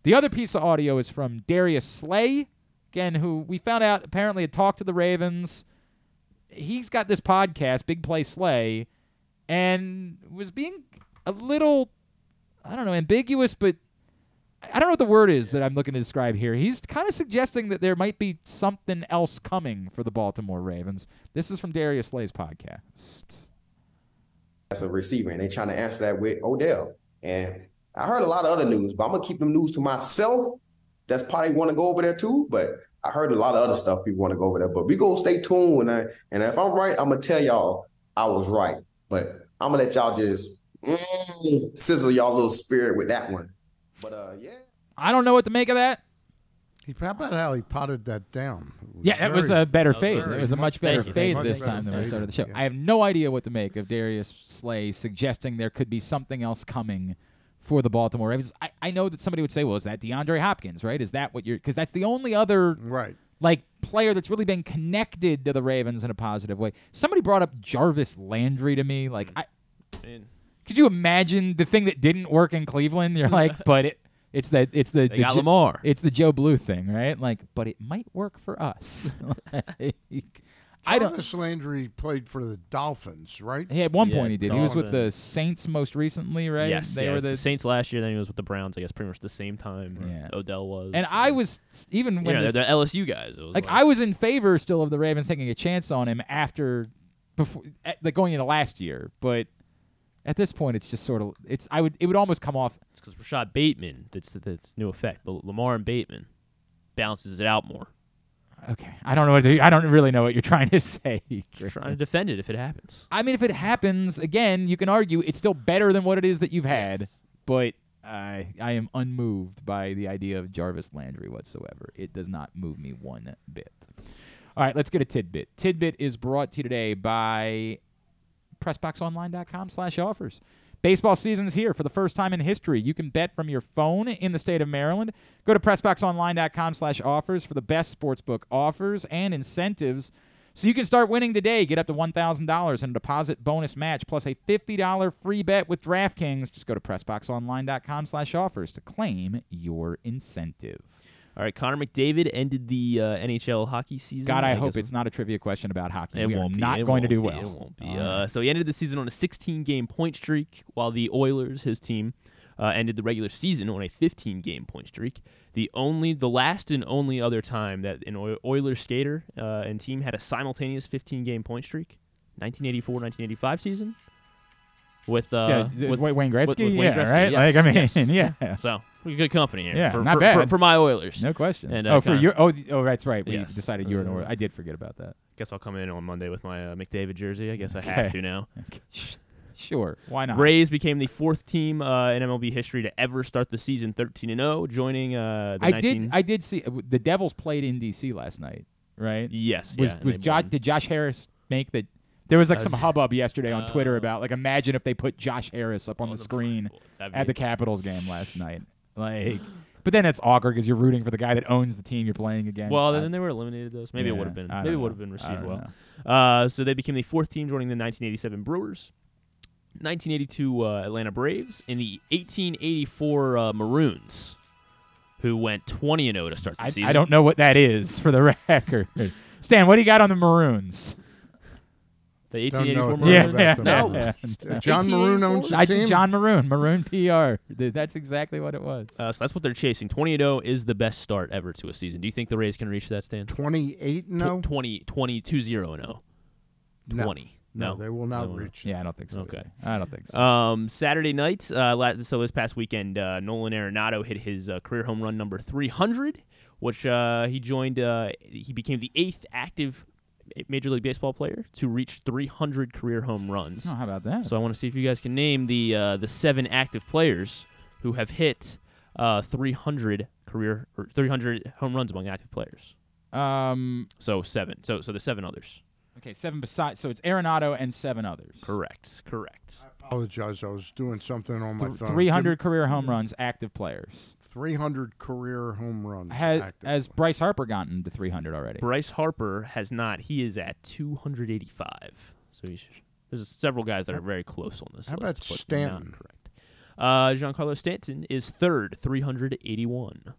The other piece of audio is from Darius Slay, again, who we found out apparently had talked to the Ravens. He's got this podcast, Big Play Slay, and was being a little, I don't know, ambiguous, but I don't know what the word is that I'm looking to describe here. He's kind of suggesting that there might be something else coming for the Baltimore Ravens. This is from Darius Slay's podcast. As a receiver, and they're trying to answer that with Odell. And I heard a lot of other news, but I'm gonna keep them news to myself. That's probably want to go over there too, but I heard a lot of other stuff people want to go over there. But we gonna stay tuned, and, I, and if I'm right, I'm gonna tell y'all I was right. But I'm gonna let y'all just mm, sizzle y'all little spirit with that one. But uh, yeah. I don't know what to make of that. He, how about how he potted that down? It Yeah, that was very- a better was fade. It was a much much better Thank fade thank you, this thank you. time than when I Fade, started the show. yeah. I have no idea what to make of Darius Slay suggesting there could be something else coming for the Baltimore Ravens. I, I know that somebody would say, well, is that DeAndre Hopkins, right? Is that what you're – because that's the only other right. like player that's really been connected to the Ravens in a positive way. Somebody brought up Jarvis Landry to me. Like, mm. I Man. could you imagine the thing that didn't work in Cleveland? You're like, but it it's the it's the, They the got Jo- Lamar. It's the Joe Blue thing, right? Like, but it might work for us. Like, I don't. Jarvis Landry played for the Dolphins, right? He at one Yeah, point he did. He was with the Dolphins. Saints most recently, right? Yes, they yeah, were was the, the Saints last year. Then he was with the Browns. I guess pretty much the same time Yeah. Odell was. and I was even you when know, this- they're the LSU guys. It was like I was in favor still of the Ravens taking a chance on him after before at, like going into last year, but at this point it's just sort of it's I would it would almost come off It's because Rashod Bateman. That's that's new effect. But Lamar and Bateman balances it out more. okay. I don't know what to, I don't really know what you're trying to say. You're trying to defend it if it happens. I mean, if it happens again, you can argue it's still better than what it is that you've had, but I I am unmoved by the idea of Jarvis Landry whatsoever. It does not move me one bit. All right, let's get a tidbit. Tidbit is brought to you today by PressBoxOnline.com slash offers. Baseball season's here for the first time in history. You can bet from your phone in the state of Maryland. Go to PressBoxOnline.com slash offers for the best sportsbook offers and incentives so you can start winning today. Get up to $1,000 in a deposit bonus match plus a $50 free bet with DraftKings. Just go to PressBoxOnline.com slash offers to claim your incentive. All right, Connor McDavid ended the uh, NHL hockey season. God, I, hope it's not a trivia question about hockey. It we won't are be. not It going to do be. well. It won't be. Uh, right. so he ended the season on a 16-game point streak, while the Oilers, his team, uh, ended the regular season on a 15-game point streak. The only, the last and only other time that an Oil- Oilers skater uh, and team had a simultaneous 15-game point streak, 1984-1985 season. With uh Yeah, th- with Wayne with- Gretzky? with Wayne Yeah, Gretzky, right? yes, Like, I mean, yes. yeah. So we're good company here. Yeah, for, not for, bad. For, for my Oilers. No question. And, oh, uh, for kinda- your oh oh that's right. We Yes. decided you were an Oilers. I did forget about that. Guess I'll come in on Monday with my uh, McDavid jersey. I guess I Okay. have to now. Sure, why not? Rays became the fourth team uh, in MLB history to ever start the season 13 and 0, joining uh, the I 19 did I did see uh, the Devils played in DC last night, right? Yes, Was yeah, was they Josh won. did Josh Harris make the there was like some hubbub yesterday on Twitter uh, about like imagine if they put Josh Harris up on the screen at the Capitals game last night. Like but then it's awkward because you're rooting for the guy that owns the team you're playing against. Well, I- then they were eliminated those. Maybe it Yeah, would have been. I Maybe it don't would have know. been I received don't well. Uh, so they became the fourth team joining the 1987 Brewers, 1982 uh, Atlanta Braves, and the 1884 uh, Maroons, who went 20 and 0 to start the I, season. I don't know what that is for the record. Stan, what do you got on the Maroons? The 1884 a thing Maroons. about Yeah, them. yeah. Uh, John Maroon owns the I, team. John Maroon, Maroon PR. Dude, That's exactly what it was. Uh, so that's what they're chasing. 20 and 0 is the best start ever to a season. Do you think the Rays can reach that, Stan? 28 Tw- no. 20, 20, 0 and 0. No. 20. No, No, they will not No, no. reach. Yeah, I don't think so. Okay. either. I don't think so. Um, Saturday night, uh, la- so this past weekend, uh, Nolan Arenado hit his uh, career home run number 300, which uh, he joined. Uh, he became the eighth active Major League Baseball player to reach 300 career home runs. oh, how about that? So I want to see if you guys can name the uh, the seven active players who have hit uh, 300 career or 300 home runs among active players. um, So seven. So so the seven others. okay, seven besides. So it's Arenado and seven others. Correct. Correct. I apologize. I was doing something on my Th- phone. 300 career home runs, active players. 300 career home runs. Has, has Bryce Harper gotten to 300 already? Bryce Harper has not. He is at 285. So he's, there's several guys that are very close on this how list. about but Stanton? Not correct. Uh, Giancarlo Stanton is third, 381.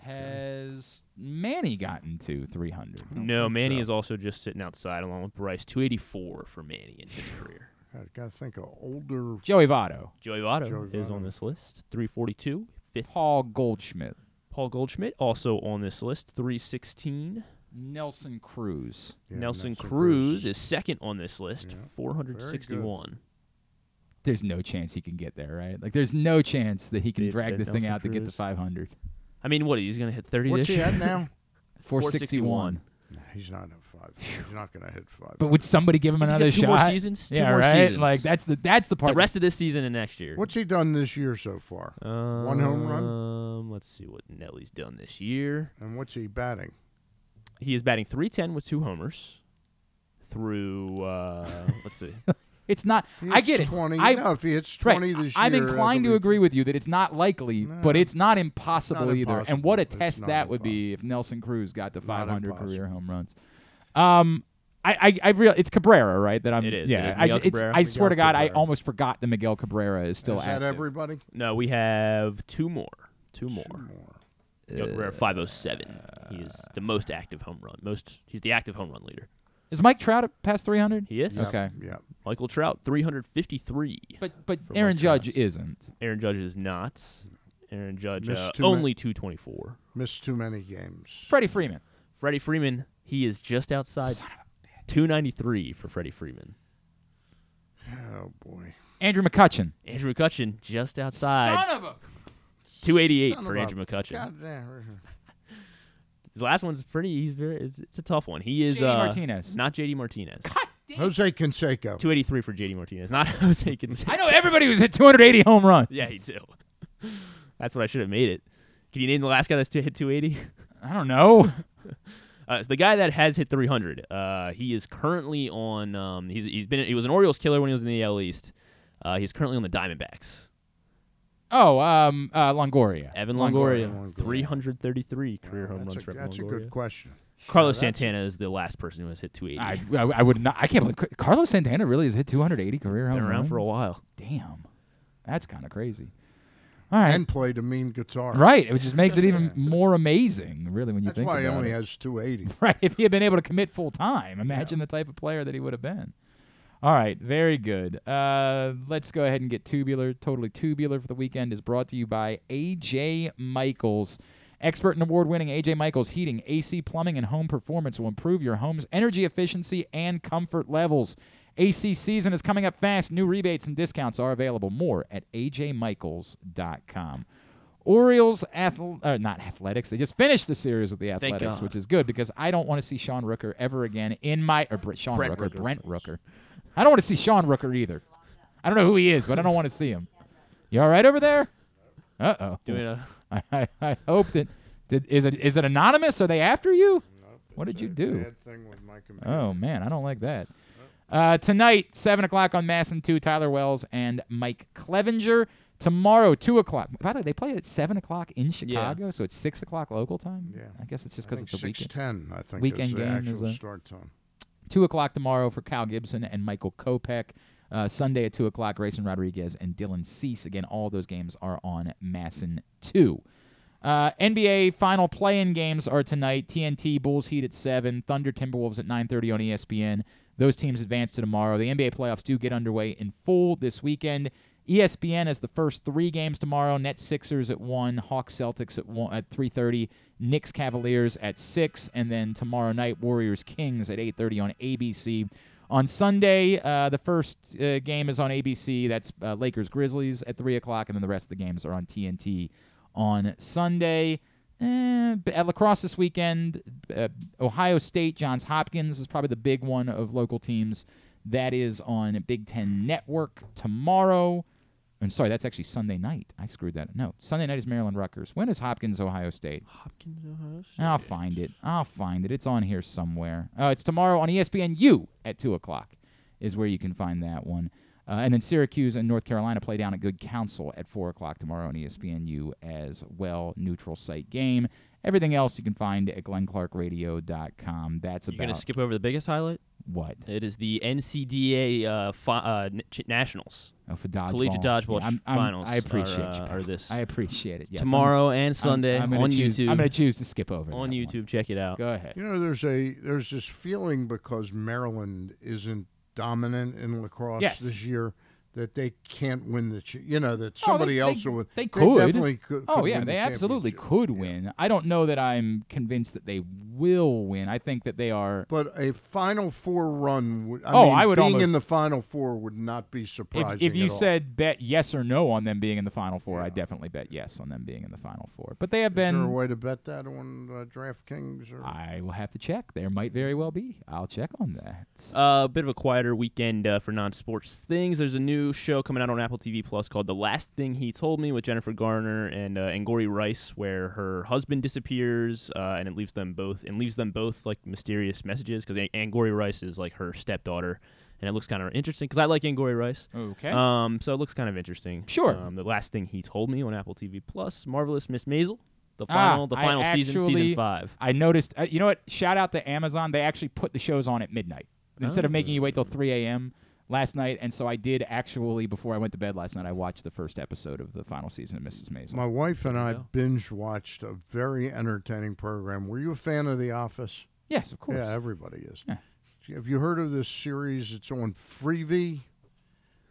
Has Manny gotten to 300? No, Manny so. is also just sitting outside along with Bryce. 284 for Manny in his career. I got to think of older. Joey Votto, Joey Votto Joey is on this list, 342. Fifth, Paul Goldschmidt, Paul Goldschmidt also on this list, 316. Nelson Cruz. Yeah, Nelson, Nelson Cruz is second on this list, Yeah, 461. There's no chance he can get there, right? Like, there's no chance that he can Did- drag did this thing Nelson out to get to 500. I mean, what? He's going to hit 30 What's this he year? at now? 461. Nah, he's not at five. He's not going to hit five. But would somebody give him He's got another two shot? more seasons, two yeah, more right. seasons. Like that's the that's the part. the rest of this season and next year. What's he done this year so far? One home run? Um, let's see what Nelly's done this year. And what's he batting? He is batting 310 with two homers through, uh, let's see. it's not. He I get it. 20. I, no, if he hits right, 20 this year. I'm inclined to agree with you that it's not likely, but it's not impossible not either. And what a impossible. test that not would be if Nelson Cruz got to Not 500 career home runs. Um, I, I, I real it's Cabrera, right? That I'm. It is, Yeah, is I, it's, I swear to Miguel God, I almost forgot that Miguel Cabrera is still Is active. that everybody? No, we have two more. Two Two more. more. Miguel Cabrera, 507. He is the most active home run. Most. He's the active home run leader. Is Mike Trout past 300? He is. Yep, Okay. Yeah. Michael Trout, 353. But but For Aaron Mike Judge Trout. isn't. Aaron Judge is not. Aaron Judge Missed uh, too ma- only 224. Missed too many games. Freddie Freeman. Freddie Freeman, he is just outside 293 for Freddie Freeman. Oh boy. Andrew McCutchen. Andrew McCutchen just outside Son of a. 288 Son for of a- Andrew McCutchen. God damn. His last one's pretty. He's very. It's, it's a tough one. He is JD uh, Martinez. not JD Martinez. God damn. Jose Canseco. 283 for JD Martinez, not Jose Canseco. I know everybody who's hit 280 home runs. Yeah, he do. That's what I should have made it. Can you name the last guy that's to hit 280? I don't know. Uh, it's the guy that has hit 300. Uh, he is currently on. Um, he's he's been he was an Orioles killer when he was in the AL East. Uh, he's currently on the Diamondbacks. Oh, um, uh, Longoria. Evan Longoria. Longoria, Longoria. 333 career home runs a, for Evan that's a good question. Carlos that's- Santana is the last person who has hit 280. I, I, I would not. I can't believe Carlos Santana really has hit 280 career home Been around runs. for a while. Damn, that's kind of crazy. All right, And played a mean guitar. right. It just makes it even more amazing, really, when you That's think That's why he about only it. has 280. Right. If he had been able to commit full time, imagine the type of player that he would have been. All right. Very good. Uh, let's go ahead and get tubular. Totally tubular for the weekend is brought to you by AJ Michaels. Expert and award winning AJ Michaels Heating, AC, Plumbing, and Home Performance will improve your home's energy efficiency and comfort levels. AC season is coming up fast. New rebates and discounts are available. More at ajmichaels.com. Orioles, ath- uh, not athletics. They just finished the series with the athletics, which is good because I don't want to see Sean Rooker ever again in my or Br- Sean Brent Rooker, Rooker. Brent Rooker. I don't want to see Sean Rooker either. I don't know who he is, but I don't want to see him. You all right over there? Uh oh. Doing a I, I, I hope that did is it is it anonymous? Are they after you? What did you do? Bad thing with Mike Oh man, I don't like that. Uh, tonight, seven o'clock on MASN Two, Tyler Wells and Mike Clevinger. Tomorrow, two o'clock. By the way, they play it at seven o'clock in Chicago, so it's six o'clock local time. Yeah. I guess it's just because it's a weekend. six ten. I think weekend is the game actual is a- start time. Two o'clock tomorrow for Kyle Gibson and Michael Kopech. Uh, Sunday at two o'clock, Grayson Rodriguez and Dylan Cease. Again, all those games are on MASN two. Uh, NBA final play-in games are tonight. TNT Bulls Heat at seven. Thunder Timberwolves at 9:30 on ESPN. Those teams advance to tomorrow. The NBA playoffs do get underway in full this weekend. ESPN has the first three games tomorrow. Nets Sixers at one. Hawks Celtics at one at 3:30. Knicks Cavaliers at six, and then tomorrow night Warriors Kings at 8:30 on ABC. On Sunday, uh, the first uh, game is on ABC. That's uh, Lakers Grizzlies at three o'clock, and then the rest of the games are on TNT on Sunday. Eh, at lacrosse this weekend, uh, Ohio State, Johns Hopkins is probably the big one of local teams. That is on Big Ten Network tomorrow. And sorry, that's actually Sunday night. I screwed that. No, Sunday night is Maryland Rutgers. When is Hopkins, Ohio State? Hopkins, Ohio State. I'll find it. I'll find it. It's on here somewhere. Uh, it's tomorrow on ESPN U at 2 o'clock, is where you can find that one. Uh, and then Syracuse and North Carolina play down at Good Counsel at 4 o'clock tomorrow on ESPN U as well. Neutral site game. Everything else you can find at glennclarkradio.com. That's You're about gonna skip over the biggest highlight. What? It is the NCDA uh, fi- uh, n- ch- nationals. Oh, for dodgeball. Collegiate dodgeball Yeah, I'm- I'm- finals I appreciate are, you. uh, are this I appreciate it. Yes, I'm- tomorrow and I'm- Sunday I'm on choose- YouTube. I'm going to choose to skip over on that YouTube. one. Check it out. Go ahead. You know, there's a there's this feeling because Maryland isn't dominant in lacrosse Yes. this year that they can't win the ch- you know that Oh, somebody they, else they, will They could. definitely could, oh could yeah, win they the absolutely could win. I don't know that I'm convinced that they will win. I think that they are. But a Final Four run would. I Oh, mean, I would being almost- in the Final Four would not be surprising. if you at all. said bet yes or no on them being in the Final Four, I definitely bet yes on them being in the Final Four. But they have been is there a way to bet that on uh, DraftKings? Or I will have to check. There might very well be. I'll check on that. A uh, bit of a quieter weekend uh, for non-sports things. There's a new show coming out on Apple TV Plus called "The Last Thing He Told Me" with Jennifer Garner and uh, Angourie Rice, where her husband disappears uh, and it leaves them both and leaves them both like mysterious messages because Angourie Rice is like her stepdaughter, and it looks kind of interesting because I like Angourie Rice. Okay. Um, so it looks kind of interesting. Sure. Um, the last thing he told me on Apple TV Plus, marvelous Miss Maisel, the Ah, final, the I final season, actually- season five. I noticed. Uh, you know what? Shout out to Amazon. They actually put the shows on at midnight instead of making you wait till 3 a.m. last night. And so I did actually before I went to bed last night. I watched the first episode of the final season of Mrs. Maisel. my wife and I binge watched a very entertaining program. Were you a fan of The Office? yes, of course. Yeah, everybody is. Yeah. Have you heard of this series? It's on Freevee.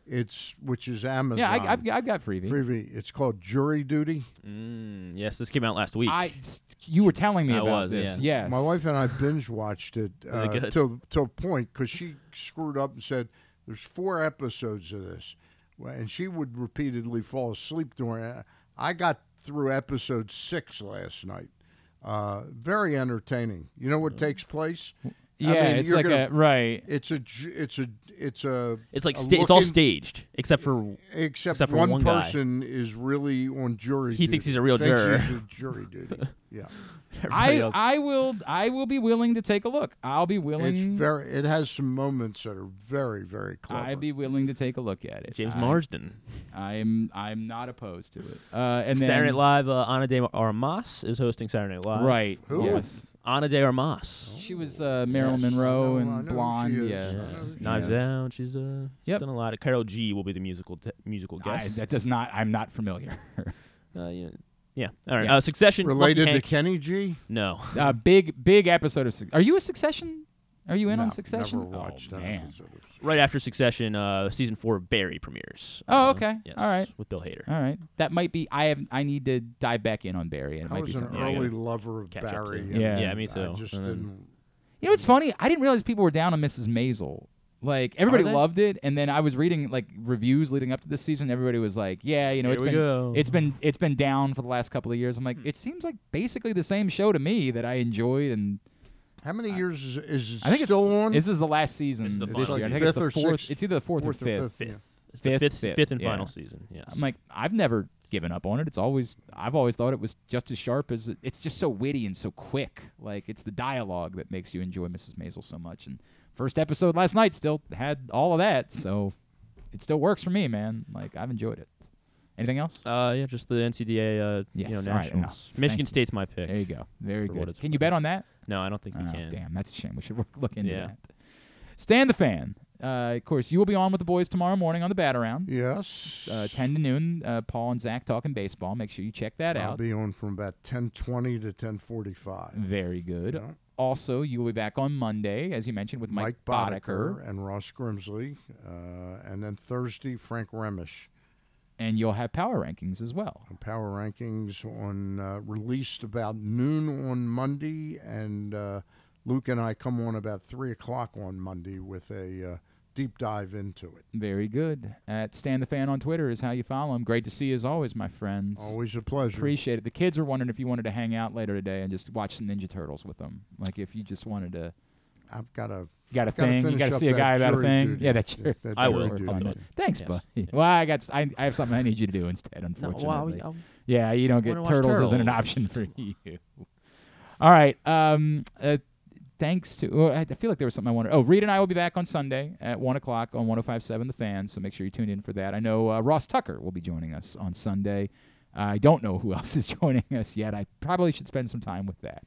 It's which is Amazon. yeah, I, I've, I've got freebie. Freevee. It's called Jury Duty. Mm, yes, this came out last week. I, you were telling me I about was, this. yeah. Yes. My wife and I binge watched it Was uh, it good? till till a point because she screwed up and said there's four episodes of this, and she would repeatedly fall asleep during it. I got through episode six last night. Uh, very entertaining. You know what takes place? I Yeah, mean, it's like gonna- a right. It's a it's a it's a it's like a sta- it's all staged except for Except, except for one, one guy. person is really on jury. He thinks he's a real Thinks juror. he's a jury duty. Yeah, I else. I will I will be willing to take a look. I'll be it's willing. very. It has some moments that are very very clever. I'd be willing to take a look at it. James I, Marsden. I'm I'm not opposed to it. Uh, and then Saturday Night Live, uh, Ana de Armas is hosting Saturday Night Live. Right. Who? Yes. Ana de Armas. She was uh, Marilyn Yes. Monroe No, I and who she blonde. is. Yes. I Yes. who Knives yes. Out. She's uh, she's Yep. done a lot. Of, Karol G will be the musical te- musical I, guest. that does not. I'm not familiar. uh, yeah. yeah. All right. Yeah. Uh, Succession. related Lucky to Hank. Kenny G. No. uh, big big episode of. Suc- Are you a Succession? Are you in No, on Succession? Never watched oh, that man. episode of- Right after Succession, uh, season four of Barry premieres. Oh, Uh, okay. Yes, All right. With Bill Hader. All right. That might be. I have. I need to dive back in on Barry. And it I might be was an something. I early gotta lover of catch up Barry. and Yeah. Yeah, me I too. just And then- didn't. You know it's funny? I didn't realize people were down on Mrs. Maisel. Like everybody they? loved it, and then I was reading like reviews leading up to this season. Everybody was like, "Yeah, you know, Here it's we been go. it's been it's been down for the last couple of years." I'm like, it seems like basically the same show to me that I enjoyed, and How many years is, is it I think still it's, on? This is the last season It's the this final year. I season. think it's Fifth the or fourth. sixth? It's either the fourth, Fourth or or fifth. fifth, yeah. It's the Fifth, fifth, fifth, fifth and yeah. final season. Yes. I'm like, I've never given up on it. It's always, I've always thought it was just as sharp as it's just so witty and so quick. Like it's the dialogue that makes you enjoy Mrs. Maisel so much. And first episode last night still had all of that, so it still works for me, man. Like I've enjoyed it. Anything else? Uh, yeah, just the NCDA. Uh, Yes, you know, all right, nationals. enough. Thank Michigan you. State's my pick. There you go. Very good. it's Can you bet on that? No, I don't think we Oh, can. damn, that's a shame. We should look into Yeah. that. Stan the fan. Uh, of course, you will be on with the boys tomorrow morning on the bat around. yes. Uh, 10 to noon, uh, Paul and Zach talking baseball. Make sure you check that out. I'll be on from about 10:20 to 10:45. Very good. Yeah. Also, you will be back on Monday, as you mentioned, with Mike, Mike Boddicker. Boddicker and Ross Grimsley, uh, and then Thursday Frank Remesch. And you'll have power rankings as well. Power rankings on uh, released about noon on Monday, and uh, Luke and I come on about three o'clock on Monday with a uh, deep dive into it. Very good. At Stan the Fan on Twitter is how you follow him. Great to see you as always, my friends. Always a pleasure. Appreciate it. The kids were wondering if you wanted to hang out later today and just watch some Ninja Turtles with them. Like if you just wanted to. I've got a You got a thing. You finish got to see a guy about a thing. duty. Yeah, that's That- your. that I will. duty. I'll do it. Thanks, Yes. buddy. Well, I got. I, I have something I need you to do instead. No, Unfortunately. well, yeah, you don't get wanna turtles isn't an option for you. All right. Um. Uh, thanks to. oh, I I feel like there was something I wanted. Oh, Reed and I will be back on Sunday at one o'clock on 105.7 The Fan. So make sure you tune in for that. I know uh, Ross Tucker will be joining us on Sunday. I don't know who else is joining us yet. I probably should spend some time with that.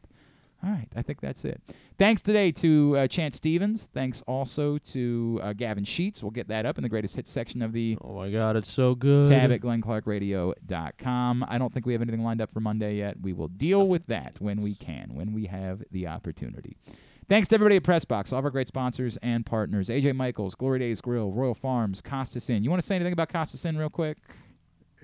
All right, I think that's it. Thanks today to uh, Chance Stephens. Thanks also to uh, Gavin Sheets. We'll get that up in the greatest hits section of the Oh my God, it's so good. tab at glennclarkradio.com. I don't think we have anything lined up for Monday yet. We will deal with that when we can, when we have the opportunity. Thanks to everybody at Pressbox, all of our great sponsors and partners. AJ Michaels, Glory Days Grill, Royal Farms, Costas Inn. You want to say anything about Costas Inn real quick?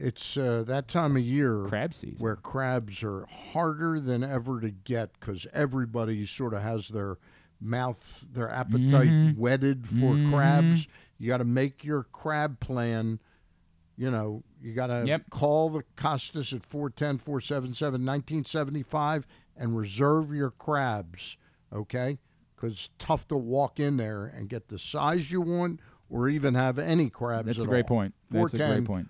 It's uh, that time of year Crab season. where crabs are harder than ever to get because everybody sort of has their mouth, their appetite Mhm. whetted for Mhm. crabs. You got to make your crab plan. You know, you got to Yep. call the Costas at 410 477 1975 and reserve your crabs, okay? Because it's tough to walk in there and get the size you want or even have any crabs That's at a great all. point. That's a great point.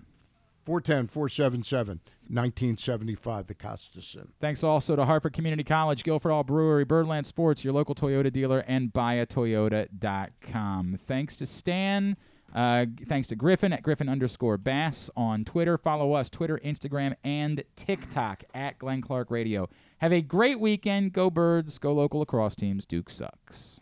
410 477 1975, the Costas Inn. Thanks also to Harford Community College, Guilford Hall Brewery, Birdland Sports, your local Toyota dealer, and buyatoyota.com. Thanks to Stan. Uh, thanks to Griffin at Griffin underscore Bass on Twitter. Follow us Twitter, Instagram, and TikTok at Glenn Clark Radio. Have a great weekend. Go Birds. Go local lacrosse teams. Duke sucks.